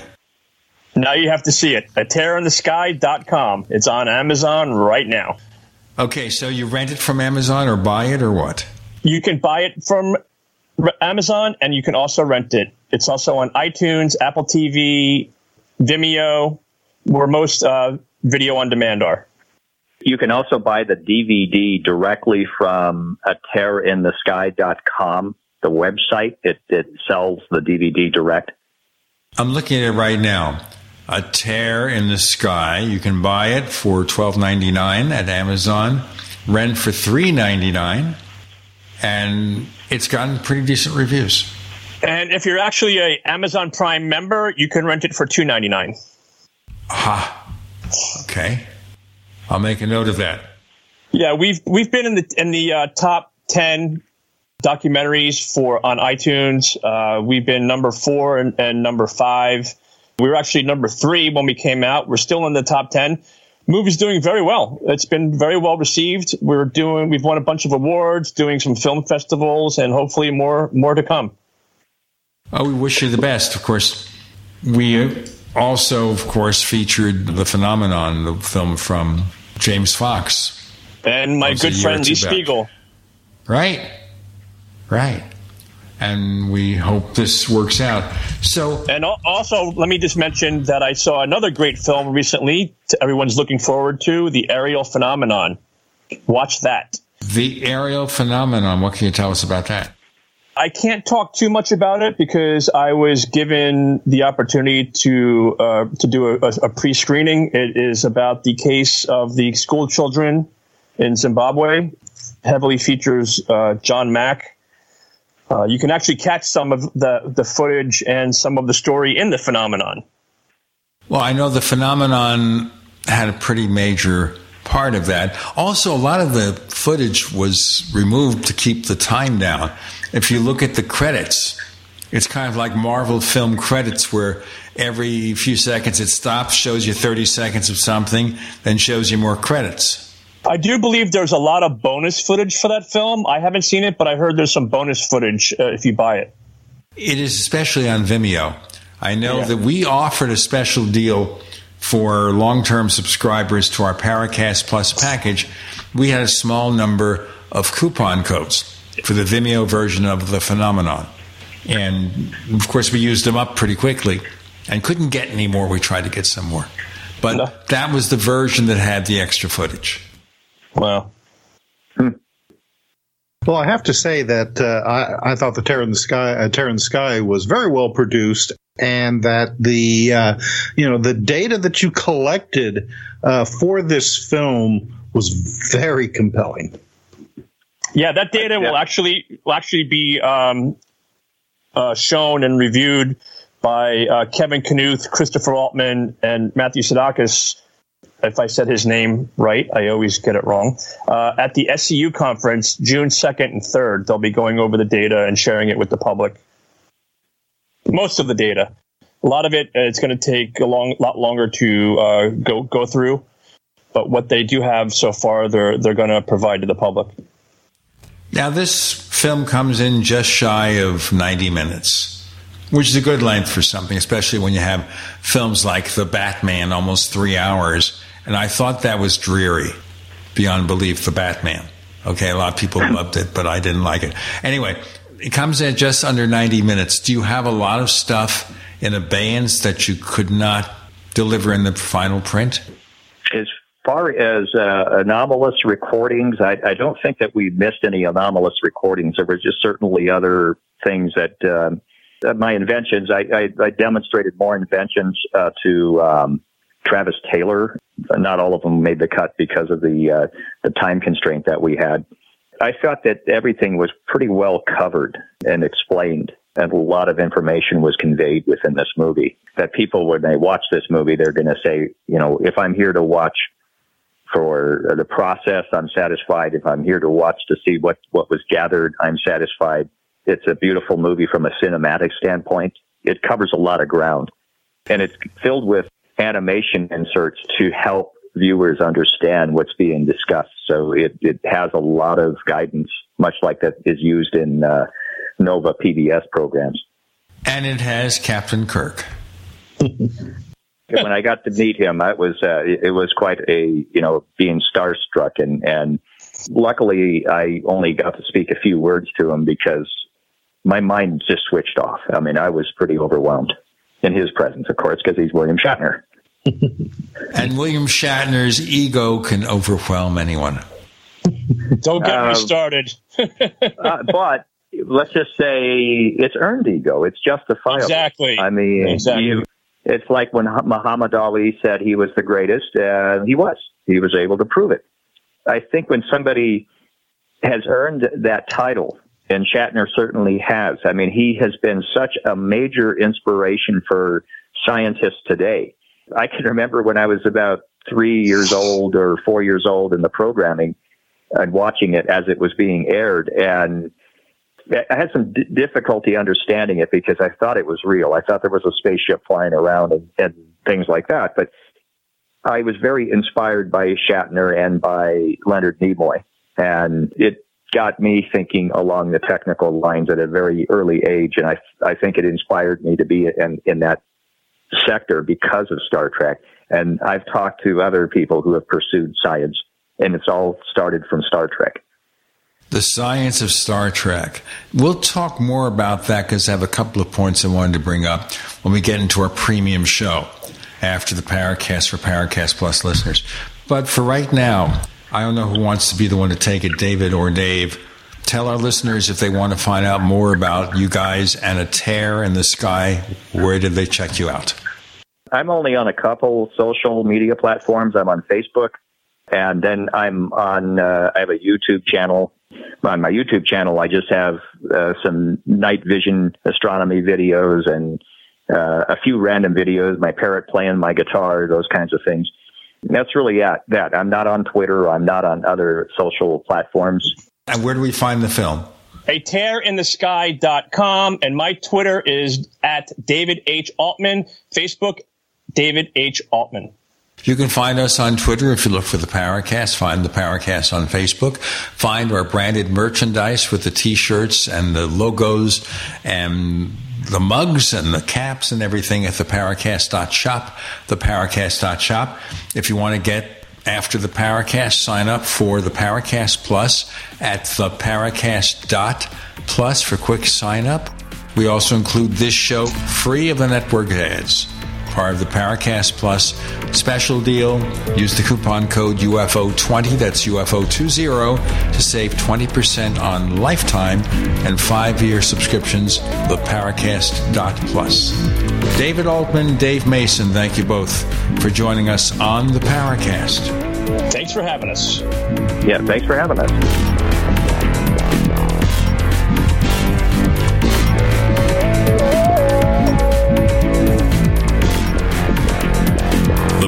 Now you have to see it. A tearinthesky.com. It's on Amazon right now. Okay, so you rent it from Amazon or buy it or what? You can buy it from Amazon and you can also rent it. It's also on iTunes, Apple TV, Vimeo, where most uh, video on demand are. You can also buy the DVD directly from a tearinthesky.com, the website. It, it sells the DVD direct. I'm looking at it right now. A Tear in the Sky. You can buy it for $12.99 at Amazon, rent for $3.99, and it's gotten pretty decent reviews. And if you're actually a Amazon Prime member, you can rent it for $2.99. Aha. Okay. I'll make a note of that. Yeah, we've we've been in the in the uh, top ten documentaries for on iTunes. Uh, we've been number four and, and, number five. We were actually number three when we came out. We're still in the top ten. Movie's doing very well. It's been very well received. We're doing. We've won a bunch of awards, doing some film festivals, and hopefully more more to come. Oh, we wish you the best. Of course, we also, of course, featured the phenomenon, the film from James Fox. And my good friend Lee Spiegel. Right. Right. And we hope this works out. So, and also, let me just mention that I saw another great film recently. Everyone's looking forward to the Ariel Phenomenon. Watch that. The Ariel Phenomenon. What can you tell us about that? I can't talk too much about it because I was given the opportunity to uh, to do a, a, pre-screening. It is about the case of the school children in Zimbabwe. Heavily features uh, John Mack. Uh, you can actually catch some of the the footage and some of the story in the phenomenon. Well, I know the phenomenon had a pretty major part of that. Also, a lot of the footage was removed to keep the time down. If you look at the credits, it's kind of like Marvel film credits where every few seconds it stops, shows you 30 seconds of something, then shows you more credits. I do believe there's a lot of bonus footage for that film. I haven't seen it, but I heard there's some bonus footage uh, if you buy it. It is especially on Vimeo. I know yeah. that we offered a special deal for long term subscribers to our Paracast Plus package, we had a small number of coupon codes for the Vimeo version of the phenomenon. And of course, we used them up pretty quickly and couldn't get any more. We tried to get some more. But no. that was the version that had the extra footage. Wow. Hmm. Well, I have to say that uh, I, I, thought the Terror in the Sky, uh, the Sky was very well produced, and that the uh, you know the data that you collected uh, for this film was very compelling. Yeah, that data will actually will actually be um, uh, shown and reviewed by uh, Kevin Knuth, Christopher Altman, and Matthew Psathakis if I said his name right, I always get it wrong. Uh, at the SCU conference, June 2nd and 3rd, they'll be going over the data and sharing it with the public. Most of the data. A lot of it, uh, it's going to take a long, lot longer to uh, go go through, but what they do have so far, they're they're going to provide to the public. Now, this film comes in just shy of 90 minutes which is a good length for something, especially when you have films like The Batman, almost three hours. And I thought that was dreary beyond belief, The Batman. Okay, a lot of people loved it, but I didn't like it. Anyway, it comes in just under 90 minutes. Do you have a lot of stuff in abeyance that you could not deliver in the final print? As far as uh, anomalous recordings, I, I, don't think that we missed any anomalous recordings. There were just certainly other things that. Um, uh, my inventions, I, I, I, demonstrated more inventions uh, to um, Travis Taylor. Not all of them made the cut because of the uh, the time constraint that we had. I thought that everything was pretty well covered and explained, and a lot of information was conveyed within this movie. That people, when they watch this movie, they're going to say, you know, if I'm here to watch for the process, I'm satisfied. If I'm here to watch to see what what was gathered, I'm satisfied. It's a beautiful movie from a cinematic standpoint. It covers a lot of ground and it's filled with animation inserts to help viewers understand what's being discussed. So it, it has a lot of guidance, much like that is used in uh, Nova PBS programs. And it has Captain Kirk. when I got to meet him, it was uh, it was quite a you know being starstruck and and luckily I only got to speak a few words to him because my mind just switched off. I mean, I was pretty overwhelmed in his presence, of course, because he's William Shatner. and William Shatner's ego can overwhelm anyone. Don't get uh, me started. uh, but let's just say it's earned ego. It's justifiable. Exactly. I mean, exactly. You, it's like when Muhammad Ali said he was the greatest, and uh, he was. He was able to prove it. I think when somebody has earned that title and Shatner certainly has. I mean, he has been such a major inspiration for scientists today. I can remember when I was about three years old or four years old in the programming and watching it as it was being aired. And I had some d- difficulty understanding it because I thought it was real. I thought there was a spaceship flying around and, and things like that. But I was very inspired by Shatner and by Leonard Nimoy. And it got me thinking along the technical lines at a very early age, and I I think it inspired me to be in in that sector because of Star Trek. And I've talked to other people who have pursued science, and it's all started from Star Trek. The science of Star Trek. We'll talk more about that because I have a couple of points I wanted to bring up when we get into our premium show after the Paracast for Paracast Plus listeners. But for right now, I don't know who wants to be the one to take it, David or Dave. Tell our listeners if they want to find out more about you guys and a tear in the sky, where did they check you out? I'm only on a couple social media platforms. I'm on Facebook, and then I'm on. Uh, I have a YouTube channel. On my YouTube channel, I just have uh, some night vision astronomy videos and uh, a few random videos. My parrot playing my guitar, those kinds of things that's really at that. I'm not on Twitter. I'm not on other social platforms. And where do we find the film? A tearinthesky.com. And my Twitter is at David H. Altman. Facebook, David H. Altman. You can find us on Twitter if you look for the Paracast. Find the Paracast on Facebook. Find our branded merchandise with the T-shirts and the logos and the mugs and the caps and everything at the Paracast.shop, the Paracast.shop. If you want to get after the Paracast, sign up for the Paracast Plus at the Paracast.plus for quick sign up. We also include this show free of the network ads part of the Paracast Plus special deal. Use the coupon code UFO20, that's UFO20, to save 20% on lifetime and five year subscriptions, the Paracast.plus. David Altman, Dave Mason, thank you both for joining us on the Paracast. Thanks for having us. Yeah, thanks for having us.